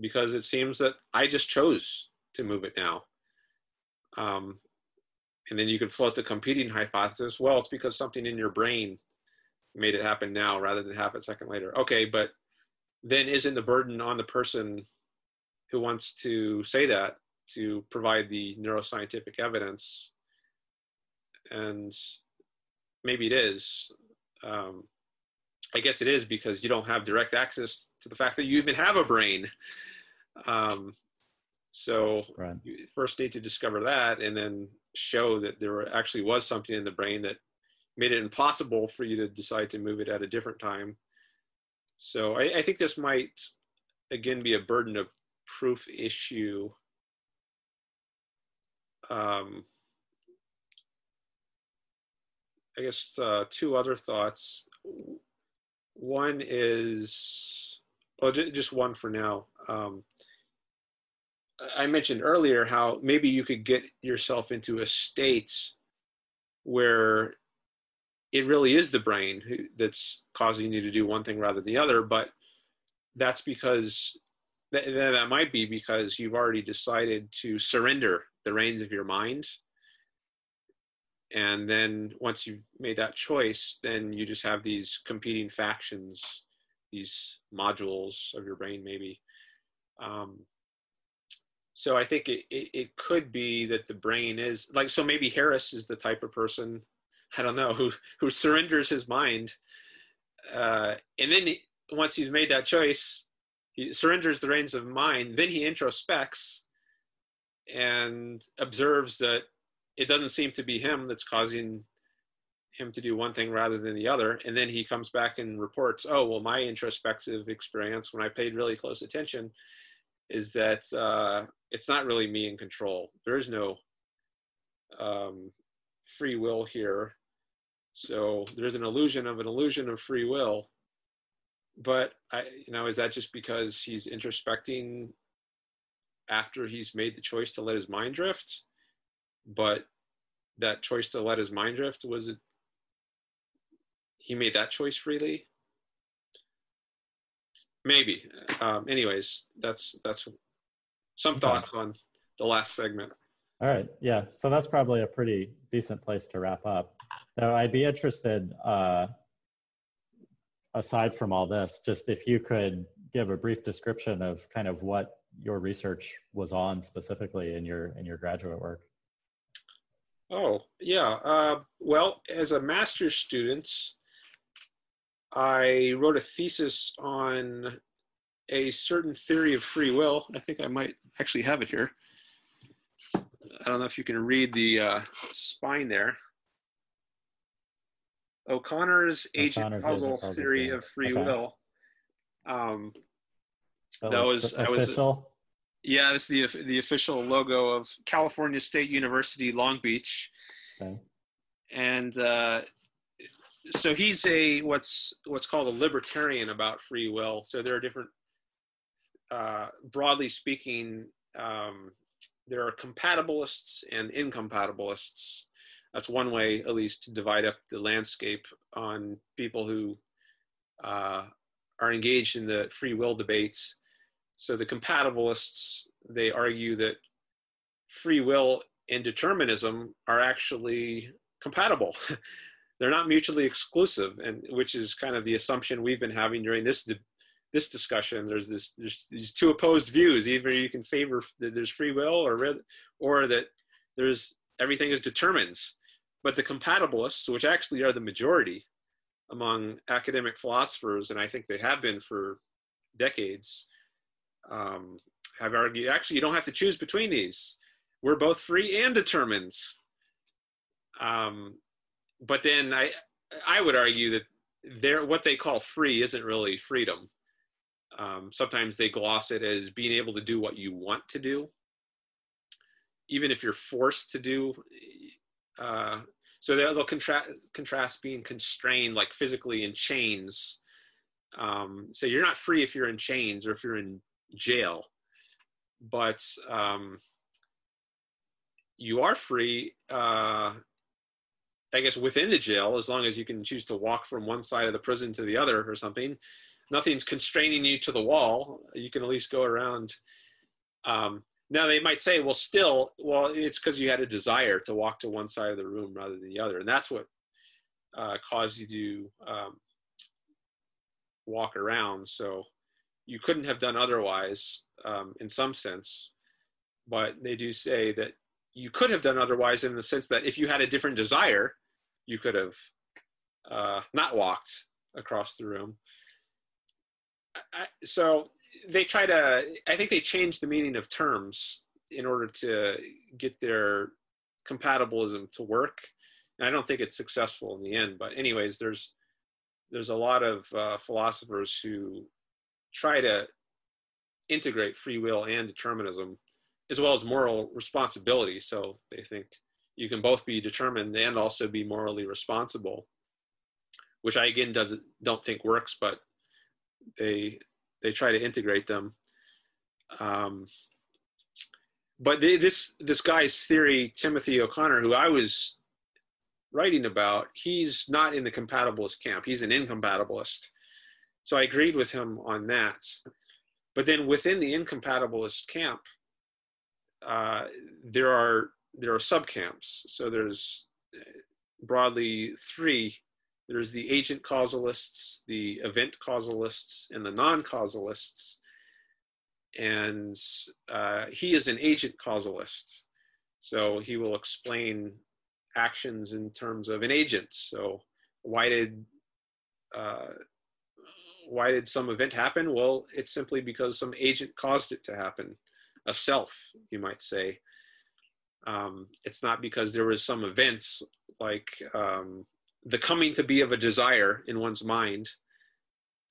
C: because it seems that I just chose to move it now. Um, and then you could float the competing hypothesis. Well, it's because something in your brain made it happen now rather than half a second later. Okay, but then isn't the burden on the person who wants to say that to provide the neuroscientific evidence? And maybe it is. Um, I guess it is because you don't have direct access to the fact that you even have a brain. Um, so right. you first need to discover that and then show that there actually was something in the brain that made it impossible for you to decide to move it at a different time. So I, I think this might again be a burden of proof issue. Um, I guess uh, two other thoughts. One is, well, just one for now. Um, I mentioned earlier how maybe you could get yourself into a state where it really is the brain that's causing you to do one thing rather than the other. But that's because that, that might be because you've already decided to surrender the reins of your mind. And then once you've made that choice, then you just have these competing factions, these modules of your brain, maybe. Um, so I think it, it, it, could be that the brain is like, so maybe Harris is the type of person, I don't know, who, who surrenders his mind. Uh, and then he, once he's made that choice, he surrenders the reins of mind, then he introspects and observes that it doesn't seem to be him that's causing him to do one thing rather than the other. And then he comes back and reports, oh, well, my introspective experience when I paid really close attention is that uh, it's not really me in control. There is no um, free will here. So there's an illusion of an illusion of free will but I, you know, is that just because he's introspecting after he's made the choice to let his mind drift? But that choice to let his mind drift was it? He made that choice freely. Maybe. Um, anyways, that's that's some okay. thoughts on the last segment.
B: All right. Yeah. So that's probably a pretty decent place to wrap up. So I'd be interested. Uh, aside from all this, just if you could give a brief description of kind of what your research was on specifically in your in your graduate work.
C: Oh yeah, uh, well, as a master's student, I wrote a thesis on a certain theory of free will. I think I might actually have it here. I don't know if you can read the uh, spine there. O'Connor's agent causal theory of free okay. will. Um,
B: so that was I was official.
C: Yeah, this is the the official logo of California State University Long Beach. Okay. And uh, so he's a what's what's called a libertarian about free will. So there are different, uh, broadly speaking, um, there are compatibilists and incompatibilists. That's one way at least to divide up the landscape on people who uh, are engaged in the free will debates. So the compatibilists they argue that free will and determinism are actually compatible they're not mutually exclusive and which is kind of the assumption we've been having during this this discussion there's this there's these two opposed views either you can favor that there's free will or or that there's everything is determined but the compatibilists, which actually are the majority among academic philosophers, and I think they have been for decades, um, have argued actually you don't have to choose between these. We're both free and determined. Um, but then I I would argue that they're what they call free isn't really freedom. Um, sometimes they gloss it as being able to do what you want to do, even if you're forced to do uh, so they'll, contrast contrast being constrained like physically in chains. Um, so you're not free if you're in chains or if you're in jail, but um, you are free. Uh, I guess within the jail, as long as you can choose to walk from one side of the prison to the other or something. Nothing's constraining you to the wall. You can at least go around. Um, now they might say, well, still, well, it's because you had a desire to walk to one side of the room rather than the other, and that's what uh, caused you to um, walk around. So you couldn't have done otherwise, um, in some sense. But they do say that you could have done otherwise in the sense that if you had a different desire, you could have uh, not walked across the room. I, so they try to i think they change the meaning of terms in order to get their compatibilism to work and i don't think it's successful in the end but anyways there's there's a lot of uh, philosophers who try to integrate free will and determinism as well as moral responsibility so they think you can both be determined and also be morally responsible which i again doesn't don't think works but they they try to integrate them. Um, but they, this this guy's theory, Timothy O'Connor, who I was writing about, he's not in the compatibilist camp. He's an incompatibilist. So I agreed with him on that. But then within the incompatibilist camp, uh, there are there are subcamps. So there's uh, broadly three. There's the agent causalists, the event causalists, and the non-causalists. And uh, he is an agent causalist. So he will explain actions in terms of an agent. So why did uh, why did some event happen? Well, it's simply because some agent caused it to happen, a self, you might say. Um, it's not because there was some events like um, the coming to be of a desire in one's mind,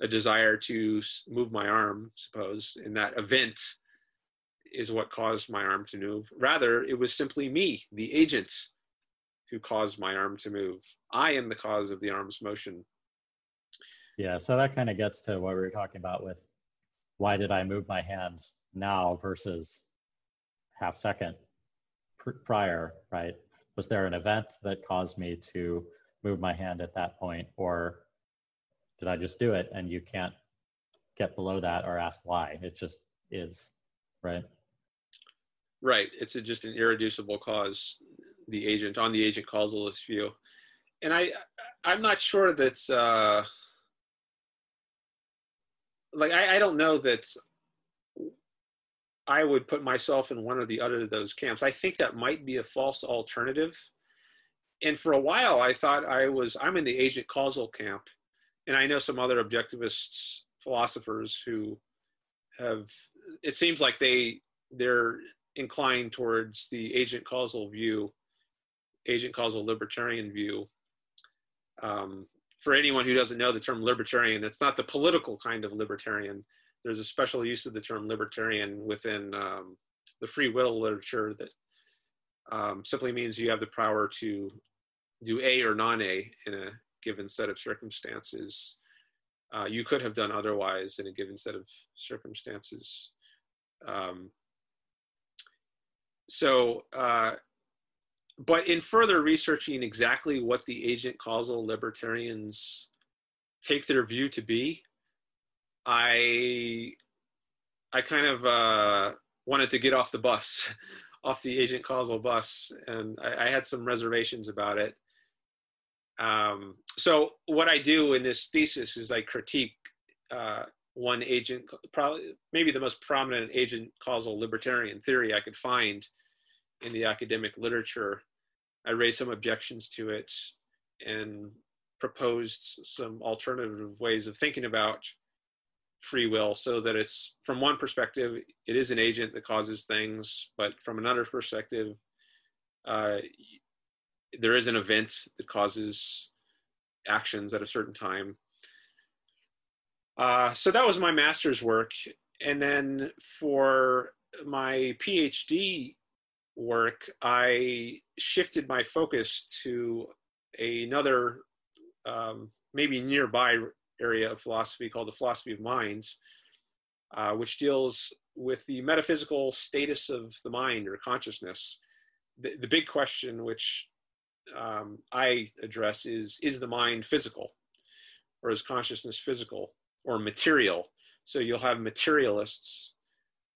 C: a desire to move my arm, suppose, and that event is what caused my arm to move. Rather, it was simply me, the agent, who caused my arm to move. I am the cause of the arm's motion.
B: Yeah, so that kind of gets to what we were talking about with why did I move my hands now versus half second prior, right? Was there an event that caused me to move my hand at that point, or did I just do it and you can't get below that or ask why? It just is, right?
C: Right. It's a, just an irreducible cause. The agent on the agent causalist view, and I, I'm not sure that. Uh, like I, I don't know that I would put myself in one or the other of those camps. I think that might be a false alternative. And for a while, I thought I was I'm in the agent causal camp, and I know some other objectivist philosophers who have. It seems like they they're inclined towards the agent causal view, agent causal libertarian view. Um, for anyone who doesn't know the term libertarian, it's not the political kind of libertarian. There's a special use of the term libertarian within um, the free will literature that um, simply means you have the power to do A or non A in a given set of circumstances. Uh, you could have done otherwise in a given set of circumstances. Um, so, uh, but in further researching exactly what the agent causal libertarians take their view to be, I I kind of uh, wanted to get off the bus, off the agent causal bus, and I, I had some reservations about it. Um, so what I do in this thesis is I critique uh, one agent, probably maybe the most prominent agent causal libertarian theory I could find in the academic literature. I raised some objections to it and proposed some alternative ways of thinking about free will so that it's from one perspective it is an agent that causes things but from another perspective uh, there is an event that causes actions at a certain time uh, so that was my master's work. And then for my PhD work, I shifted my focus to another, um, maybe nearby area of philosophy called the philosophy of mind, uh, which deals with the metaphysical status of the mind or consciousness. The, the big question, which um, I address, is is the mind physical, or is consciousness physical? or material. So you'll have materialists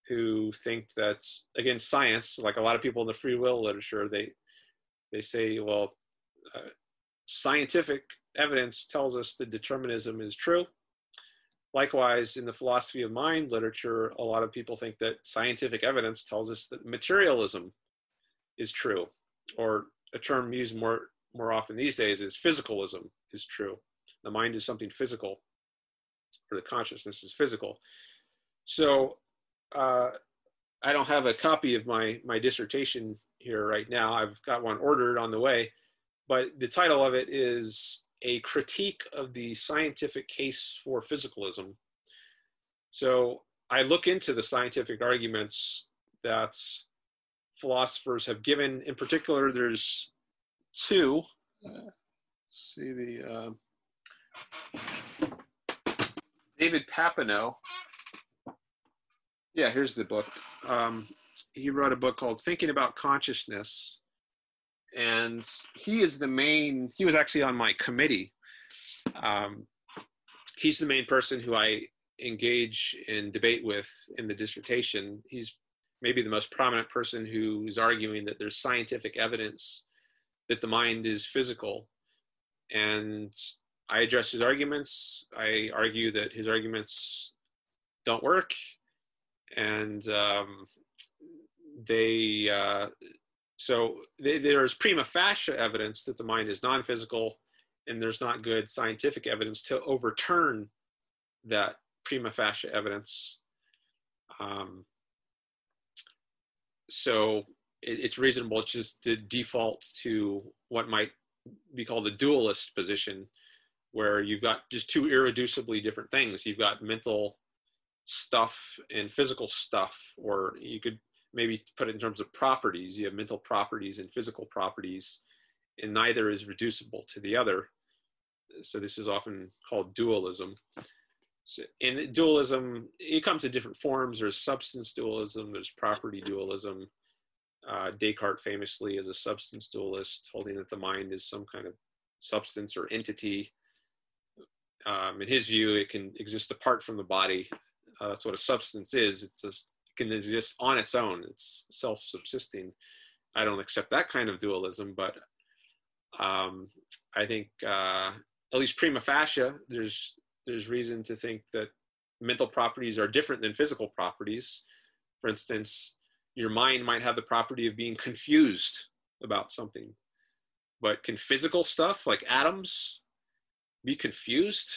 C: who think that again science, like a lot of people in the free will literature, they they say, well, uh, scientific evidence tells us that determinism is true. Likewise, in the philosophy of mind literature, a lot of people think that scientific evidence tells us that materialism is true, or a term used more more often these days is physicalism is true. The mind is something physical or the consciousness is physical. So uh, I don't have a copy of my my dissertation here right now. I've got one ordered on the way, but the title of it is a critique of the scientific case for physicalism. So I look into the scientific arguments that philosophers have given. In particular, there's two. Uh, see the. Uh, David Papineau. Yeah, here's the book. Um, he wrote a book called Thinking About Consciousness. And he is the main. He was actually on my committee. Um, he's the main person who I engage in debate with in the dissertation. He's maybe the most prominent person who's arguing that there's scientific evidence that the mind is physical. And I address his arguments. I argue that his arguments don't work. And um, they, uh, so they, there's prima facie evidence that the mind is non physical, and there's not good scientific evidence to overturn that prima facie evidence. Um, so it, it's reasonable it's just to default to what might be called the dualist position, where you've got just two irreducibly different things. You've got mental stuff and physical stuff, or you could maybe put it in terms of properties. You have mental properties and physical properties, and neither is reducible to the other. So this is often called dualism. So, and dualism, it comes in different forms. There's substance dualism, there's property dualism. Uh, Descartes famously is a substance dualist, holding that the mind is some kind of substance or entity. Um, in his view, it can exist apart from the body. Uh, that's what a substance is. It's can exist on its own. It's self-subsisting. I don't accept that kind of dualism, but um, I think uh, at least prima facie, there's there's reason to think that mental properties are different than physical properties. For instance, your mind might have the property of being confused about something. But can physical stuff like atoms be confused?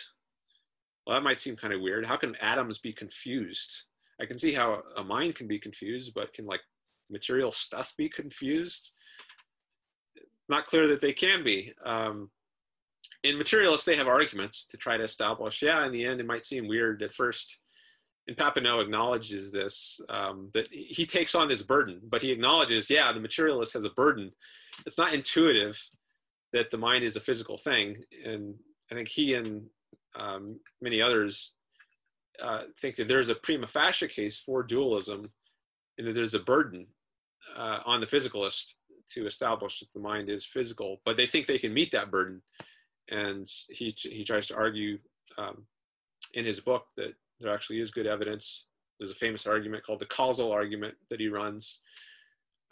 C: Well, that might seem kind of weird. How can atoms be confused? I can see how a mind can be confused, but can like material stuff be confused? Not clear that they can be. Um, in materialists, they have arguments to try to establish, yeah, in the end, it might seem weird at first. And Papineau acknowledges this, um, that he takes on this burden, but he acknowledges, yeah, the materialist has a burden. It's not intuitive that the mind is a physical thing. And I think he and um, many others uh, think that there's a prima facie case for dualism and that there's a burden uh, on the physicalist to establish that the mind is physical, but they think they can meet that burden and he he tries to argue um, in his book that there actually is good evidence. There's a famous argument called the causal argument that he runs,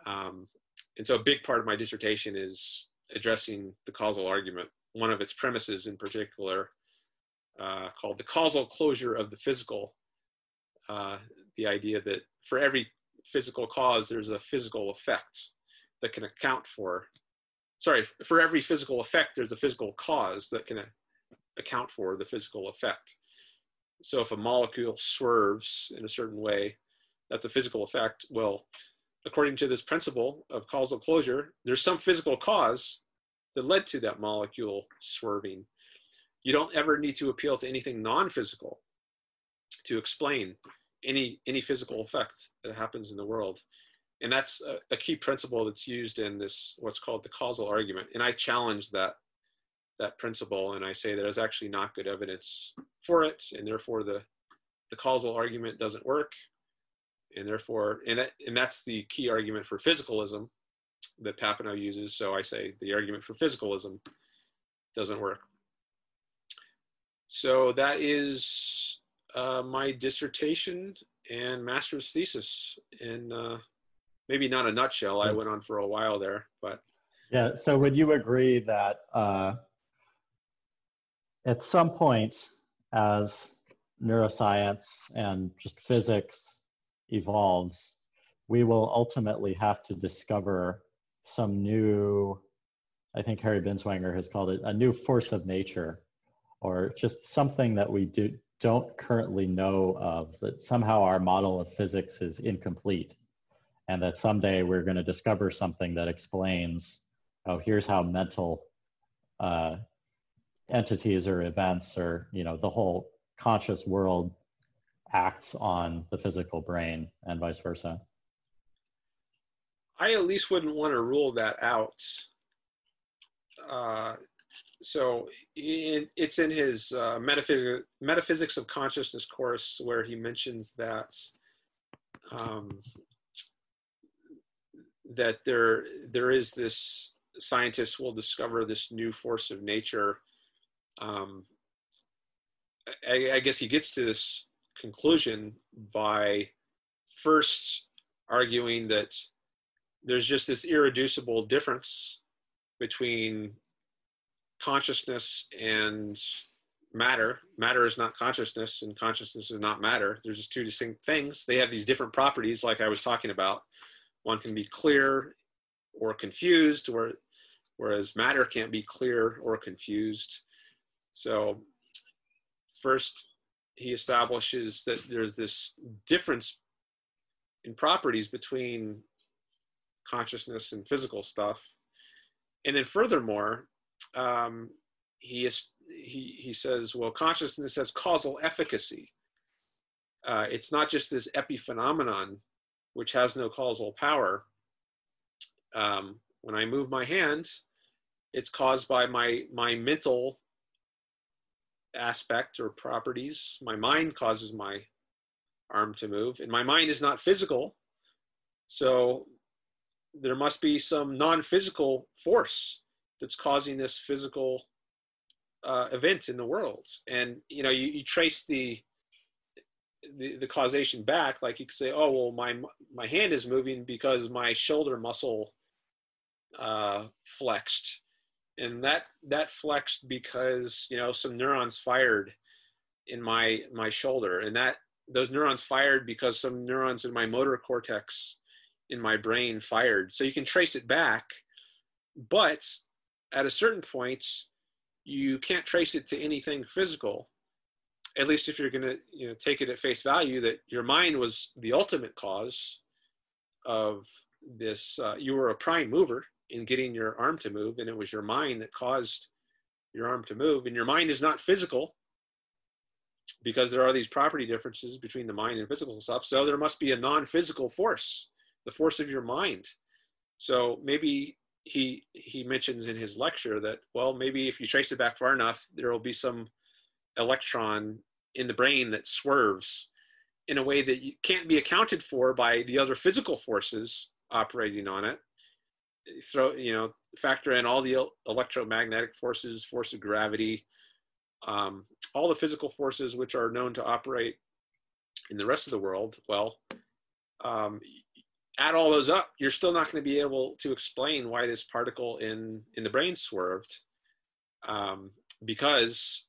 C: um, and so a big part of my dissertation is addressing the causal argument. One of its premises, in particular, uh, called the causal closure of the physical. Uh, the idea that for every physical cause, there's a physical effect that can account for sorry, for every physical effect, there's a physical cause that can account for the physical effect. So if a molecule swerves in a certain way, that's a physical effect. Well, according to this principle of causal closure, there's some physical cause that led to that molecule swerving. You don't ever need to appeal to anything non-physical to explain any any physical effect that happens in the world. And that's a, a, key principle that's used in this what's called the causal argument. And i challenge that that principle and i say there's actually not good evidence for it and therefore the the causal argument doesn't work. And therefore and that and that's the key argument for physicalism that Papineau uses. So i say the argument for physicalism doesn't work so that is uh, my dissertation and master's thesis And uh, maybe not a nutshell. I hmm. went on for a while there, but
B: yeah. So would you agree that uh, at some point, as neuroscience and just physics evolves, we will ultimately have to discover some new, I think Harry Binswanger has called it a new force of nature, or just something that we do, don't currently know of, that somehow our model of physics is incomplete and that someday we're going to discover something that explains oh here's how mental uh, entities or events or you know the whole conscious world acts on the physical brain and vice versa.
C: I at least wouldn't want to rule that out. Uh, so it's in his uh, metaphysics, metaphysics of consciousness course where he mentions that um, that there there is this scientists will discover this new force of nature. Um, I, I guess he gets to this conclusion by first arguing that there's just this irreducible difference between consciousness and matter. Matter is not consciousness, and consciousness is not matter. There's just two distinct things. They have these different properties, like I was talking about. One can be clear or confused, whereas matter can't be clear or confused. So, first, he establishes that there's this difference in properties between consciousness and physical stuff. And then, furthermore, um, he, is, he, he says, well, consciousness has causal efficacy. Uh, it's not just this epiphenomenon, which has no causal power. Um, when I move my hand, it's caused by my, my mental aspect or properties. My mind causes my arm to move, and my mind is not physical. So there must be some non physical force that's causing this physical uh, event in the world. And you know, you, you trace the, the, the causation back. Like you could say, oh well, my my hand is moving because my shoulder muscle uh, flexed, and that that flexed because you know some neurons fired in my my shoulder, and that those neurons fired because some neurons in my motor cortex in my brain fired. So you can trace it back, but at a certain point, you can't trace it to anything physical. At least if you're going to you know take it at face value that your mind was the ultimate cause of this. Uh, you were a prime mover in getting your arm to move, and it was your mind that caused your arm to move. And your mind is not physical because there are these property differences between the mind and physical stuff. So there must be a non-physical force, the force of your mind. So maybe he he mentions in his lecture that well maybe if you trace it back far enough there will be some electron in the brain that swerves in a way that can't be accounted for by the other physical forces operating on it. Throw you know factor in all the electromagnetic forces force of gravity um, all the physical forces which are known to operate in the rest of the world. Well um, add all those up, you're still not going to be able to explain why this particle in in the brain swerved, um, because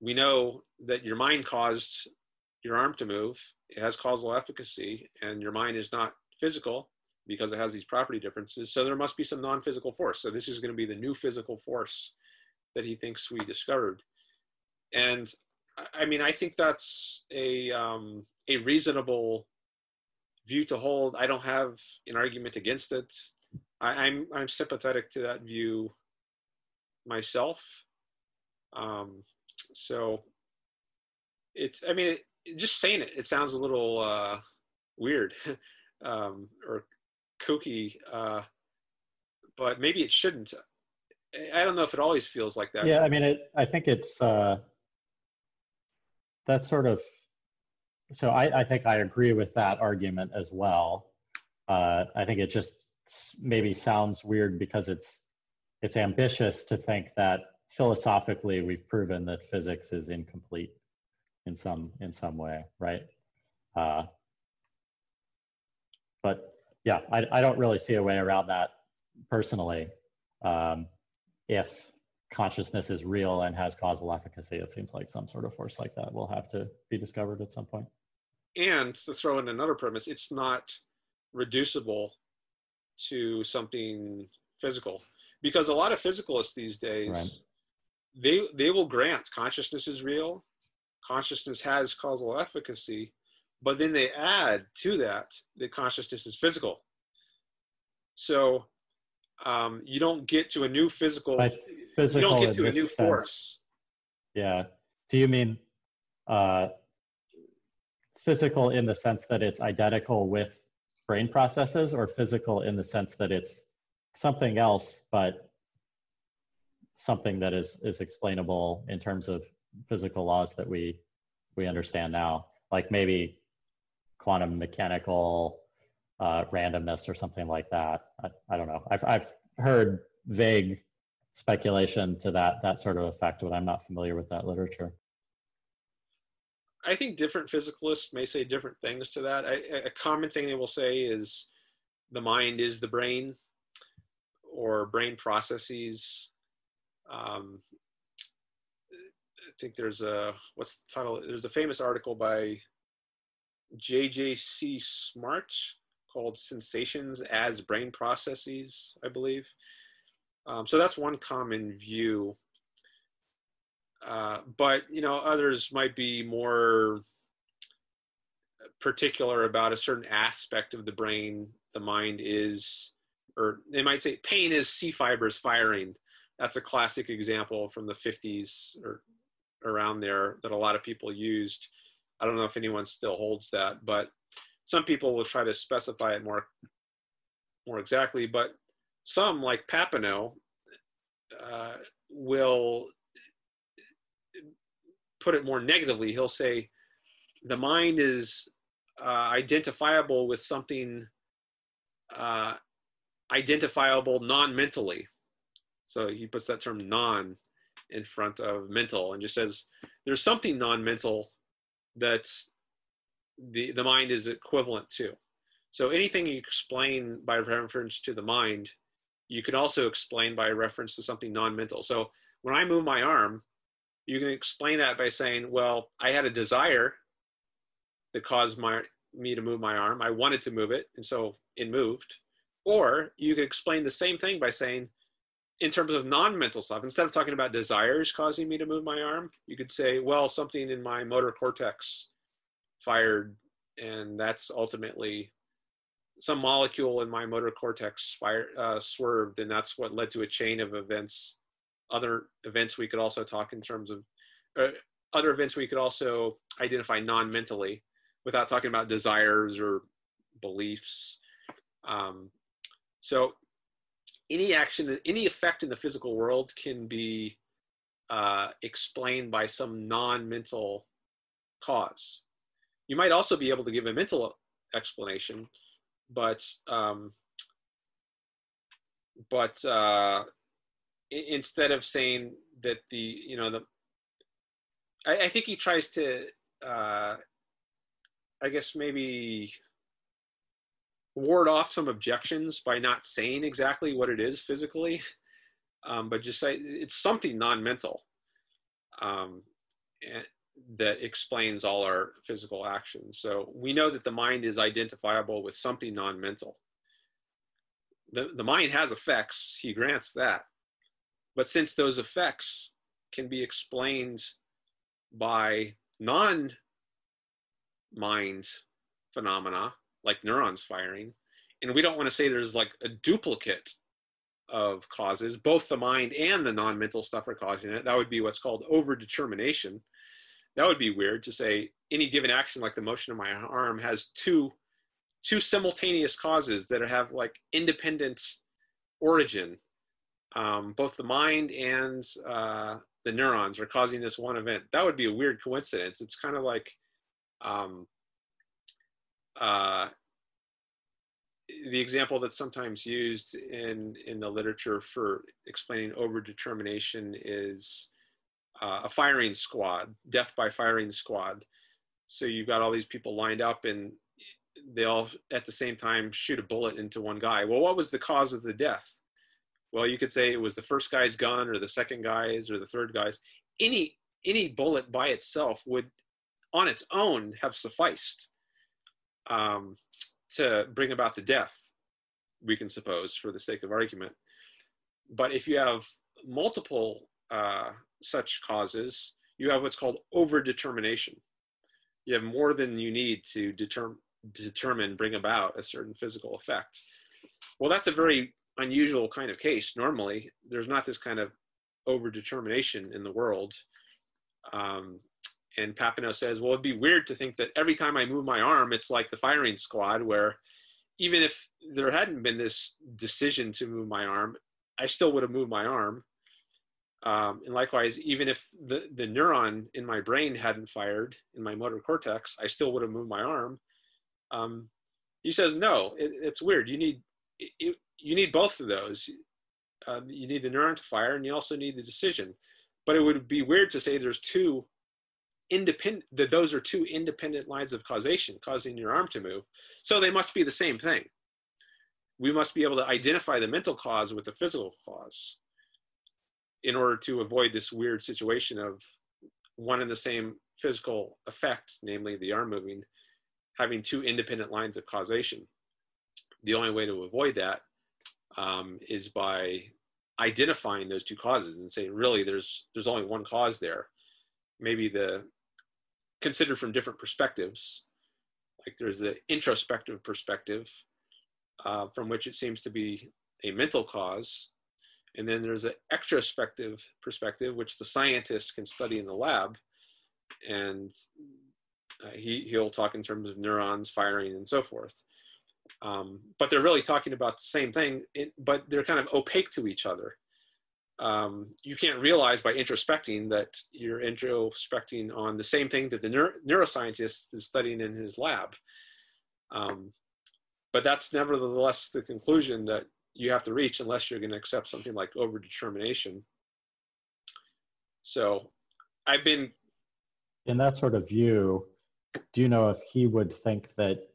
C: we know that your mind caused your arm to move. It has causal efficacy, and your mind is not physical because it has these property differences. So there must be some non-physical force. So this is going to be the new physical force that he thinks we discovered. And I mean, I think that's a um, a reasonable view to hold. I don't have an argument against it. I, am I'm, I'm sympathetic to that view myself. Um, so it's I mean it, just saying it, it sounds a little uh, weird um, or kooky, uh, but maybe it shouldn't. I don't know if it always feels like that.
B: Yeah, I mean, it, I think it's uh, that's sort of so I, I think I agree with that argument as well. Uh, I think it just maybe sounds weird because it's it's ambitious to think that philosophically we've proven that physics is incomplete in some in some way, right? Uh, but yeah, I, I don't really see a way around that personally. Um, if consciousness is real and has causal efficacy, it seems like some sort of force like that will have to be discovered at some point
C: and to throw in another premise, it's not reducible to something physical. Because a lot of physicalists these days right. they they will grant consciousness is real consciousness has causal efficacy but then they add to that that consciousness is physical. So um, you don't get to a new physical, physical you don't get to a new sense. force.
B: Yeah. Do you mean uh, physical in the sense that it's identical with brain processes or physical in the sense that it's something else but something that is is explainable in terms of physical laws that we we understand now like maybe quantum mechanical uh, randomness or something like that I, I don't know I've, I've heard vague speculation to that that sort of effect, but I'm not familiar with that literature.
C: I think different physicalists may say different things to that. I, a common thing they will say is the mind is the brain or brain processes. Um, I think there's a, what's the title? There's a famous article by JJC Smart called Sensations as Brain Processes, I believe. Um, so that's one common view uh, but you know, others might be more particular about a certain aspect of the brain. The mind is, or they might say, pain is C fibers firing. That's a classic example from the 50s or around there that a lot of people used. I don't know if anyone still holds that, but some people will try to specify it more more exactly. But some, like Papineau, uh, will put it more negatively, he'll say the mind is uh, identifiable with something uh, identifiable non-mentally. So he puts that term non in front of mental and just says there's something non-mental that the, the mind is equivalent to. So anything you explain by reference to the mind, you can also explain by reference to something non-mental. So when I move my arm, you can explain that by saying, well, I had a desire that caused my me to move my arm. I wanted to move it, and so it moved. Or you could explain the same thing by saying, in terms of non-mental stuff, instead of talking about desires causing me to move my arm, you could say, well, something in my motor cortex fired, and that's ultimately some molecule in my motor cortex uh, swerved, and that's what led to a chain of events other events we could also talk in terms of uh, other events we could also identify non-mentally without talking about desires or beliefs. Um, so any action any effect in the physical world can be uh, explained by some non-mental cause. You might also be able to give a mental explanation but um, but uh, instead of saying that the you know the I, I think he tries to uh, I guess maybe ward off some objections by not saying exactly what it is physically, um, but just say it's something non-mental um, that explains all our physical actions. So we know that the mind is identifiable with something non-mental. The, the mind has effects, he grants that. But since those effects can be explained by non mind phenomena, like neurons firing, and we don't want to say there's like a duplicate of causes, both the mind and the non mental stuff are causing it. That would be what's called overdetermination. That would be weird to say any given action, like the motion of my arm, has two two simultaneous causes that have like independent origin um, both the mind and uh, the neurons are causing this one event. That would be a weird coincidence. It's kind of like um, uh, the example that's sometimes used in in the literature for explaining overdetermination is uh, a firing squad, death by firing squad. So you've got all these people lined up and they all at the same time shoot a bullet into one guy. Well, what was the cause of the death? Well you could say it was the first guy's gun or the second guy's or the third guy's. Any any bullet by itself would on its own have sufficed um, to bring about the death we can suppose for the sake of argument. But if you have multiple uh, such causes you have what's called overdetermination. You have more than you need to determine determine bring about a certain physical effect. Well that's a very unusual kind of case. Normally, there's not this kind of overdetermination in the world. Um, and Papineau says, well, it'd be weird to think that every time I move my arm, it's like the firing squad, where even if there hadn't been this decision to move my arm, I still would have moved my arm. Um, and likewise, even if the, the neuron in my brain hadn't fired in my motor cortex, I still would have moved my arm. Um, he says, no, it, it's weird. You need, it, you need both of those. uh, you need the neuron to fire and you also need the decision. But it would be weird to say there's two independent, that those are two independent lines of causation causing your arm to move. So they must be the same thing. We must be able to identify the mental cause with the physical cause in order to avoid this weird situation of one and the same physical effect, namely the arm moving, having two independent lines of causation. The only way to avoid that um, is by identifying those two causes and saying, really, there's there's only one cause there. Maybe the considered from different perspectives. Like there's the introspective perspective, uh, from which it seems to be a mental cause, and then there's an extrospective perspective, which the scientist can study in the lab, and uh, he he'll talk in terms of neurons firing and so forth. Um, but they're really talking about the same thing, but they're kind of opaque to each other. Um, you can't realize by introspecting that you're introspecting on the same thing that the neuro- neuroscientist is studying in his lab. Um, but that's nevertheless the conclusion that you have to reach unless you're going to accept something like overdetermination. So I've been.
B: In that sort of view, do you know if he would think that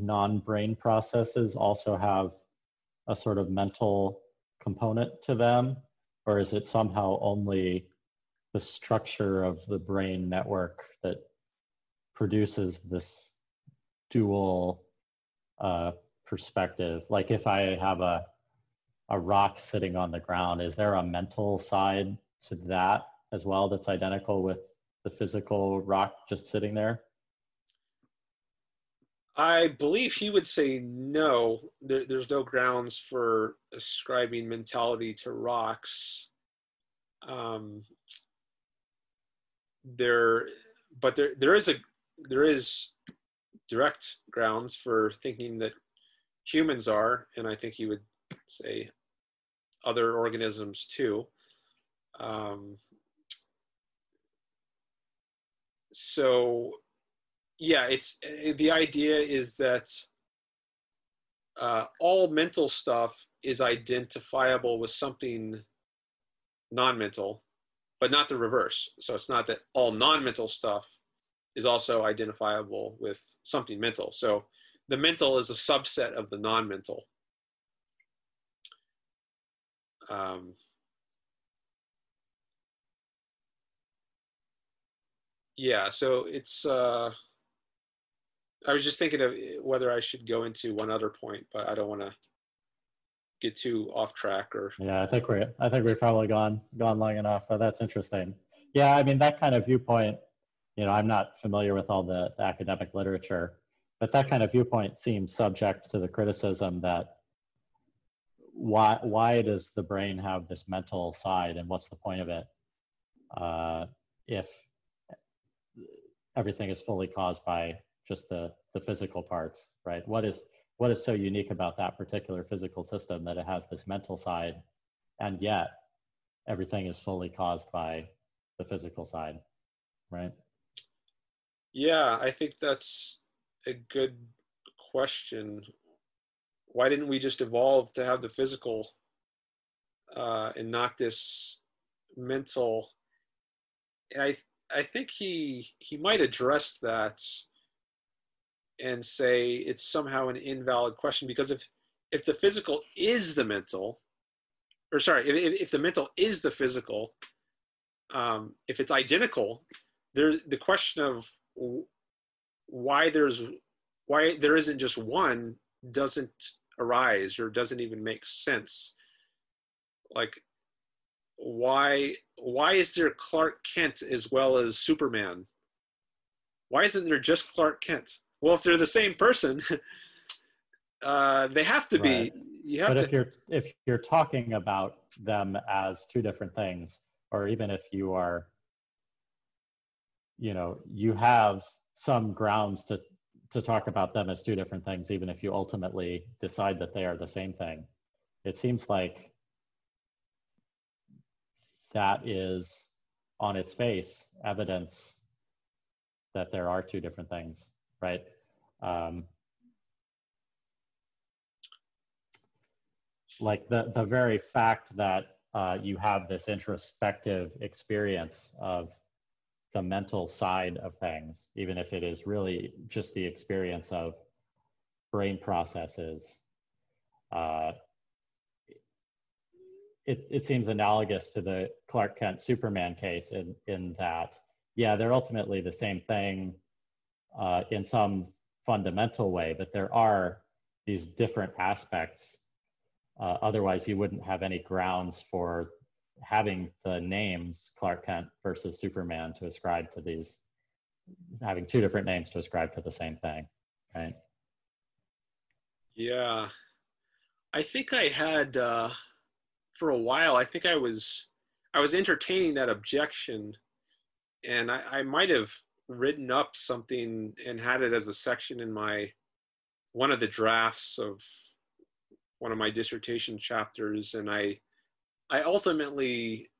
B: non brain processes also have a sort of mental component to them? Or is it somehow only the structure of the brain network that produces this dual uh, perspective? Like if I have a a rock sitting on the ground, is there a mental side to that as well that's identical with the physical rock just sitting there?
C: I believe he would say no. There, there's no grounds for ascribing mentality to rocks. Um, there, but there there is a there is direct grounds for thinking that humans are, and I think he would say other organisms too. Um, so yeah, it's eh, the idea is that uh, all mental stuff is identifiable with something non-mental, but not the reverse. So it's not that all non-mental stuff is also identifiable with something mental. So the mental is a subset of the non-mental. Um, yeah, so it's uh, I was just thinking of eh, whether I should go into one other point, but I don't want to get too off track or.
B: Yeah, I think we're I think we've probably gone gone long enough, but that's interesting. Yeah, I mean that kind of viewpoint. You know, I'm not familiar with all the, the academic literature, but that kind of viewpoint seems subject to the criticism that why why does the brain have this mental side, and what's the point of it uh, if everything is fully caused by just the the physical parts, right? What is what is so unique about that particular physical system that it has this mental side, and yet everything is fully caused by the physical side, right?
C: Yeah, I think that's a good question. Why didn't we just evolve to have the physical uh, and not this mental? And I I think he he might address that and say it's somehow an invalid question because if if the physical is the mental or sorry if, if the mental is the physical um, if it's identical there the question of why there's why there isn't just one doesn't arise or doesn't even make sense. Like why why is there clark kent as well as superman? Why isn't there just clark kent well, if they're the same person, uh, they have to right. be.
B: You have but to, if you're if you're talking about them as two different things, or even if you are, you know, you have some grounds to to talk about them as two different things, even if you ultimately decide that they are the same thing. It seems like that is on its face evidence that there are two different things, right? Um, like the the very fact that uh, you have this introspective experience of the mental side of things, even if it is really just the experience of brain processes. Uh, it, it seems analogous to the Clark Kent Superman case in, in that, yeah, they're ultimately the same thing uh, in some fundamental way, but there are these different aspects. Uh, otherwise, you wouldn't have any grounds for having the names Clark Kent versus Superman to ascribe to these, having two different names to ascribe to the same thing, right?
C: Yeah. I think I had, uh, for a while, I think I was, I was entertaining that objection and I, I might have written up something and had it as a section in my, one of the drafts of one of my dissertation chapters. And I, I ultimately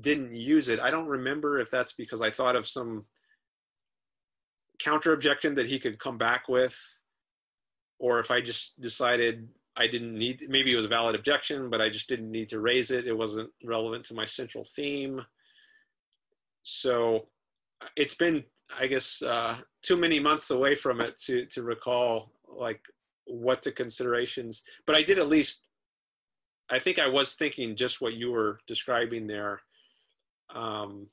C: didn't use it. I don't remember if that's because I thought of some counter objection that he could come back with, or if I just decided I didn't need, maybe it was a valid objection, but I just didn't need to raise it. It wasn't relevant to my central theme. So it's been, I guess, uh, too many months away from it to, to recall like what the considerations, but I did at least I think I was thinking just what you were describing there. Um,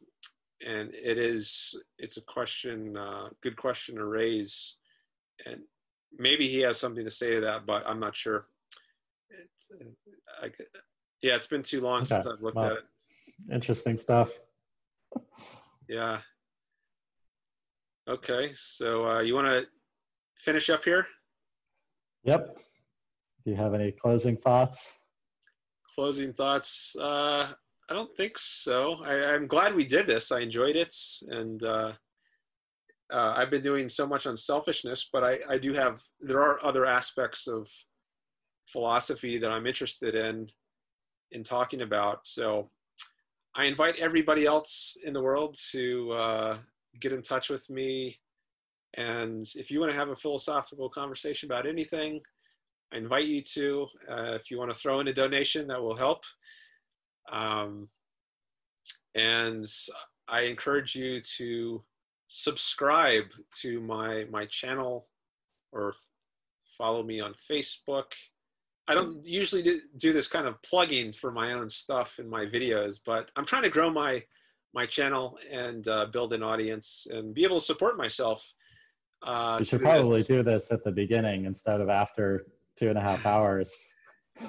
C: and it is, it's a question, uh, good question to raise. And maybe he has something to say to that, but I'm not sure. It's, I, yeah, it's been too long okay. since I've looked well, at it.
B: Interesting stuff.
C: Yeah. Okay, so uh, you want to finish up here?
B: Yep. Do you have any closing thoughts?
C: closing thoughts uh, i don't think so I, am glad we did this i enjoyed it and uh, uh, i've been doing so much on selfishness but I, I do have there are other aspects of philosophy that i'm interested in in talking about so i invite everybody else in the world to uh, get in touch with me and if you want to have a philosophical conversation about anything I invite you to. Uh, if you want to throw in a donation, that will help. Um, and I encourage you to subscribe to my my channel or follow me on Facebook. I don't usually do this kind of plugging for my own stuff in my videos, but I'm trying to grow my my channel and uh, build an audience and be able to support myself.
B: Uh, you should probably this. do this at the beginning instead of after two and a half hours.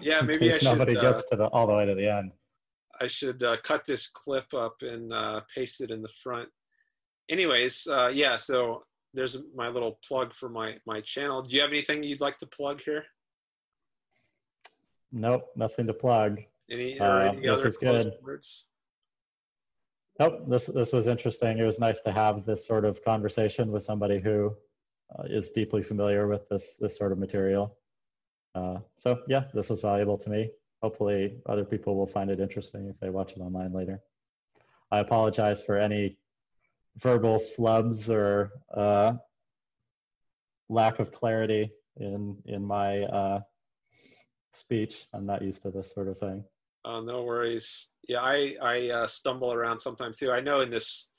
C: Yeah, maybe I should.
B: Nobody
C: uh,
B: gets to the all the way to the end.
C: I should uh, cut this clip up and uh, paste it in the front. Anyways, uh, yeah. So there's my little plug for my my channel. Do you have anything you'd like to plug here?
B: Nope, nothing to plug.
C: Any, uh, any other closing words?
B: Nope, this this was interesting. It was nice to have this sort of conversation with somebody who uh, is deeply familiar with this this sort of material. Uh, so yeah, this was valuable to me. Hopefully other people will find it interesting if they watch it online later. I apologize for any verbal flubs or uh, lack of clarity in in my uh, speech. I'm not used to this sort of thing.
C: Oh, no worries. Yeah, I I uh, stumble around sometimes too. I know in this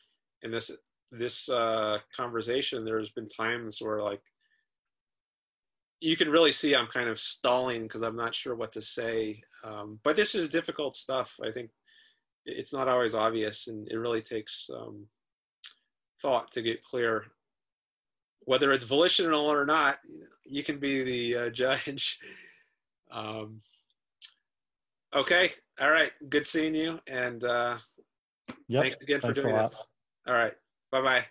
C: in this this uh, conversation, there's been times where like you can really see I'm kind of stalling because I'm not sure what to say. Um, but this is difficult stuff. I think it's not always obvious, and it really takes um, thought to get clear. Whether it's volitional or not, you can be the uh, judge. um, okay, all right. Good seeing you, and uh, yep. thanks again for doing this. All right, bye bye.